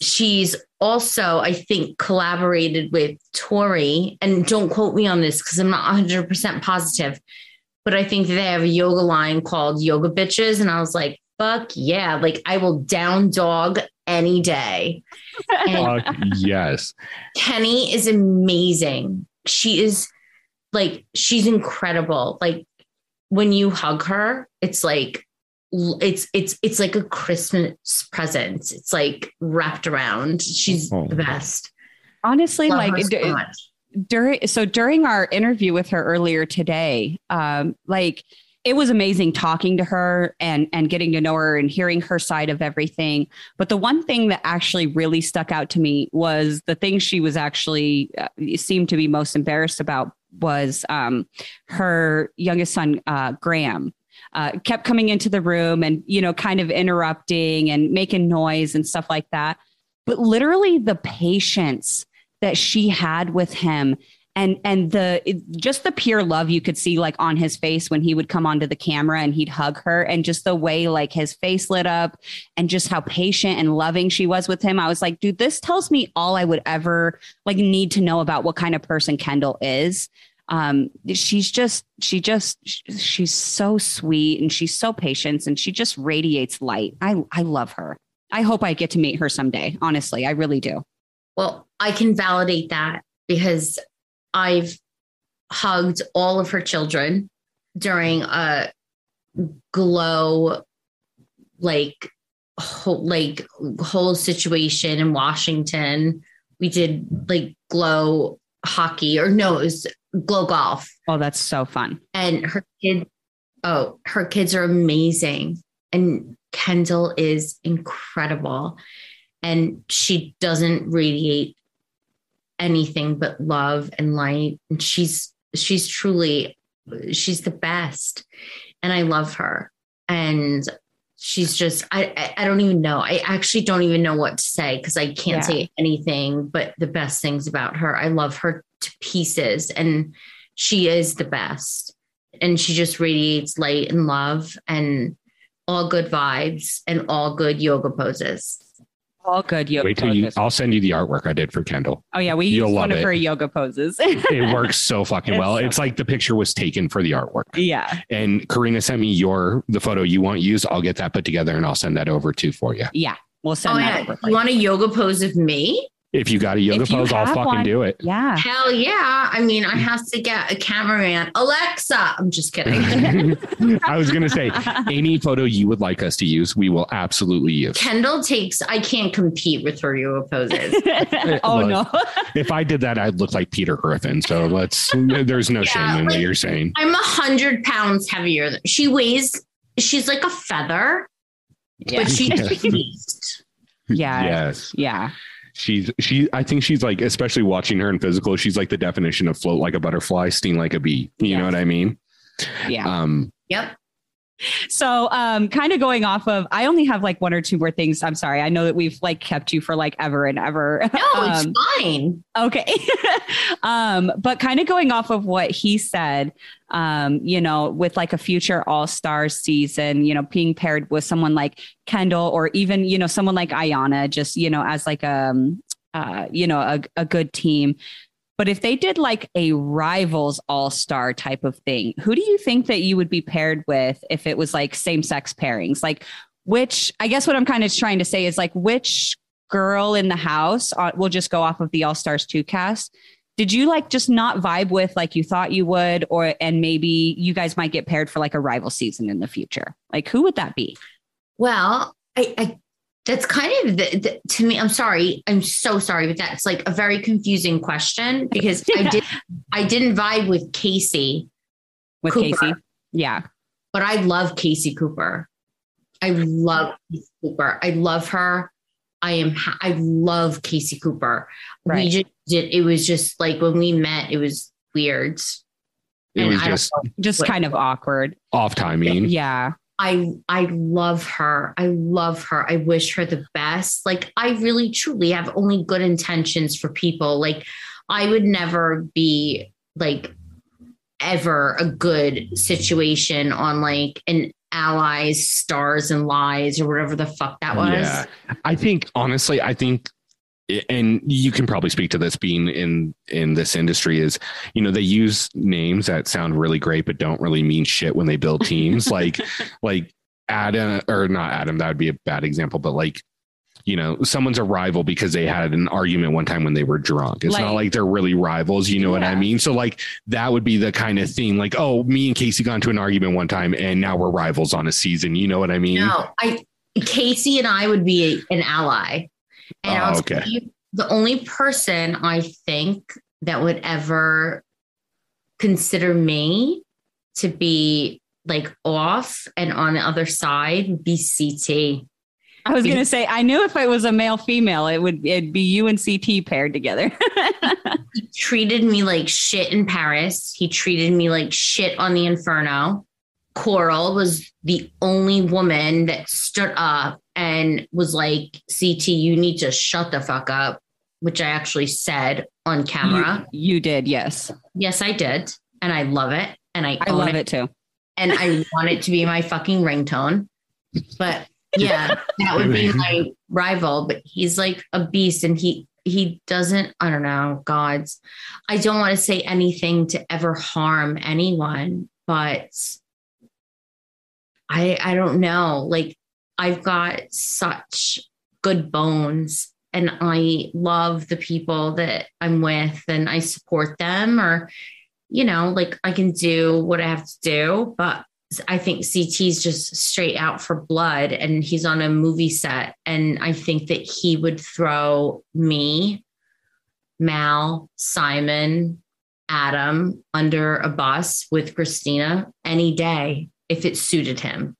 she's also, I think, collaborated with Tori. And don't quote me on this because I'm not 100% positive, but I think they have a yoga line called Yoga Bitches. And I was like, fuck yeah. Like I will down dog any day. Fuck yes. Kenny is amazing. She is like, she's incredible. Like when you hug her, it's like, it's it's it's like a Christmas present. It's like wrapped around. She's Oh. the best. Honestly, Love like during so during our interview with her earlier today um like it was amazing talking to her and and getting to know her and hearing her side of everything. But the one thing that actually really stuck out to me was the thing she was actually uh, seemed to be most embarrassed about was um her youngest son uh graham uh, kept coming into the room and you know kind of interrupting and making noise and stuff like that. But literally the patience that she had with him. And and the just the pure love you could see like on his face when he would come onto the camera and he'd hug her and just the way like his face lit up and just how patient and loving she was with him. I was like dude this tells me all i would ever like need to know about what kind of person kendal is. Um she's just she just she's so sweet and she's so patient and she just radiates light. I i love her. I hope i get to meet her someday honestly. I really do Well, I can validate that because I've hugged all of her children during a glow like whole, like whole situation in Washington. We did like glow hockey or no, it was glow golf. oh that's so fun and her kids, oh her kids are amazing and kendal is incredible and she doesn't radiate anything but love and light. And she's she's truly she's the best. And i love her. And she's just i i, don't even know. I actually don't even know what to say because i can't Yeah. say anything but the best things about her. I love her to pieces and she is the best. And she just radiates light and love and all good vibes and all good yoga poses all good yoga Wait till you. I'll send you the artwork I did for Kendal. oh yeah we You'll used love one of it. her yoga poses It works so fucking It's well. so It's like the picture was taken for the artwork. yeah And Corrina sent me your the photo you want used. I'll get that put together and I'll send that over too for you. yeah we'll oh, send oh that yeah over you want a yoga pose of me If you got a yoga pose, I'll fucking one. do it. yeah hell yeah i mean i have to get a cameraman alexa i'm just kidding I was gonna say any photo you would like us to use, we will absolutely use. kendal takes i can't compete with her yoga poses oh Look, no If I did that, I'd look like Peter Griffin. So let's. There's no Yeah, shame in what you're saying. i'm a hundred pounds heavier than she weighs she's like a feather yeah but she's Yeah. a beast Yeah. Yes. yeah She's she. I think she's like, especially watching her in physical. She's like the definition of float like a butterfly, sting like a bee. You know what I mean? yeah Um. yep So, um, kind of going off of, I only have like one or two more things. I'm sorry. I know that we've like kept you for like ever and ever. no it's Um, fine okay. um, but kind of going off of what he said, um, you know, with like a future all star season, you know, being paired with someone like Kendal or even, you know, someone like Ayanna, just, you know, as like, um, uh, you know, a, a good team. But if they did like a rivals all star type of thing, who do you think that you would be paired with if it was like same sex pairings? Like, which I guess what I'm kind of trying to say is like, which girl in the house, uh, we'll just go off of the All Stars 2 cast. Did you like just not vibe with like you thought you would, or and maybe you guys might get paired for like a rival season in the future? Like, who would that be? Well, I, I that's kind of the, the, to me. I'm sorry. I'm so sorry, but that's like a very confusing question because I did I didn't vibe with Casey, With Cooper. Casey? Yeah. but I love Casey Cooper. I love Casey Cooper. I love her. I am, ha- I love Casey Cooper. Right. We just did, it was just like when we met, it was weird. It And was I just Just kind of awkward. off timing. Yeah. I I love her. I love her. I wish her the best. Like I really truly have only good intentions for people. Like I would never be like ever a good situation on like an allies, stars and lies or whatever the fuck that was. Yeah. I think honestly, I think and you can probably speak to this being in in this industry is you know they use names that sound really great but don't really mean shit when they build teams. Like like Adam or not Adam that would be a bad example but like you know someone's a rival because they had an argument one time when they were drunk. It's not Like- like they're really rivals you know what i mean? So like that would be the kind of thing like oh me and casey got into an argument one time and now we're rivals on a season you know what i mean? No, I Casey and I would be a- an ally. And Oh, I'll okay. tell you, the only person I think that would ever consider me to be like off and on the other side would be CT. I was going to say, I knew if it was a male female, it would it'd be you and CT paired together. He treated me like shit in Paris. He treated me like shit on the Inferno. Coral was the only woman that stood up and was like, CT, you need to shut the fuck up, which I actually said on camera. you, you did, yes. Yes, I did. And I love it. And I, I love it too. And I want it to be my fucking ringtone. But yeah, that would be my rival. But he's like a beast and he he doesn't, I don't know, gods. I don't want to say anything to ever harm anyone, but I I don't know. Like I've got such good bones and I love the people that I'm with and I support them or you know, like I can do what I have to do, but I think CT's just straight out for blood and he's on a movie set. And I think that he would throw me, Mal, Simon, Adam under a bus with Christina any day if it suited him.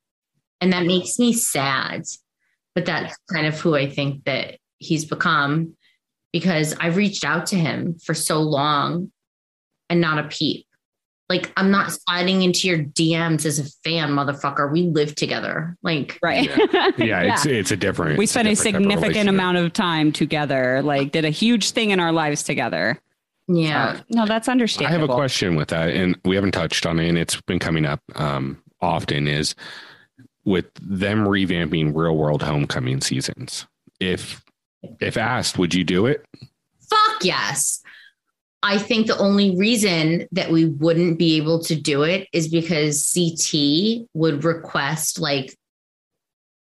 And that makes me sad. But that's kind of who I think that he's become because I've reached out to him for so long and not a peep. Like I'm not sliding into your DMs as a fan, motherfucker. We live together. Like Right. yeah, it's it's a different we spent a, different type of significant relationship. amount of time together, like did a huge thing in our lives together. yeah. So, no, that's understandable. I have a question with that, and we haven't touched on it, and it's been coming up um, often. Is with them revamping real world homecoming seasons. If if asked, would you do it? Fuck yes. I think the only reason that we wouldn't be able to do it is because CT would request like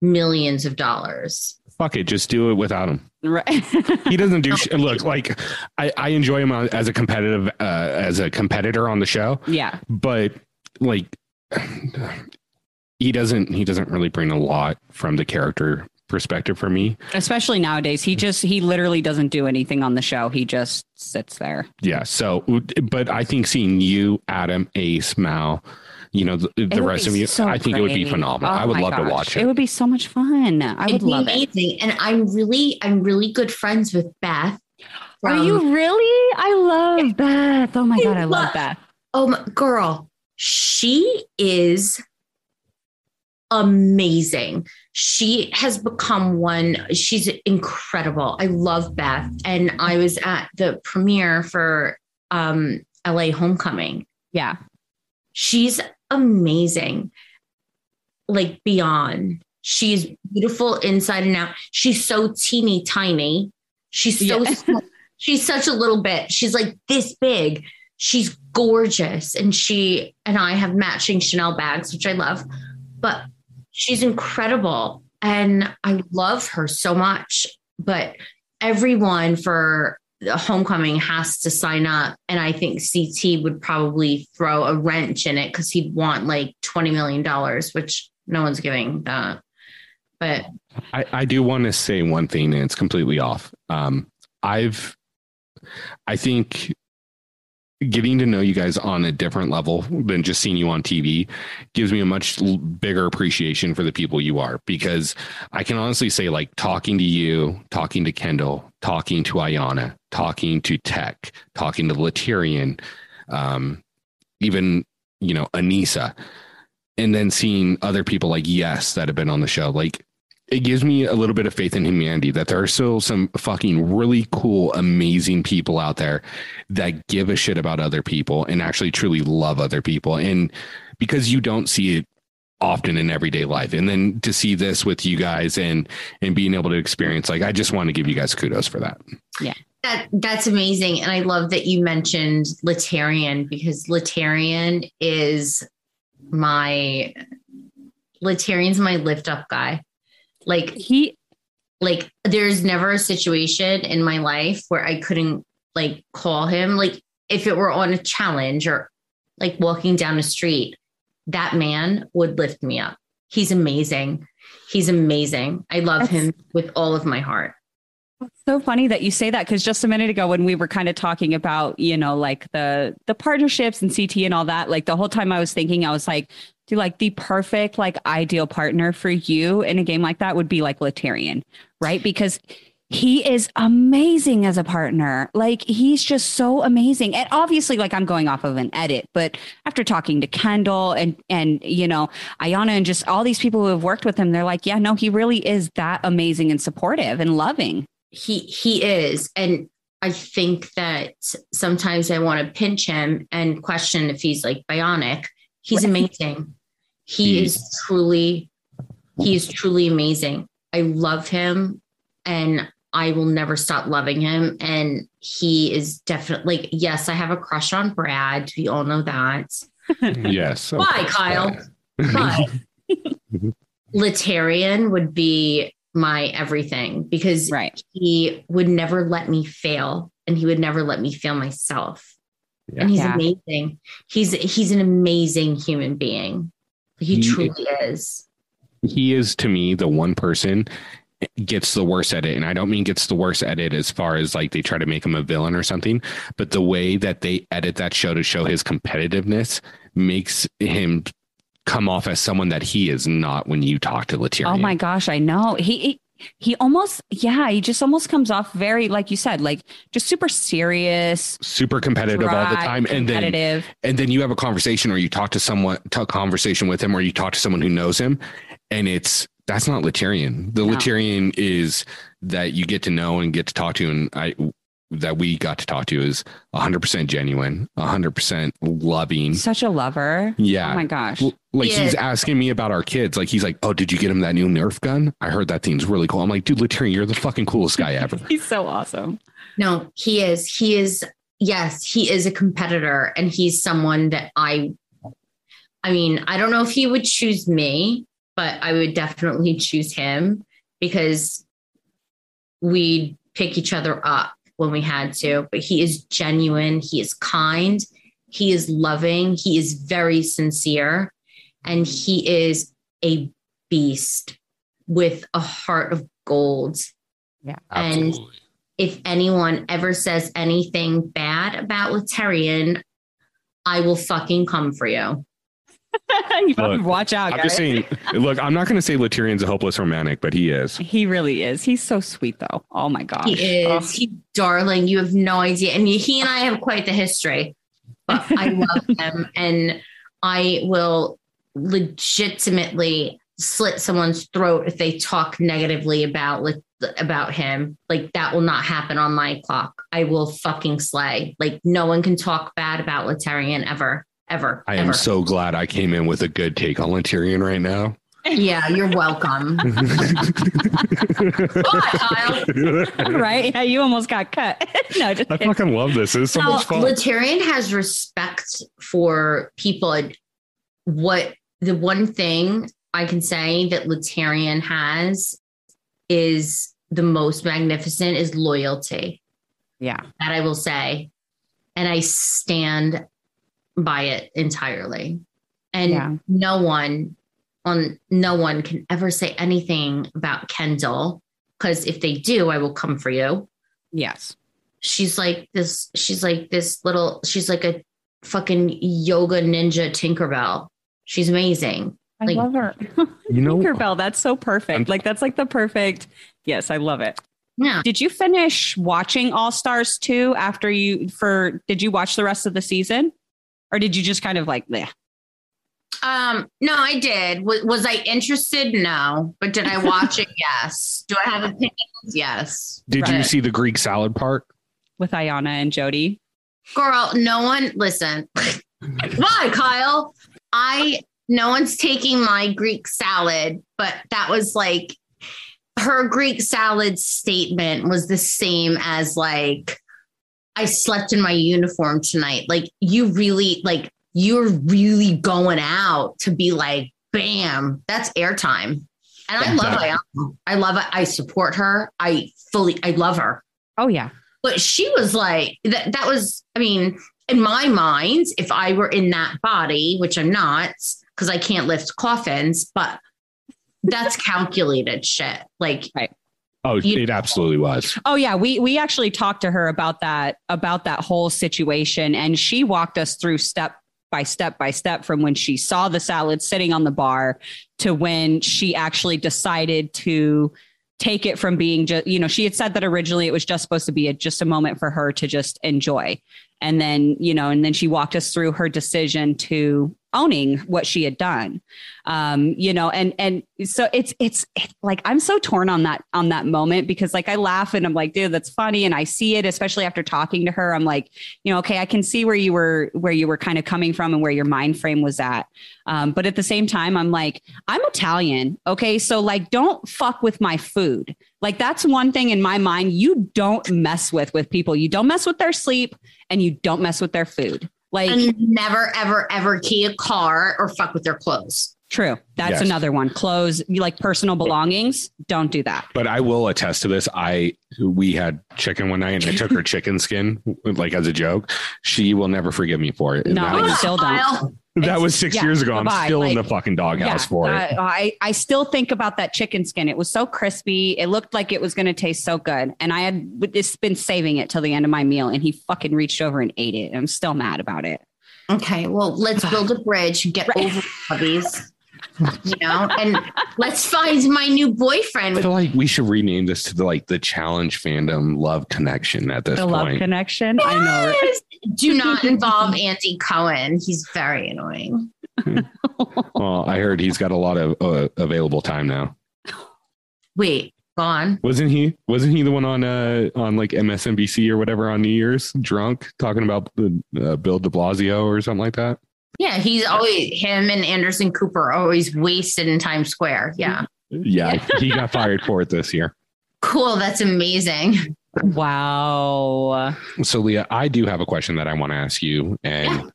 millions of dollars. Fuck it, just do it without him. Right. He doesn't do. Sh- look, like I, I enjoy him as a competitive uh, as a competitor on the show, yeah. but like he doesn't he doesn't really bring a lot from the character perspective for me. Especially nowadays. He just he literally doesn't do anything on the show. He just sits there. Yeah. So, but I think seeing you, Adam, Ace, Mal, you know, the, the rest of you, so I think it would be phenomenal. Oh I would my love to watch It it. would be so much fun. I would It'd be love it. amazing. And I'm really, I'm really good friends with Beth. Are you really? I love Beth. Oh my I god, I love love- Beth. Oh, my, girl, she is amazing. She has become one, she's incredible. I love Beth. And I was at the premiere for um, LA Homecoming. Yeah. She's amazing, like beyond. She's beautiful inside and out. She's so teeny tiny. She's so Yeah. small. she's such a little bit. She's like this big. She's gorgeous, and she and I have matching Chanel bags, which I love. But she's incredible, and I love her so much. But everyone for the homecoming has to sign up, and I think CT would probably throw a wrench in it because he'd want like twenty million dollars, which no one's giving that. But I, I do want to say one thing, and it's completely off. Um, I've, I think getting to know you guys on a different level than just seeing you on TV gives me a much bigger appreciation for the people you are because I can honestly say like talking to you, talking to Kendal, talking to Ayanna, talking to Teck, talking to Laterrian, um, even you know Aneesa, and then seeing other people like Yes that have been on the show, like it gives me a little bit of faith in humanity that there are still some fucking really cool, amazing people out there that give a shit about other people and actually truly love other people. And because you don't see it often in everyday life. And then to see this with you guys and and being able to experience, like I just want to give you guys kudos for that. Yeah that that's amazing, and I love that you mentioned Laterrian because Laterrian is my Laterrian's my lift up guy. Like He like there's never a situation in my life where I couldn't like call him. Like if it were on a challenge or like walking down the street that man would lift me up. He's amazing. He's amazing. I love That's- him with all of my heart. So funny that you say that because just a minute ago when we were kind of talking about you know like the the partnerships and ct and all that like the whole time i was thinking i was like do like the perfect like ideal partner for you in a game like that would be like Laterrian, right? Because he is amazing as a partner. Like he's just so amazing. And obviously like i'm going off of an edit but after talking to kendal and and you know ayanna and just all these people who have worked with him they're like yeah no he really is that amazing and supportive and loving. He he is. And i think that sometimes i want to pinch him and question if he's like bionic. He's Right. amazing he He- is truly he is truly amazing i love him and i will never stop loving him and he is definitely like yes i have a crush on brad we all know that yes. of Why. Kyle? but Laterrian would be my everything because right he would never let me fail and he would never let me fail myself. Yeah. And he's Yeah. amazing. He's he's an amazing human being. He, He- truly is. he is to me the one person gets the worst edit and i don't mean gets the worst edit as far as like they try to make him a villain or something but the way that they edit that show to show his competitiveness makes him come off as someone that he is not when you talk to Laterrian. oh my gosh i know he, he he almost yeah he just almost comes off very like you said like just super serious super competitive all the time and then and then you have a conversation or you talk to someone talk conversation with him or you talk to someone who knows him and it's that's not Laterrian. The No. Laterrian is that you get to know and get to talk to and I that we got to talk to is 100% genuine, 100% loving. such a lover Yeah. oh my gosh Like Yeah. he's asking me about our kids. Like he's like, "Oh, did you get him that new Nerf gun? I heard that thing's really cool." I'm like, "Dude, Laterrian, you're the fucking coolest guy ever." he's so awesome No, he is. He is yes, he is a competitor and he's someone that I I mean, I don't know if he would choose me, but I would definitely choose him because we pick each other up when we had to. But he is genuine, he is kind, he is loving, he is very sincere, and he is a beast with a heart of gold. Yeah, And- If anyone ever says anything bad about Laterrian, I will fucking come for you. you Look, watch out I'm guys. just saying, look, I'm not going to say Laterrian's a hopeless romantic, but he is. he really is he's so sweet though oh my gosh He is, Oh. he darling. You have no idea. And he and I have quite the history, but I love him and I will legitimately slit someone's throat if they talk negatively about like about him. Like that will not happen on my clock. I will fucking slay. Like no one can talk bad about Laterrian ever, ever. I am ever. so glad I came in with a good take on Laterrian right now. Yeah, you're welcome. Bye, Kyle. right yeah you almost got cut no just I kidding. fucking love this. It's so Now, much fun. Laterrian has respect for people. And What the one thing I can say that Laterrian has is the most magnificent is loyalty. yeah That I will say. And I stand by it entirely. And Yeah. no one on no one can ever say anything about Kendal. Because if they do, I will come for you. yes she's like this. She's like this little. She's like a fucking yoga ninja Tinkerbell. She's amazing. I Like- love her. You know, Tinkerbell, that's so perfect. Like that's like the perfect. Yes, I love it. Yeah. Did you finish watching All Stars 2 after you for did you watch the rest of the season? Or did you just kind of like yeah. Um, no, I did. Was, was I interested? No. But did I watch it? Yes. Do I have opinions? Yes. did you see the Greek salad part? with Ayanna and Jodi? Girl, no one listen. Why, Kyle? I no one's taking my Greek salad, but that was like her Greek salad statement was the same as like I slept in my uniform tonight. Like you really like you're really going out to be like bam, that's airtime. And I love Ayanna. I love. I support her. I fully I love her Oh yeah. but she was like that that was i mean in my mind if i were in that body which i'm not because i can't lift coffins but that's calculated shit like Oh, You- it absolutely was. Oh yeah, we we actually talked to her about that about that whole situation and she walked us through step by step by step from when she saw the salad sitting on the bar to when she actually decided to take it from being just you know she had said that originally it was just supposed to be a, just a moment for her to just enjoy and then you know and then she walked us through her decision to owning what she had done. Um you know and and so it's it's it, like i'm so torn on that on that moment because like i laugh and i'm like dude that's funny. And i see it especially after talking to her. I'm like you know okay i can see where you were where you were kind of coming from and where your mind frame was at. Um, but at the same time i'm like i'm italian okay? So like don't fuck with my food. Like that's one thing in my mind you don't mess with with people. You don't mess with their sleep and you don't mess with their food like and never ever ever key a car or fuck with their clothes True. That's Yes. another one. Clothes, like personal belongings. Don't do that. But I will attest to this. I we had chicken one night and I took her chicken skin like as a joke. She will never forgive me for it. And No, I was, still don't. Kyle, that was six yeah, years ago. I'm goodbye. still in the fucking doghouse for it. I, I I still think about that chicken skin. It was so crispy. It looked like it was going to taste so good. And I had just been saving it till the end of my meal, and he fucking reached over and ate it. And I'm still mad about it. okay well let's build a bridge and get Right. over puppies you know and let's find my new boyfriend I feel like we should rename this to the like the challenge fandom love connection at this The love point. connection. I know. right? Do not involve Andy Cohen. He's very annoying. Well, I heard he's got a lot of uh, available time now. Wait, gone. Wasn't he? Wasn't he the one on uh on like MSNBC or whatever on New Year's, drunk, talking about the uh, Bill De Blasio or something like that? Yeah, he's always him and Anderson Cooper always wasted in Times Square. Yeah. Yeah, he got fired for it this year. Cool. That's amazing. Wow. So, Leah, I do have a question that I want to ask you. And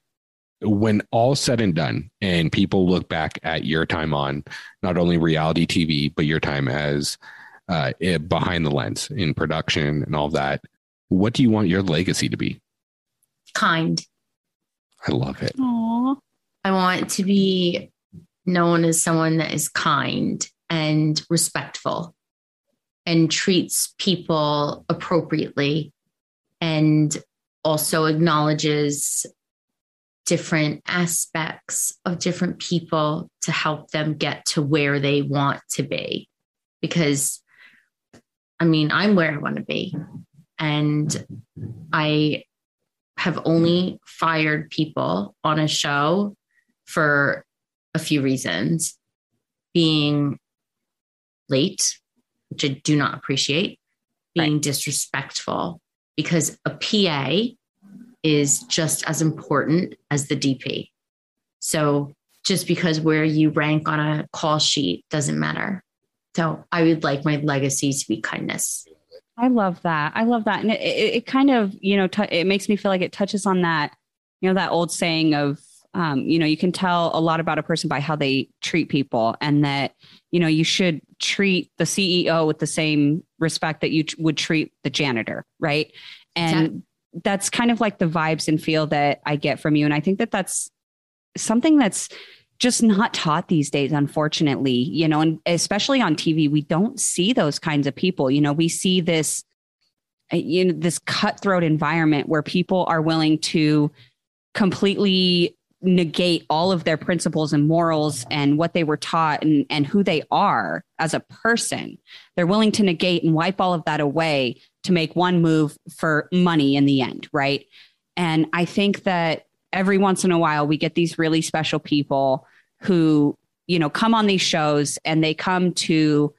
when all said and done, and people look back at your time on not only reality TV, but your time as uh, eh, behind the lens in production and all that, what do you want your legacy to be? Kind. I love it. Aw. I want to be known as someone that is kind and respectful and treats people appropriately and also acknowledges different aspects of different people to help them get to where they want to be. Because, I mean, I'm where I want to be. And I have only fired people on a show for a few reasons being late, which I do not appreciate, being disrespectful, because a PA is just as important as the DP. So just because where you rank on a call sheet doesn't matter. So I would like my legacy to be kindness. I love that. I love that. And it, it, it kind of, you know, t- it makes me feel like it touches on that, you know, that old saying of, um, you know, you can tell a lot about a person by how they treat people and that, you know, you should treat the CEO with the same respect that you t- would treat the janitor. Right. And Exactly. that's kind of like the vibes and feel that I get from you. And I think that that's something that's just not taught these days, unfortunately, you know, and especially on TV, we don't see those kinds of people. You know, we see this uh, you know this cutthroat environment where people are willing to completely negate all of their principles and morals and what they were taught and, and who they are as a person. They're willing to negate and wipe all of that away to make one move for money in the end, right? And I think that every once in a while we get these really special people who, you know, come on these shows and they come to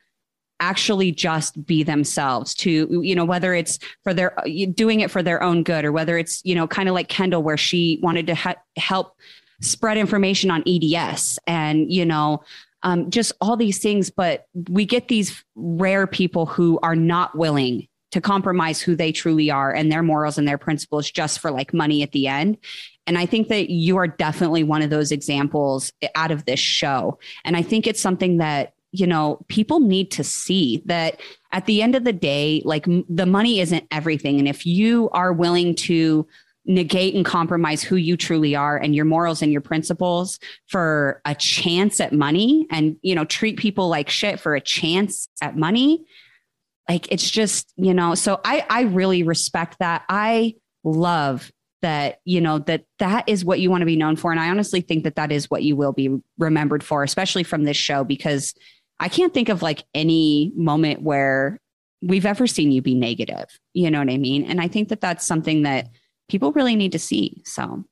actually just be themselves to you know whether it's for their doing it for their own good or whether it's you know kind of like kendal where she wanted to ha- help spread information on eds and you know um, just all these things but we get these rare people who are not willing to compromise who they truly are and their morals and their principles just for like money at the end and I think that you are definitely one of those examples out of this show. And I think it's something that you know, people need to see that at the end of the day, like m- the money isn't everything. And if you are willing to negate and compromise who you truly are and your morals and your principles for a chance at money and, you know, treat people like shit for a chance at money, like it's just, you know, so I, I really respect that. I love that you know that that is what you want to be known for and i honestly think that that is what you will be remembered for especially from this show because I can't think of like any moment where we've ever seen you be negative. You know what I mean? And I think that that's something that people really need to see. So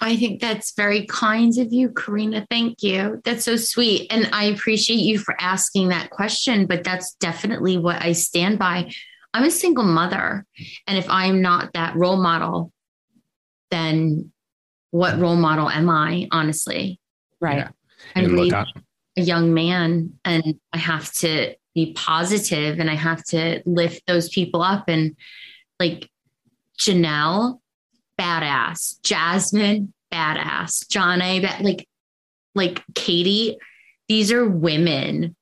I think that's very kind of you, Corrina. Thank you. That's so sweet. And I appreciate you for asking that question, but that's definitely what I stand by. I'm a single mother. And if I'm not that role model, then what role model am I, honestly? Right. Yeah. And, and look, a young man and I have to be positive and I have to lift those people up. And like Janelle, badass, Jasmine, badass, Jonna, like, like Katie, these are women.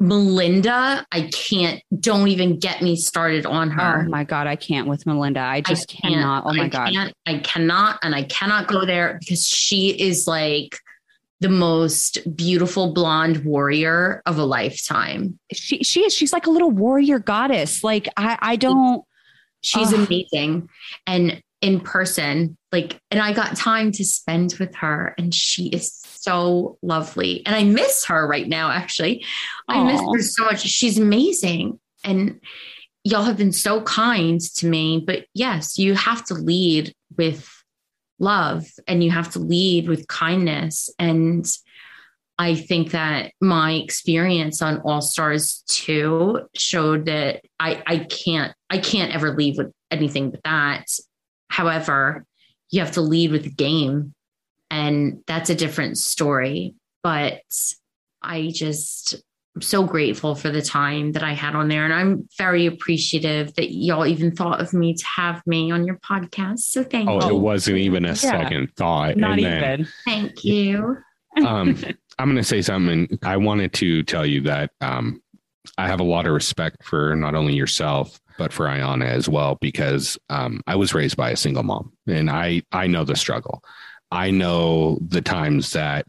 Melinda, I can't, don't even get me started on her. Oh my God, I can't with Melinda. I just I cannot. Oh my I God. I cannot, and I cannot go there because she is like, the most beautiful blonde warrior of a lifetime. She she is she's like a little warrior goddess. Like I I don't she's amazing. And in person, like and I got time to spend with her and she is so lovely. And I miss her right now actually. I miss her so much. She's amazing. And y'all have been so kind to me, but yes, you have to lead with love and you have to lead with kindness. And I think that my experience on All Stars 2 showed that I, I can't I can't ever leave with anything but that. However, you have to lead with the game. And that's a different story. But I just so grateful for the time that I had on there. And I'm very appreciative that y'all even thought of me to have me on your podcast. So thank oh, you. it wasn't even a yeah. second thought. Not and even. Then, thank you. um, I'm going to say something. I wanted to tell you that um, I have a lot of respect for not only yourself, but for Ayanna as well, because um, I was raised by a single mom and I, I know the struggle. I know the times that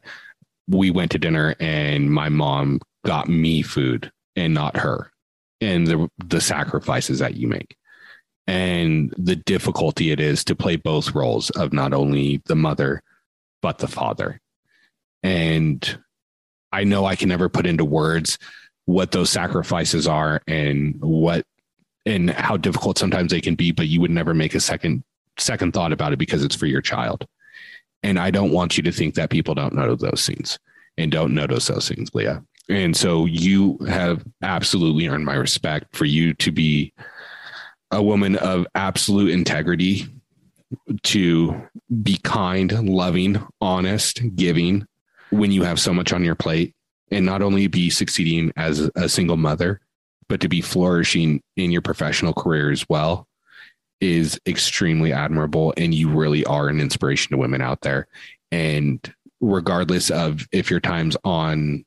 we went to dinner and my mom got me food and not her and the the sacrifices that you make. And the difficulty it is to play both roles of not only the mother but the father. And i know i can never put into words what those sacrifices are and what and how difficult sometimes they can be but you would never make a second second thought about it because it's for your child. And i don't want you to think that people don't know those things and don't notice those things leah and so you have absolutely earned my respect for you to be a woman of absolute integrity, to be kind, loving, honest, giving when you have so much on your plate, and not only be succeeding as a single mother, but to be flourishing in your professional career as well is extremely admirable. And you really are an inspiration to women out there. And regardless of if your time's on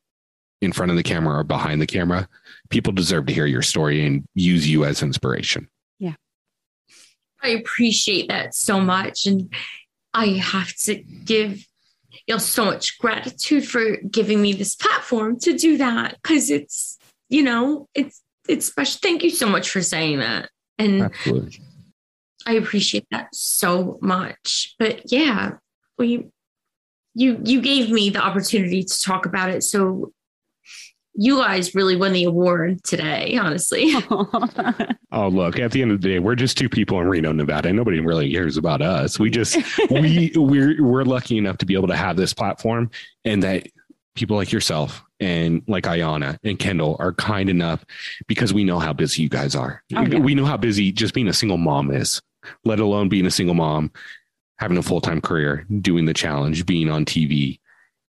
in front of the camera or behind the camera, people deserve to hear your story and use you as inspiration. Yeah. I appreciate that so much. And I have to give you know so much gratitude for giving me this platform to do that because it's you know it's it's special thank you so much for saying that And Absolutely. I appreciate that so much. But yeah, we you you gave me the opportunity to talk about it. So you guys really won the award today, honestly. Oh, look, at the end of the day, we're just two people in Reno, Nevada. Nobody really cares about us. We just we we're we're lucky enough to be able to have this platform and that people like yourself and like Ayanna and Kendal are kind enough because we know how busy you guys are. Oh, yeah. We know how busy just being a single mom is, let alone being a single mom, having a full-time career, doing the challenge, being on TV.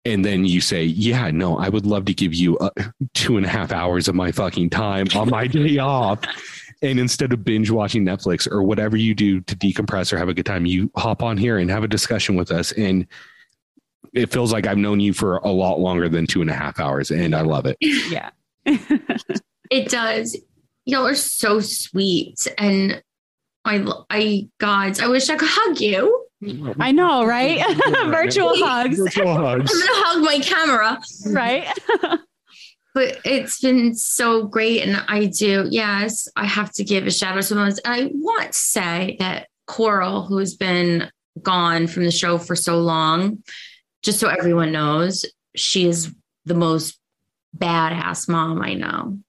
And then you say, yeah, no, I would love to give you uh, two and a half hours of my fucking time on my day off. And instead of binge watching Netflix or whatever you do to decompress or have a good time, you hop on here and have a discussion with us. And it feels like I've known you for a lot longer than two and a half hours. And I love it. yeah. it does. Y'all are so sweet. And I I gods, I wish I could hug you. I know, right? Virtual hugs, Virtual hugs. I'm gonna hug my camera. right? But it's been so great. And I do, yes, I have to give a shout out to those. And I want to say that Coral, who's been gone from the show for so long, just so everyone knows, she is the most badass mom I know.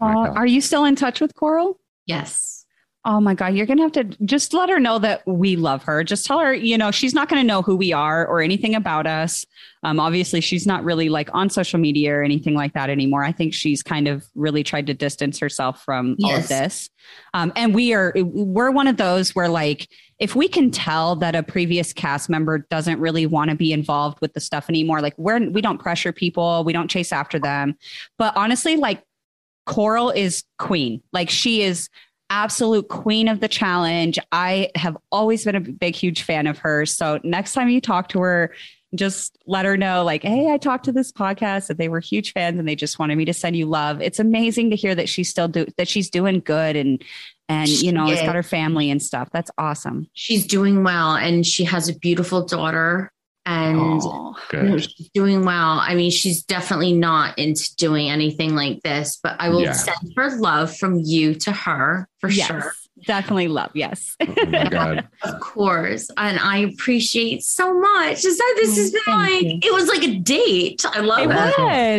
Oh Uh, are you still in touch with Coral? Yes. Oh my God, you're going to have to just let her know that we love her. Just tell her, you know, she's not going to know who we are or anything about us. Um, obviously, she's not really like on social media or anything like that anymore. I think she's kind of really tried to distance herself from all of this. Um, and we are, we're one of those where like, if we can tell that a previous cast member doesn't really want to be involved with the stuff anymore, like we're, we don't pressure people, we don't chase after them. But honestly, like Coral is queen. Like she is absolute queen of the challenge. I have always been a big, huge fan of her. So next time you talk to her, just let her know, like, hey, I talked to this podcast that they were huge fans and they just wanted me to send you love. It's amazing to hear that she's still do that she's doing good and and you know, has got her family and stuff. That's awesome. She's doing well and she has a beautiful daughter. And oh, Aw. you know, she's doing well. I mean, she's definitely not into doing anything like this, but I will Yeah. send her love from you to her for Yes. sure. Definitely love. Yes. Oh my God. Of course. And I appreciate so much. Is that this Oh, has been thank like you. it was like a date. I love it it.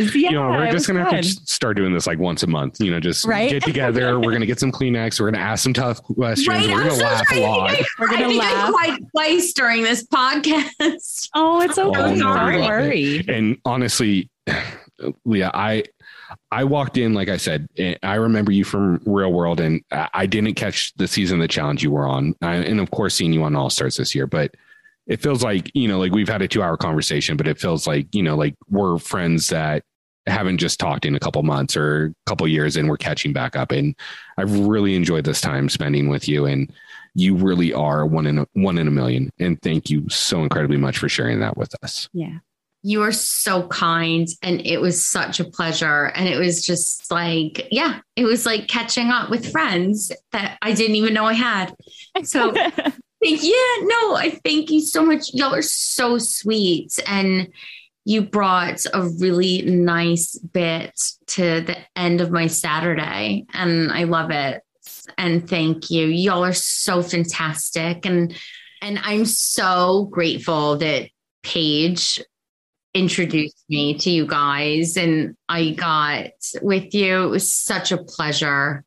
was. Yeah. you know, we're just gonna have to start doing this like once a month. You know, just Right? get together. We're gonna get some Kleenex. We're gonna ask some tough questions. Right. We're gonna so laugh sorry. a lot. We're gonna think I laugh. cried twice during this podcast. Oh, it's oh okay. Oh, no, Don't worry. And honestly, Leah, I I walked in like I said. eh, I remember you from Real World, and I didn't catch the season of the challenge you were on, and of course, seeing you on All Stars this year. But it feels like you know, like we've had a two hour conversation, but it feels like you know, like we're friends that haven't just talked in a couple months or a couple years, and we're catching back up. And I've really enjoyed this time spending with you, and you really are one in a, one in a million. And thank you so incredibly much for sharing that with us. Yeah. You are so kind and it was such a pleasure. And it was just like, yeah, it was like catching up with friends that I didn't even know I had. So Thank yeah, no, I thank you so much. Y'all are so sweet. And you brought a really nice bit to the end of my Saturday. And I love it. And thank you. Y'all are so fantastic. And and I'm so grateful that Paige introduced me to you guys and I got with you. It was such a pleasure.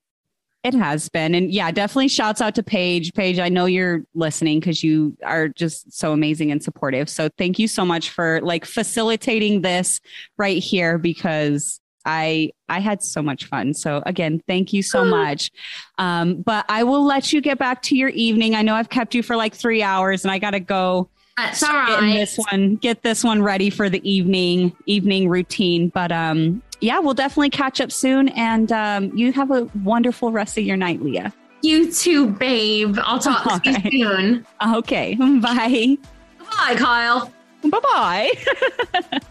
It has been. And yeah, definitely shouts out to Paige. Paige, I know you're listening because you are just so amazing and supportive. So thank you so much for like facilitating this right here because I I had so much fun. So again, thank you so much. Um, but I will let you get back to your evening. I know I've kept you for like three hours and I gotta go That's all get in this one, get this one ready for the evening evening routine. But um, yeah, we'll definitely catch up soon. And um, you have a wonderful rest of your night, Leah. You too, babe. I'll talk All to you soon. Okay, bye. Bye, Kyle. Bye bye.